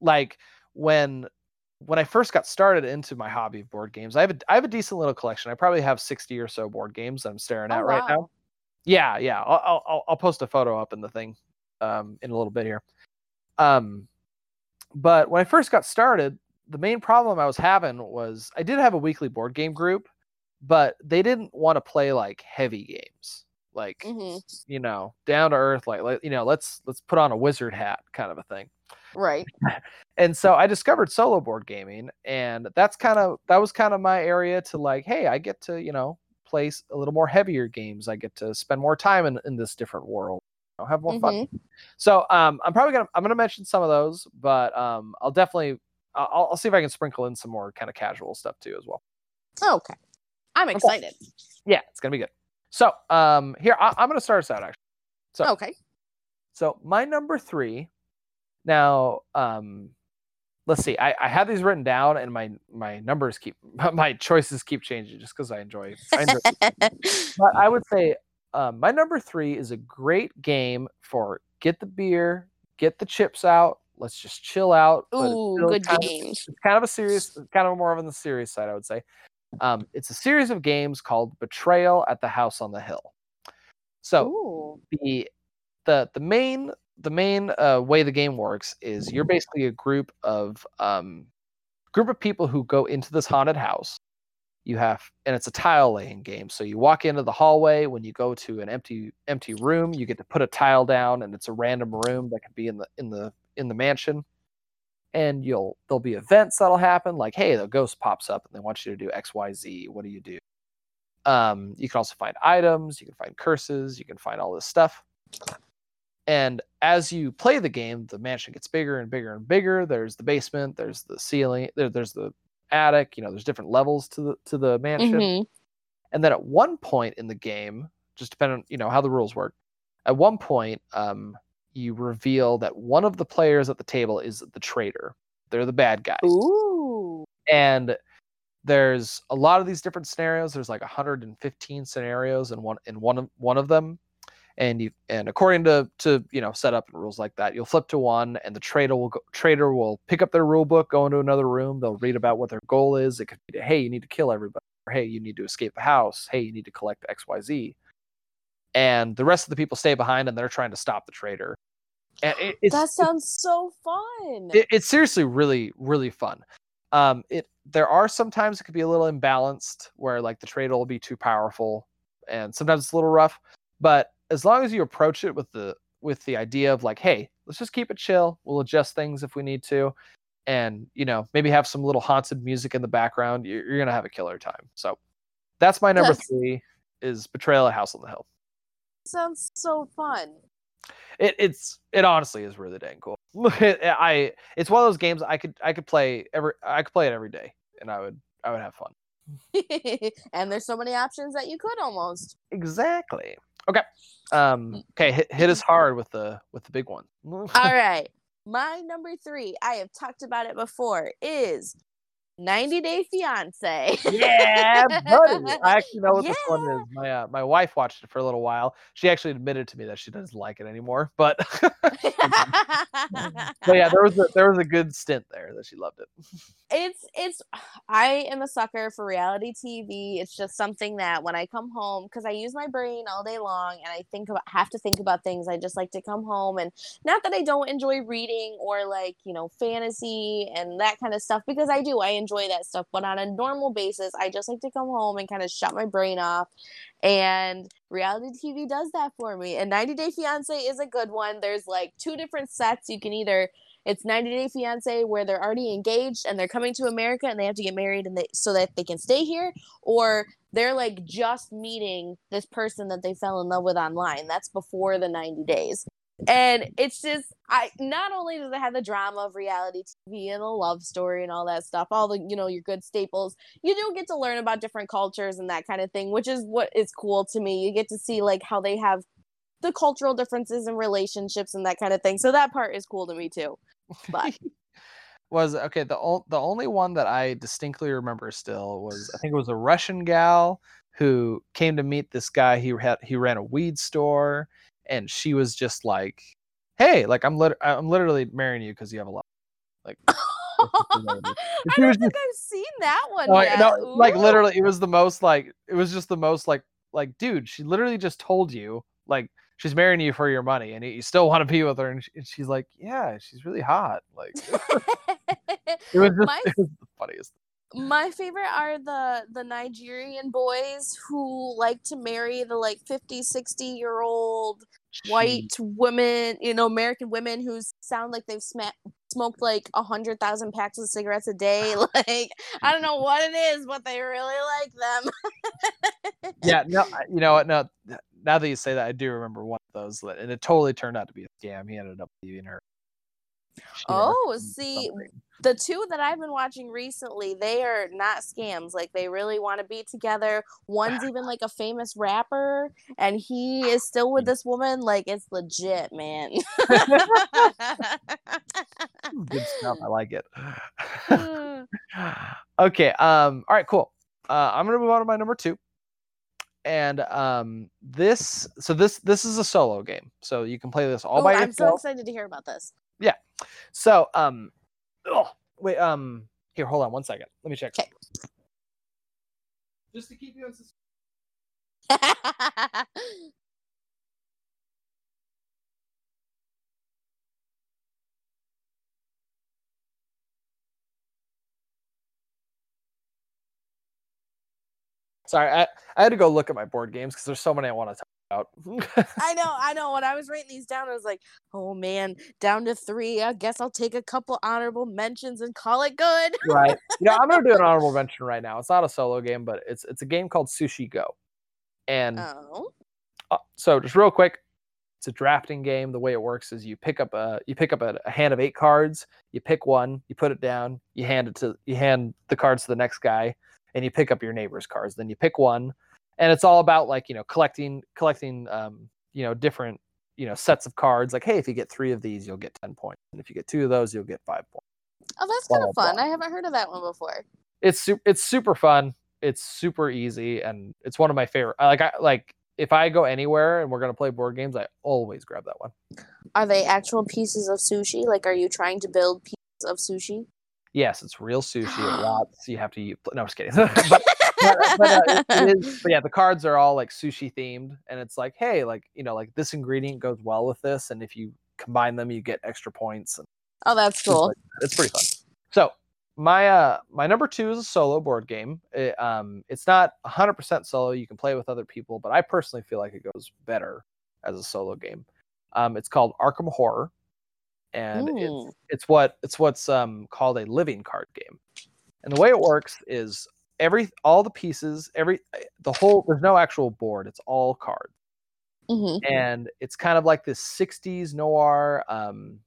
Like when when I first got started into my hobby of board games, I have a I have a decent little collection. I probably have sixty or so board games that I'm staring Oh, at right now. Yeah, yeah. I'll, I'll I'll- I'll post a photo up in the thing um, in a little bit here. Um, but when I first got started, the main problem I was having was I did have a weekly board game group, but they didn't want to play like heavy games, like hmm you know, down to earth, like, like you know, let's let's put on a wizard hat kind of a thing. Right. And so I discovered solo board gaming, and that's kind of that was kind of my area to like, hey, I get to you know play a little more heavier games. I get to spend more time in, in this different world. You know, have more fun. Mhm. So um, I'm probably gonna I'm gonna mention some of those, but um, I'll definitely I'll, I'll see if I can sprinkle in some more kind of casual stuff too as well. Okay. I'm excited. Yeah, it's gonna be good. So um, here I, I'm gonna start us out actually. So Okay. so my number three. Now um, let's see. I, I have these written down, and my my numbers keep my choices keep changing just because I enjoy. I enjoy but I would say um, my number three is a great game for get the beer, get the chips out. Let's just chill out. Ooh, good of- games. it's kind of a serious, kind of more of on the serious side, I would say. Um, it's a series of games called Betrayal at the House on the Hill. So Ooh. the the the main the main uh, way the game works is you're basically a group of um, group of people who go into this haunted house. You have and it's a tile laying game. So you walk into the hallway. When you go to an empty empty room, you get to put a tile down, and it's a random room that could be in the in the in the mansion. And you'll there'll be events that'll happen, like hey, the ghost pops up and they want you to do X Y Z. What do you do? Um, you can also find items, you can find curses, you can find all this stuff. And as you play the game, the mansion gets bigger and bigger and bigger. There's the basement, there's the ceiling, there, there's the attic. You know, there's different levels to the to the mansion. Mhm. And then at one point in the game, just depending on you know how the rules work, at one point, um, you reveal that one of the players at the table is the traitor. They're the bad guys. Ooh. and there's a lot of these different scenarios. There's like 115 scenarios in one in one of one of them. And you and according to to you know setup and rules like that you'll flip to one and the trader will go, trader will pick up their rule book go into another room. They'll read about what their goal is. It could be hey you need to kill everybody or hey you need to escape the house. Hey you need to collect xyz and the rest of the people stay behind and they're trying to stop the trader. And it, it's that sounds so fun. it, it's seriously really really fun. Um it there are sometimes it could be a little imbalanced where like the trade will be too powerful and sometimes it's a little rough but as long as you approach it with the with the idea of like hey let's just keep it chill. We'll adjust things if we need to and you know maybe have some little haunted music in the background you're, you're gonna have a killer time. So that's my number That's- three is betrayal at house on the hill sounds so fun. it, it's it honestly is really dang cool. I it's one of those games I could I could play every I could play it every day and I would I would have fun. and there's so many options that you could almost. Exactly. Okay. Um okay, hit, hit us hard with the with the big one. All right. My number three, I have talked about it before, is 90 Day Fiance. yeah, buddy. I actually know what this one is. My uh, my wife watched it for a little while. She actually admitted to me that she doesn't like it anymore, but but yeah, there was a, there was a good stint there that she loved it. it's it's I am a sucker for reality TV. It's just something that when I come home cuz I use my brain all day long and I think about have to think about things. I just like to come home and not that I don't enjoy reading or like, you know, fantasy and that kind of stuff because I do. I enjoy that stuff, but on a normal basis, I just like to come home and kind of shut my brain off. And reality TV does that for me. And 90 Day Fiance is a good one. There's like two different sets. You can either it's 90 Day Fiance where they're already engaged and they're coming to America and they have to get married and they so that they can stay here, or they're like just meeting this person that they fell in love with online. That's before the 90 days. And it's just I not only does it have the drama of reality TV and the love story and all that stuff, all the you know your good staples, you do get to learn about different cultures and that kind of thing, which is what is cool to me. You get to see like how they have the cultural differences and relationships and that kind of thing. So that part is cool to me too. But was okay. The o- the only one that I distinctly remember still was I think it was a Russian gal who came to meet this guy. He had he ran a weed store, and she was just like, "Hey, like I'm lit- I'm literally marrying you because you have a lot." Like, I don't think I've seen that one oh, no, yet. no, like literally, it was the most like it was just the most like like dude. She literally just told you like she's marrying you for your money, and you still want to be with her. And, she, and she's like, yeah, she's really hot. Like it was just My- it was the funniest. My favorite are the the Nigerian boys who like to marry the like 50, 60 year old white women, you know, American women who sound like they've sma- smoked like a hundred thousand packs of cigarettes a day. Like I don't know what it is, but they really like them. yeah, no, you know what? No, now that you say that, I do remember one of those, and it totally turned out to be a scam. He ended up leaving her. She ended up Oh, see, something. the two that I've been watching recently, they are not scams. Like they really want to be together. One's even like a famous rapper, and he is still with this woman. Like it's legit, man. good stuff. I like it. okay. Um. All right. Cool. Uh, I'm gonna move on to my number two. And um, this so this this is a solo game, so you can play this all Oh, by yourself I'm so excited to hear about this. So um, oh, wait um, here, hold on one second. Let me check. 'Kay. Just to keep you on suspense. Sorry, I, I had to go look at my board games because there's so many I want to talk about. I know, I know. When I was writing these down, I was like, "Oh man, down to three. I guess I'll take a couple honorable mentions and call it good." right. You know, I'm gonna do an honorable mention right now. It's not a solo game, but it's it's a game called Sushi Go. And Oh, uh, so just real quick, it's a drafting game. The way it works is you pick up a you pick up a, a hand of eight cards, you pick one, you put it down, you hand it to you hand the cards to the next guy, and you pick up your neighbor's cards. Then you pick one, and it's all about like you know collecting collecting um you know different you know sets of cards. Like hey, if you get three of these, you'll get ten points, and if you get two of those, you'll get five points. oh, that's kind of fun. blah. I haven't heard of that one before. it's su- it's super fun. It's super easy, and it's one of my favorite. Like I like if I go anywhere and we're gonna play board games, I always grab that one. Are they actual pieces of sushi? Like, are you trying to build pieces of sushi? Yes, it's real sushi. It rots. You have to use. No, I'm just kidding. but but, but, uh, it- it is, but yeah, the cards are all like sushi themed, and it's like, hey, like you know, like this ingredient goes well with this, and if you combine them, you get extra points. And Oh, that's cool. like that. It's pretty fun. So my uh my number two is a solo board game. It, um, it's not 100% solo. You can play with other people, but I personally feel like it goes better as a solo game. Um, it's called Arkham Horror, and it's it's what it's what's um called a living card game. And the way it works is every all the pieces, every the whole there's no actual board. It's all cards hmm and it's kind of like this 60s noir um,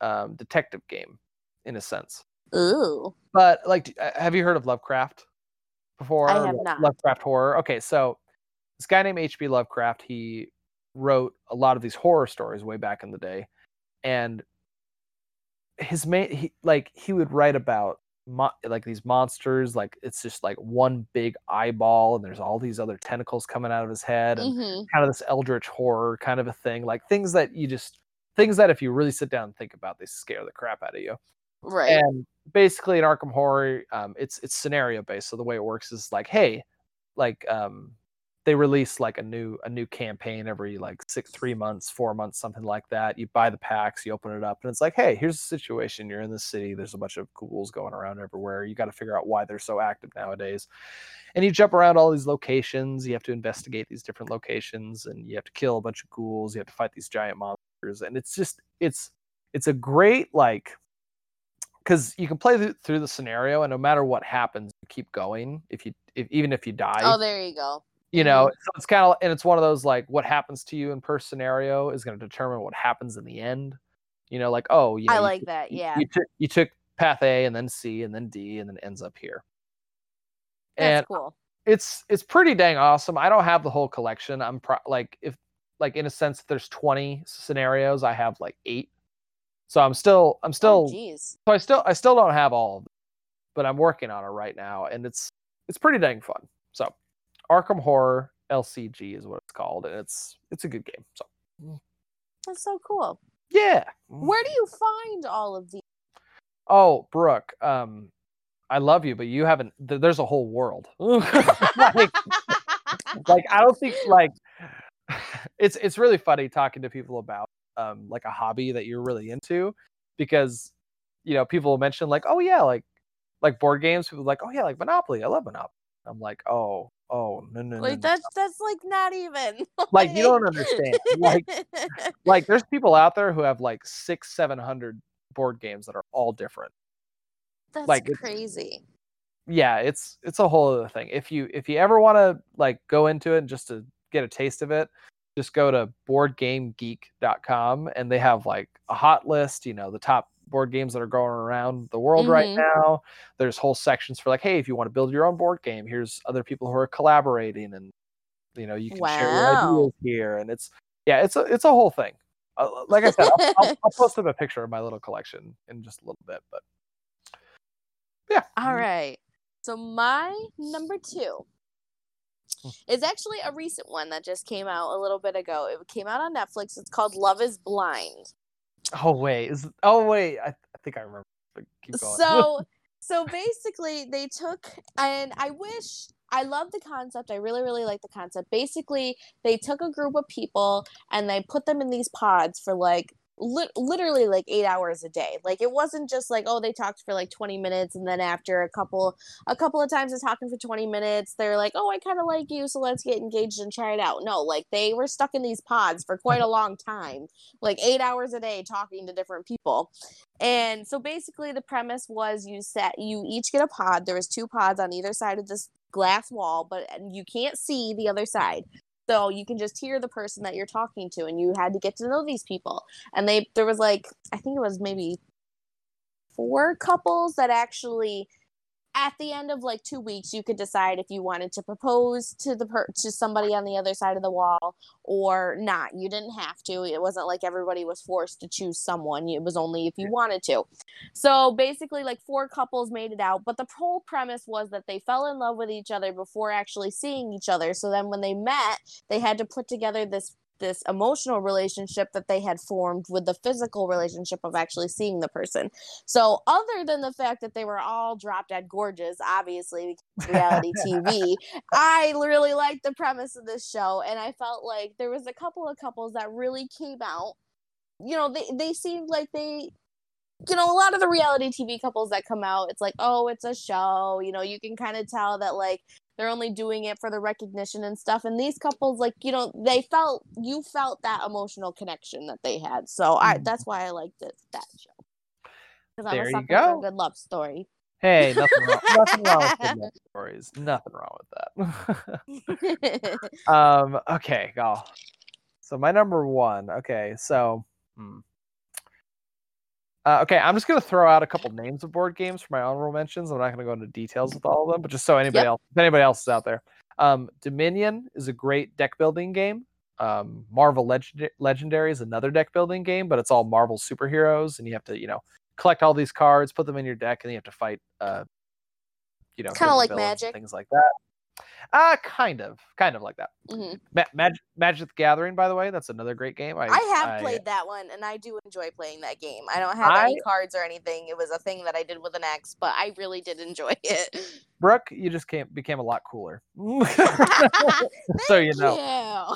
um, detective game in a sense Ooh. but like uh, have you heard of lovecraft before I have not. lovecraft horror okay so this guy named hp lovecraft he wrote a lot of these horror stories way back in the day and his main he like he would write about mo- like these monsters like it's just like one big eyeball and there's all these other tentacles coming out of his head and hmm kind of this eldritch horror kind of a thing like things that you just things that if you really sit down and think about they scare the crap out of you Right. and basically in arkham horror um, it's it's scenario based so the way it works is like hey like um they release like a new a new campaign every like six three months four months something like that. You buy the packs you open it up and it's like hey here's the situation. You're in the city. There's a bunch of ghouls going around everywhere. You got to figure out why they're so active nowadays. And you jump around all these locations. You have to investigate these different locations and you have to kill a bunch of ghouls. You have to fight these giant monsters and it's just it's it's a great like because you can play th- through the scenario and no matter what happens you keep going if you if, even if you die. Oh, there you go. You know mm-hmm. so it's kind of and it's one of those like what happens to you in per scenario is going to determine what happens in the end you know like oh you know, I like took- that. Yeah. you took you took path a and then c and then d and then ends up here That's and cool. it's it's pretty dang awesome i don't have the whole collection i'm pro- like if like in a sense there's 20 scenarios i have like eight so i'm still i'm Oh, still jeez. so i still i still don't have all of them but i'm working on it right now and it's it's pretty dang fun so arkham horror lcg is what it's called and it's it's a good game so That's so cool. yeah Where do you find all of these? oh brooke um i love you but you haven't th- there's a whole world like, like i don't think like it's it's really funny talking to people about um like a hobby that you're really into because you know people will mention like oh yeah like like board games people are like oh yeah like monopoly i love monopoly i'm like oh oh no no no, like no, that's that's like not even like you don't understand. Like like there's people out there who have like six seven hundred board games that are all different. That's like, it's- crazy. yeah it's it's a whole other thing. If you if you ever want to like go into it and just to get a taste of it just go to boardgamegeek.com and they have like a hot list you know the top board games that are going around the world right Mhm. now there's whole sections for like hey if you want to build your own board game here's other people who are collaborating and you know you can share your ideas here and it's yeah it's a it's a whole thing uh, like i said I'll, I'll, I'll post up a picture of my little collection in just a little bit but yeah All right. So my number two Hmm. is actually a recent one that just came out a little bit ago. It came out on Netflix. It's called Love Is Blind. Oh wait, is oh wait, I, I think I remember. So so basically they took and I wish I love the concept. I really really like the concept. Basically, they took a group of people and they put them in these pods for like lit literally like 8 hours a day. Like it wasn't just like oh they talked for like 20 minutes and then after a couple a couple of times of talking for 20 minutes they're like oh I kind of like you so let's get engaged and try it out. No, like they were stuck in these pods for quite a long time. Like 8 hours a day talking to different people. And so basically the premise was you set you each get a pod. There was two pods on either side of this glass wall, but you can't see the other side. So you can just hear the person that you're talking to and you had to get to know these people. And they there was like I think it was maybe four couples that actually at the end of like two weeks you could decide if you wanted to propose to the per- to somebody on the other side of the wall or not. You didn't have to. It wasn't like everybody was forced to choose someone. It was only if you wanted to. So basically like four couples made it out but the whole premise was that they fell in love with each other before actually seeing each other. So then when they met they had to put together this this emotional relationship that they had formed with the physical relationship of actually seeing the person so other than the fact that they were all drop dead gorgeous obviously because reality tv I really liked the premise of this show, and I felt like there was a couple of couples that really came out. You know, they they seemed like they, you know, a lot of the reality TV couples that come out, it's like, oh, it's a show. You know, you can kind of tell that like they're only doing it for the recognition and stuff. And these couples, like, you know, they felt you felt that emotional connection that they had. So I Mhm. that's why I liked it, that show. Because I'm There a you sucker go. for a good love story. hey, nothing wrong, nothing wrong with good love stories. Nothing wrong with that. um, okay, go. So my number one. Okay, so. hmm. Uh, okay, I'm just gonna throw out a couple names of board games for my honorable mentions. I'm not gonna go into details with all of them, but just so anybody Yep. else, if anybody else is out there, um, Dominion is a great deck building game. Um, Marvel Legend- Legendary is another deck building game, but it's all Marvel superheroes, and you have to, you know, collect all these cards, put them in your deck, and you have to fight, uh, you know, Kinda like villains Magic. things like that. Uh kind of, kind of like that. Mhm. Ma- Mag- Magic the Gathering, by the way, that's another great game. I, I have played that one, and I do enjoy playing that game. I don't have any cards or anything. It was a thing that I did with an ex, but I really did enjoy it. Brooke, you just came became a lot cooler. so you know,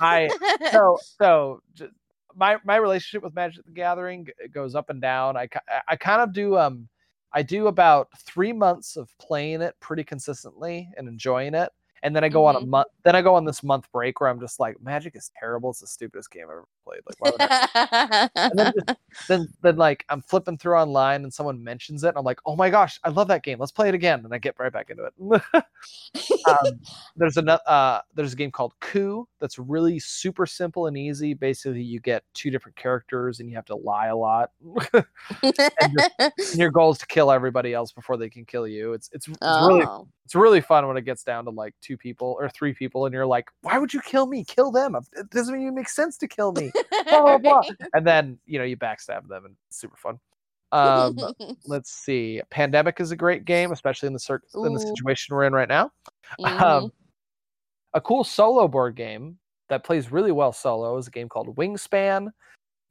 I- so so j- my my relationship with Magic the Gathering goes up and down. I I- I kind of do um I do about three months of playing it pretty consistently and enjoying it, and then I go on a Mhm. month. Then I go on this month break where I'm just like, Magic is terrible. It's the stupidest game I've ever played. Like, why would I and then, just, then then like I'm flipping through online and someone mentions it and I'm like, oh my gosh, I love that game. Let's play it again. And I get right back into it. um, there's another uh, there's a game called Coup that's really super simple and easy. Basically, you get two different characters and you have to lie a lot. and your goal is to kill everybody else before they can kill you. It's it's, it's really oh. It's really fun when it gets down to like two people or three people and you're like, why would you kill me? Kill them. It doesn't even make sense to kill me blah, blah, blah. and then you know you backstab them and it's super fun um let's see pandemic is a great game especially in the cir- in the situation we're in right now Mhm. um a cool solo board game that plays really well solo is a game called wingspan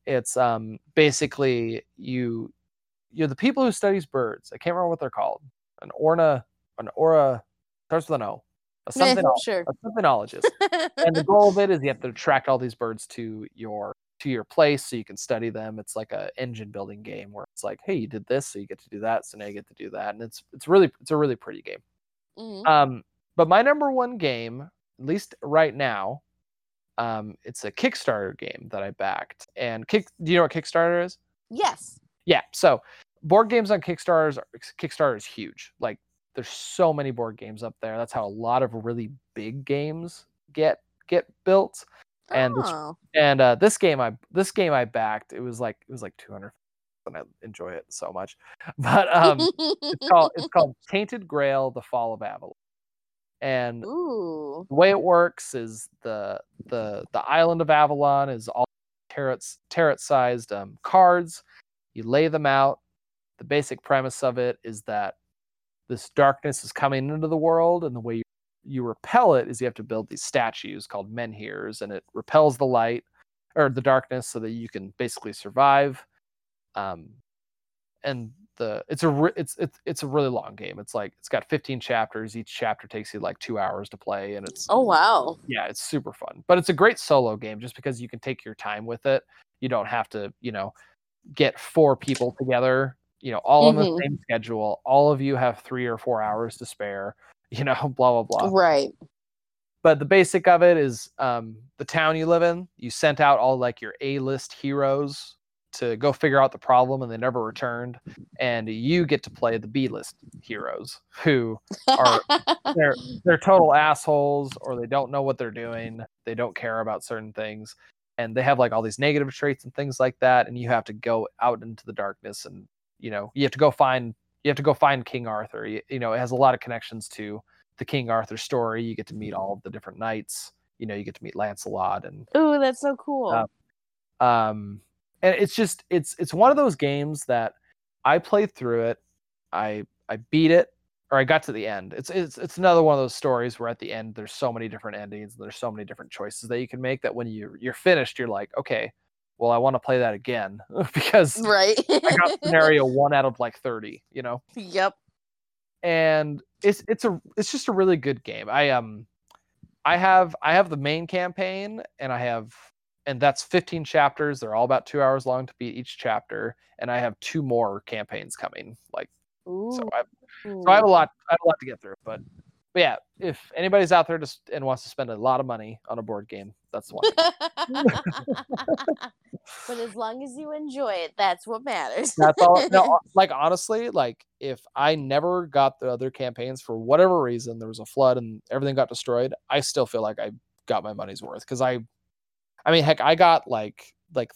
it's um basically you you're the people who studies birds i can't remember what they're called an orna an aura starts with an o a something sure. a symphonologist. and the goal of it is you have to attract all these birds to your to your place so you can study them. It's like a engine building game where it's like, hey, you did this, so you get to do that, so now you get to do that, and it's it's really it's a really pretty game. Mhm. Um, but my number one game, at least right now, um, it's a Kickstarter game that I backed. And kick, do you know what Kickstarter is? yes. Yeah. So board games on Kickstarter are, Kickstarter is huge. Like there's so many board games up there. That's how a lot of really big games get get built. And this oh. and uh, this game I this game I backed. It was like it was like 200 and I enjoy it so much. But um it's called it's called Tainted Grail: The Fall of Avalon. And Ooh. the way it works is the the the island of Avalon is all tarot tarot sized um, cards. You lay them out. The basic premise of it is that this darkness is coming into the world, and the way you, you repel it is you have to build these statues called menhirs, and it repels the light or the darkness so that you can basically survive. Um, and the it's a re- it's it's it's a really long game. It's like it's got 15 chapters. Each chapter takes you like two hours to play, and it's Oh wow. yeah, it's super fun. But it's a great solo game just because you can take your time with it. You don't have to, you know, get four people together, you know, all on the Mhm. same schedule. All of you have three or four hours to spare, you know, blah blah blah. Right. But the basic of it is um the town you live in, you sent out all like your A-list heroes to go figure out the problem and they never returned. And you get to play the B-list heroes who are they're they're total assholes or they don't know what they're doing they don't care about certain things and they have like all these negative traits and things like that and you have to go out into the darkness and you know you have to go find you have to go find king arthur. You, you know it has a lot of connections to the king arthur story. You get to meet all of the different knights. You know you get to meet lancelot and Ooh, that's so cool. Uh, um and it's just it's it's one of those games that i played through it i i beat it or i got to the end. It's it's it's another one of those stories where at the end there's so many different endings and there's so many different choices that you can make that when you you're finished you're like okay well i want to play that again because right. i got scenario one out of like 30 you know yep. and it's it's a it's just a really good game. I um I have I have the main campaign and I have and that's 15 chapters. They're all about 2 hours long to beat each chapter and I have two more campaigns coming. Like Ooh. so I so I have a lot I have a lot to get through, but but yeah, if anybody's out there just and wants to spend a lot of money on a board game, that's the one. but as long as you enjoy it, that's what matters. That's all. No, like honestly, like if I never got the other campaigns for whatever reason, there was a flood and everything got destroyed, I still feel like I got my money's worth because I, I mean, heck, I got like like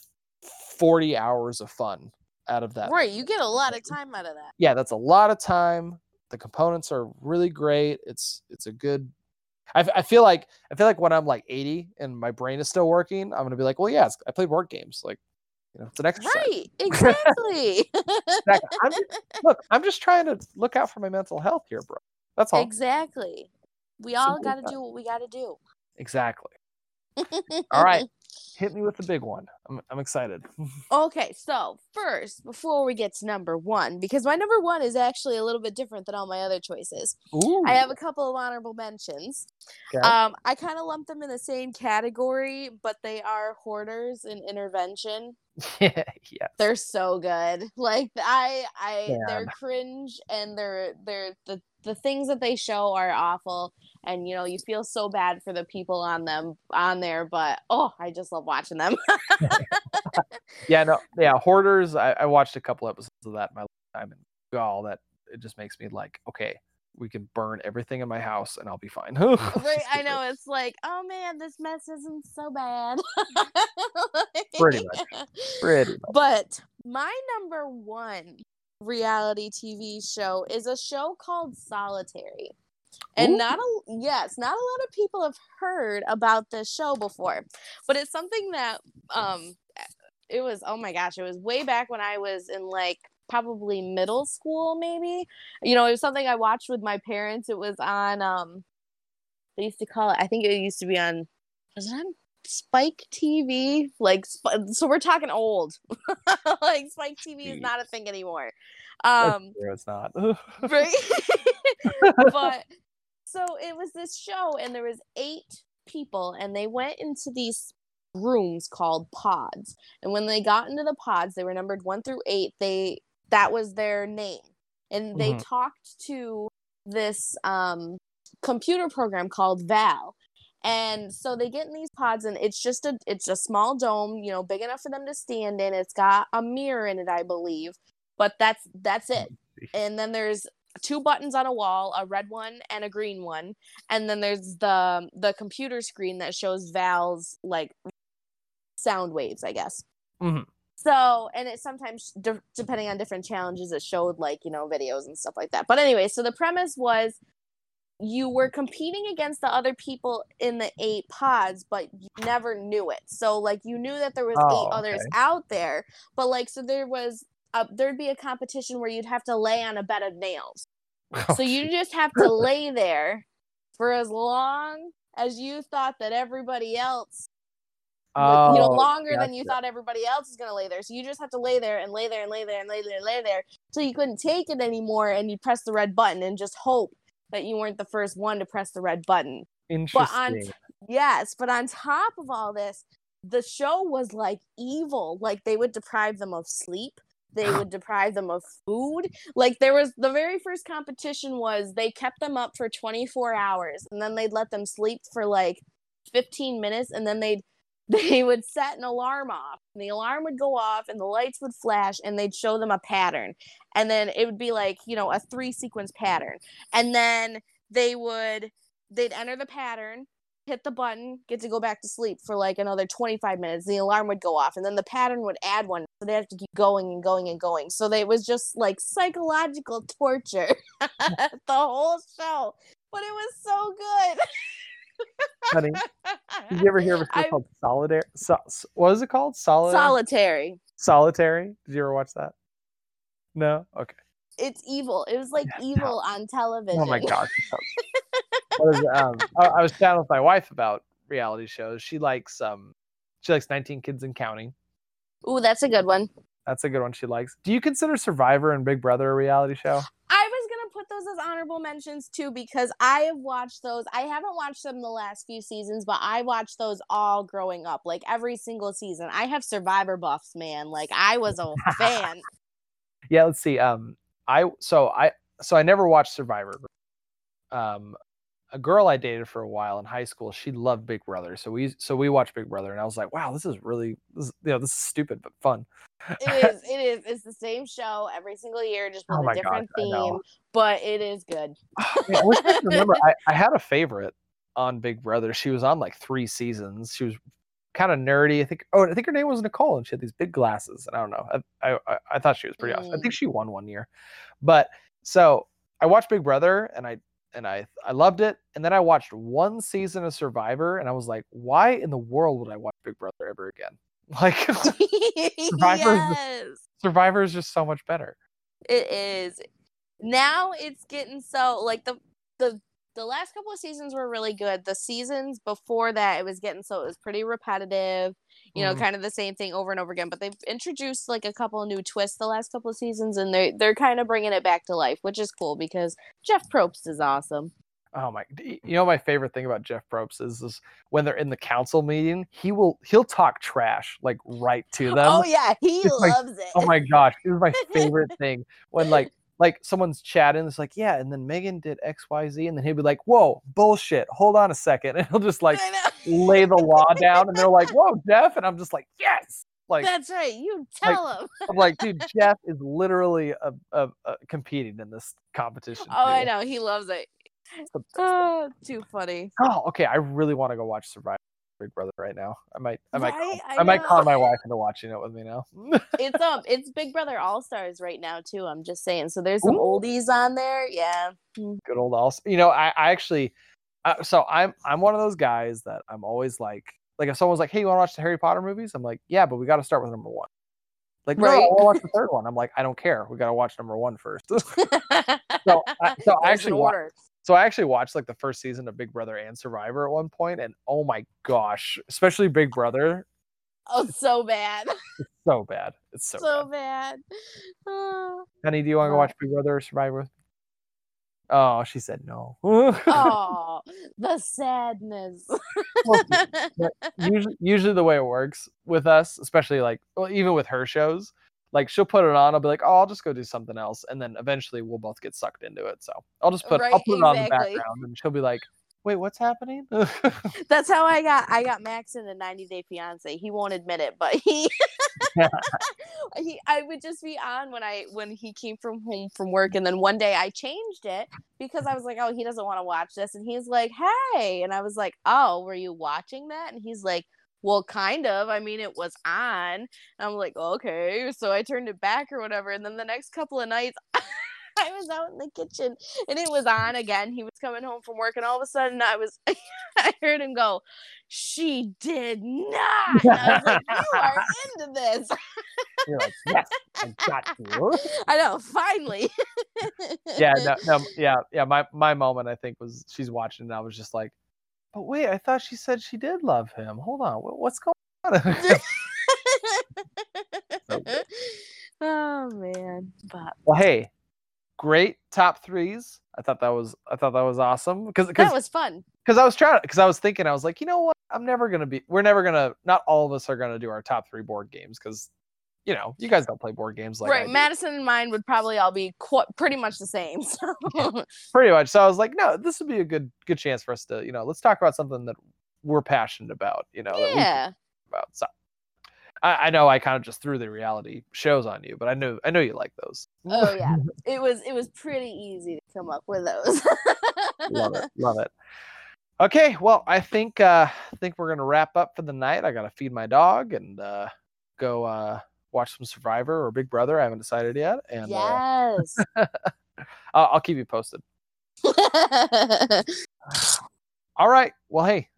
forty hours of fun out of that. right, you get a lot of time out of that. Yeah, that's a lot of time. The components are really great. It's it's a good. I, f- I feel like I feel like when I'm like 80 and my brain is still working, I'm gonna be like, well, yeah, it's, I play board games. Like, you know, it's an exercise. Right, exactly. Exactly. I'm just, look, I'm just trying to look out for my mental health here, bro. That's all. exactly. We all got to do what we got to do. Exactly. All right. Hit me with the big one. I'm, I'm excited. Okay, so first, before we get to number one, because my number one is actually a little bit different than all my other choices. Ooh. I have a couple of honorable mentions. Okay. Um, I kind of lump them in the same category, but they are hoarders and intervention. yeah. Yeah. They're so good. Like I, I, Yeah. they're cringe, and they're they're the the things that they show are awful, and you know you feel so bad for the people on them on there. But oh, I just love watching them. Yeah. No. Yeah. Hoarders. I, I watched a couple episodes of that in my lifetime, and all that it just makes me like, okay, we can burn everything in my house and I'll be fine. Right, I know it's like, oh man, this mess isn't so bad. Pretty much. Pretty much. But my number one reality TV show is a show called Solitary. And Ooh. not a yes, not a lot of people have heard about this show before. But it's something that um it was oh my gosh, it was way back when I was in like probably middle school maybe. You know, it was something I watched with my parents. It was on um they used to call it I think it used to be on was it on Spike TV? Like Sp- so we're talking old. like Spike TV is not a thing anymore. Um it's not. right? but so it was this show, and there was eight people, and they went into these rooms called pods. And when they got into the pods, they were numbered one through eight. They that was their name, and they Mhm. talked to this um, computer program called Val. And so they get in these pods, and it's just a it's a small dome, you know, big enough for them to stand in. It's got a mirror in it, I believe, but that's that's it. And then there's two buttons on a wall, a red one and a green one, and then there's the the computer screen that shows Val's like sound waves, I guess. Mhm. So, and it sometimes, de- depending on different challenges, it showed like, you know, videos and stuff like that. But anyway, so the premise was you were competing against the other people in the eight pods, but you never knew it. So, like, you knew that there was Oh, eight others out there, but like, so there was, there'd be a competition where you'd have to lay on a bed of nails. Oh, So you just have to lay there for as long as you thought that everybody else would- you know, Oh, longer than you thought everybody else is gonna lay there. So you just have to lay there and lay there and lay there and lay there and lay there till you couldn't take it anymore, and you press the red button and just hope that you weren't the first one to press the red button. But on yes, but on top of all this, the show was like evil. Like they would deprive them of sleep. They would deprive them of food. Like there was the very first competition was they kept them up for 24 hours and then they'd let them sleep for like 15 minutes and then they'd they would set an alarm off. And the alarm would go off and the lights would flash and they'd show them a pattern. And then it would be like you know a three sequence pattern. And then they would they'd enter the pattern hit the button get to go back to sleep for like another 25 minutes. The alarm would go off and then the pattern would add one so they have to keep going and going and going so they, it was just like psychological torture the whole show but it was so good Honey, did you ever hear of a show I- called Solitaire? So, what is it called? Solid. solitary Solitary. Did you ever watch that? No. Okay. it's evil it was like Yeah, evil on television Oh my gosh. I was, um, I, I was chatting with my wife about reality shows. She likes um, she likes 19 Kids and Counting. Ooh, that's a good one That's a good one she likes. Do you consider Survivor and Big Brother a reality show? I was gonna put those as honorable mentions too because I have watched those. I haven't watched them the last few seasons, but I watched those all growing up, like every single season. I have Survivor buffs, man. Like I was a fan. Yeah, let's see. Um, I so I so I never watched Survivor. Um, a girl I dated for a while in high school, she loved Big Brother, so we so we watched Big Brother, and I was like, wow, this is really this is, you know this is stupid but fun. It is. It is. It's the same show every single year, just with Oh a different theme. But it is good. Yeah, I I remember. I, I had a favorite on Big Brother. She was on like three seasons. She was kind of nerdy. I think. Oh, I think her name was Nicole, and she had these big glasses. And I don't know. I I, I- thought she was pretty awesome. I Mm. think she won one year. But so I watched Big Brother, and I and I I loved it. And then I watched one season of Survivor, and I was like, why in the world would I watch Big Brother ever again? Like Survivor is yes. Survivor is just so much better. It is. Now it's getting so like the the the last couple of seasons were really good. The seasons before that it was getting so it was pretty repetitive, you know, Mhm. kind of the same thing over and over again, but they've introduced like a couple of new twists the last couple of seasons and they they're kind of bringing it back to life, which is cool because Jeff Probst is awesome. Oh my! You know my favorite thing about Jeff Probst is, is when they're in the council meeting, he will he'll talk trash like right to them. oh yeah, he It's loves it. Oh my gosh, it was my favorite thing when like like someone's chatting, it's like yeah, and then Megan did X Y Z, and then he'd be like, whoa, bullshit, hold on a second, and he'll just like. Lay the law down, and they're like, whoa, Jeff, and I'm just like yes, like That's right. You like, tell him. I'm like dude, Jeff is literally a, a, a competing in this competition. Oh, I know. He loves it. It's the best. Oh, too funny. Oh, okay. I really want to go watch Survivor Big Brother right now. I might, I might, Right? call, I I, might call my wife into watching it with me now. it's um it's Big Brother All Stars right now too. I'm just saying. So there's some Ooh. oldies on there. Yeah. Good old also. You know, I, I actually, uh, so I'm, I'm one of those guys that I'm always like, like if someone's like, "Hey, you want to watch the Harry Potter movies?" I'm like, "Yeah, but we got to start with number one." Like, no, I Right. watch the third one. I'm like, I don't care. We got to watch number one first. so, I, so I actually, wa- order. so I actually watched like the first season of Big Brother and Survivor at one point, and oh my gosh, especially Big Brother, Oh, so bad. so bad. It's so, So, bad. bad. Penny, do you want to go watch Big Brother or Survivor? Oh, she said no. oh, the sadness. usually, usually the way it works with us, especially like well, even with her shows, like she'll put it on. I'll be like, oh, I'll just go do something else, and then eventually we'll both get sucked into it. So I'll just put Right, I'll put it on the background, and she'll be like, wait, what's happening? That's how I got I got Max in the 90 Day Fiance. He won't admit it, but he he I would just be on when I when he came from home from work and then one day I changed it because I was like, "Oh, he doesn't want to watch this." And he's like, "Hey." And I was like, "Oh, were you watching that?" And he's like, "Well, kind of. I mean, it was on." And I'm like, "Okay." So I turned it back or whatever. And then the next couple of nights I was out in the kitchen and it was on again. He was coming home from work, and all of a sudden, I was, I heard him go, "She did not." And I was like, "You are into this." You're like, yes, I got you. I know, finally. yeah, no, no, yeah, yeah. My my moment, I think, was she's watching, and I was just like, but wait, I thought she said she did love him. Hold on, wh- what's going on? Oh man, but well, hey, great top threes. I thought that was I thought that was awesome because that was fun. because I was trying because I was thinking I was like, you know what? I'm never gonna be. We're never gonna. Not all of us are gonna do our top three board games because, you know, you guys don't play board games like right. Madison and mine would probably all be qu- pretty much the same. So pretty much. So I was like, no, this would be a good good chance for us to, you know, let's talk about something that we're passionate about. You know, yeah, about. So I, I know I kind of just threw the reality shows on you, but I know I know you like those. oh yeah, it was it was pretty easy to come up with those. love it, love it. Okay, well, I think uh I think we're gonna wrap up for the night. I gotta feed my dog and uh go uh watch some Survivor or Big Brother. I haven't decided yet, and uh, yes. I'll, I'll keep you posted. All right. Well, hey,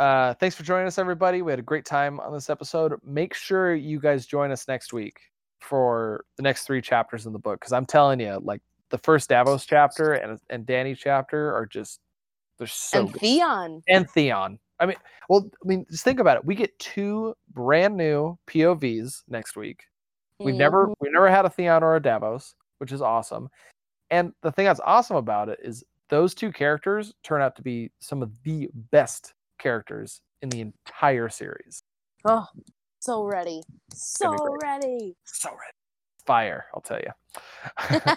uh, thanks for joining us, everybody. We had a great time on this episode. Make sure you guys join us next week for the next three chapters in the book because I'm telling you, like the first Davos chapter and and Dany chapter are just they're so and good. Theon. and Theon. I mean, well, I mean, just think about it. We get two brand new POVs next week. We've never Mhm. we never had a Theon or a Davos, which is awesome. And the thing that's awesome about it is those two characters turn out to be some of the best characters in the entire series. Oh, so ready. So ready. So ready. Fire, I'll tell you.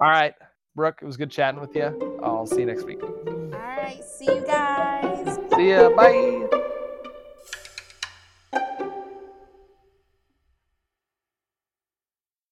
All right, Brooke, it was good chatting with you. I'll see you next week. All right, see you guys. See ya. Bye.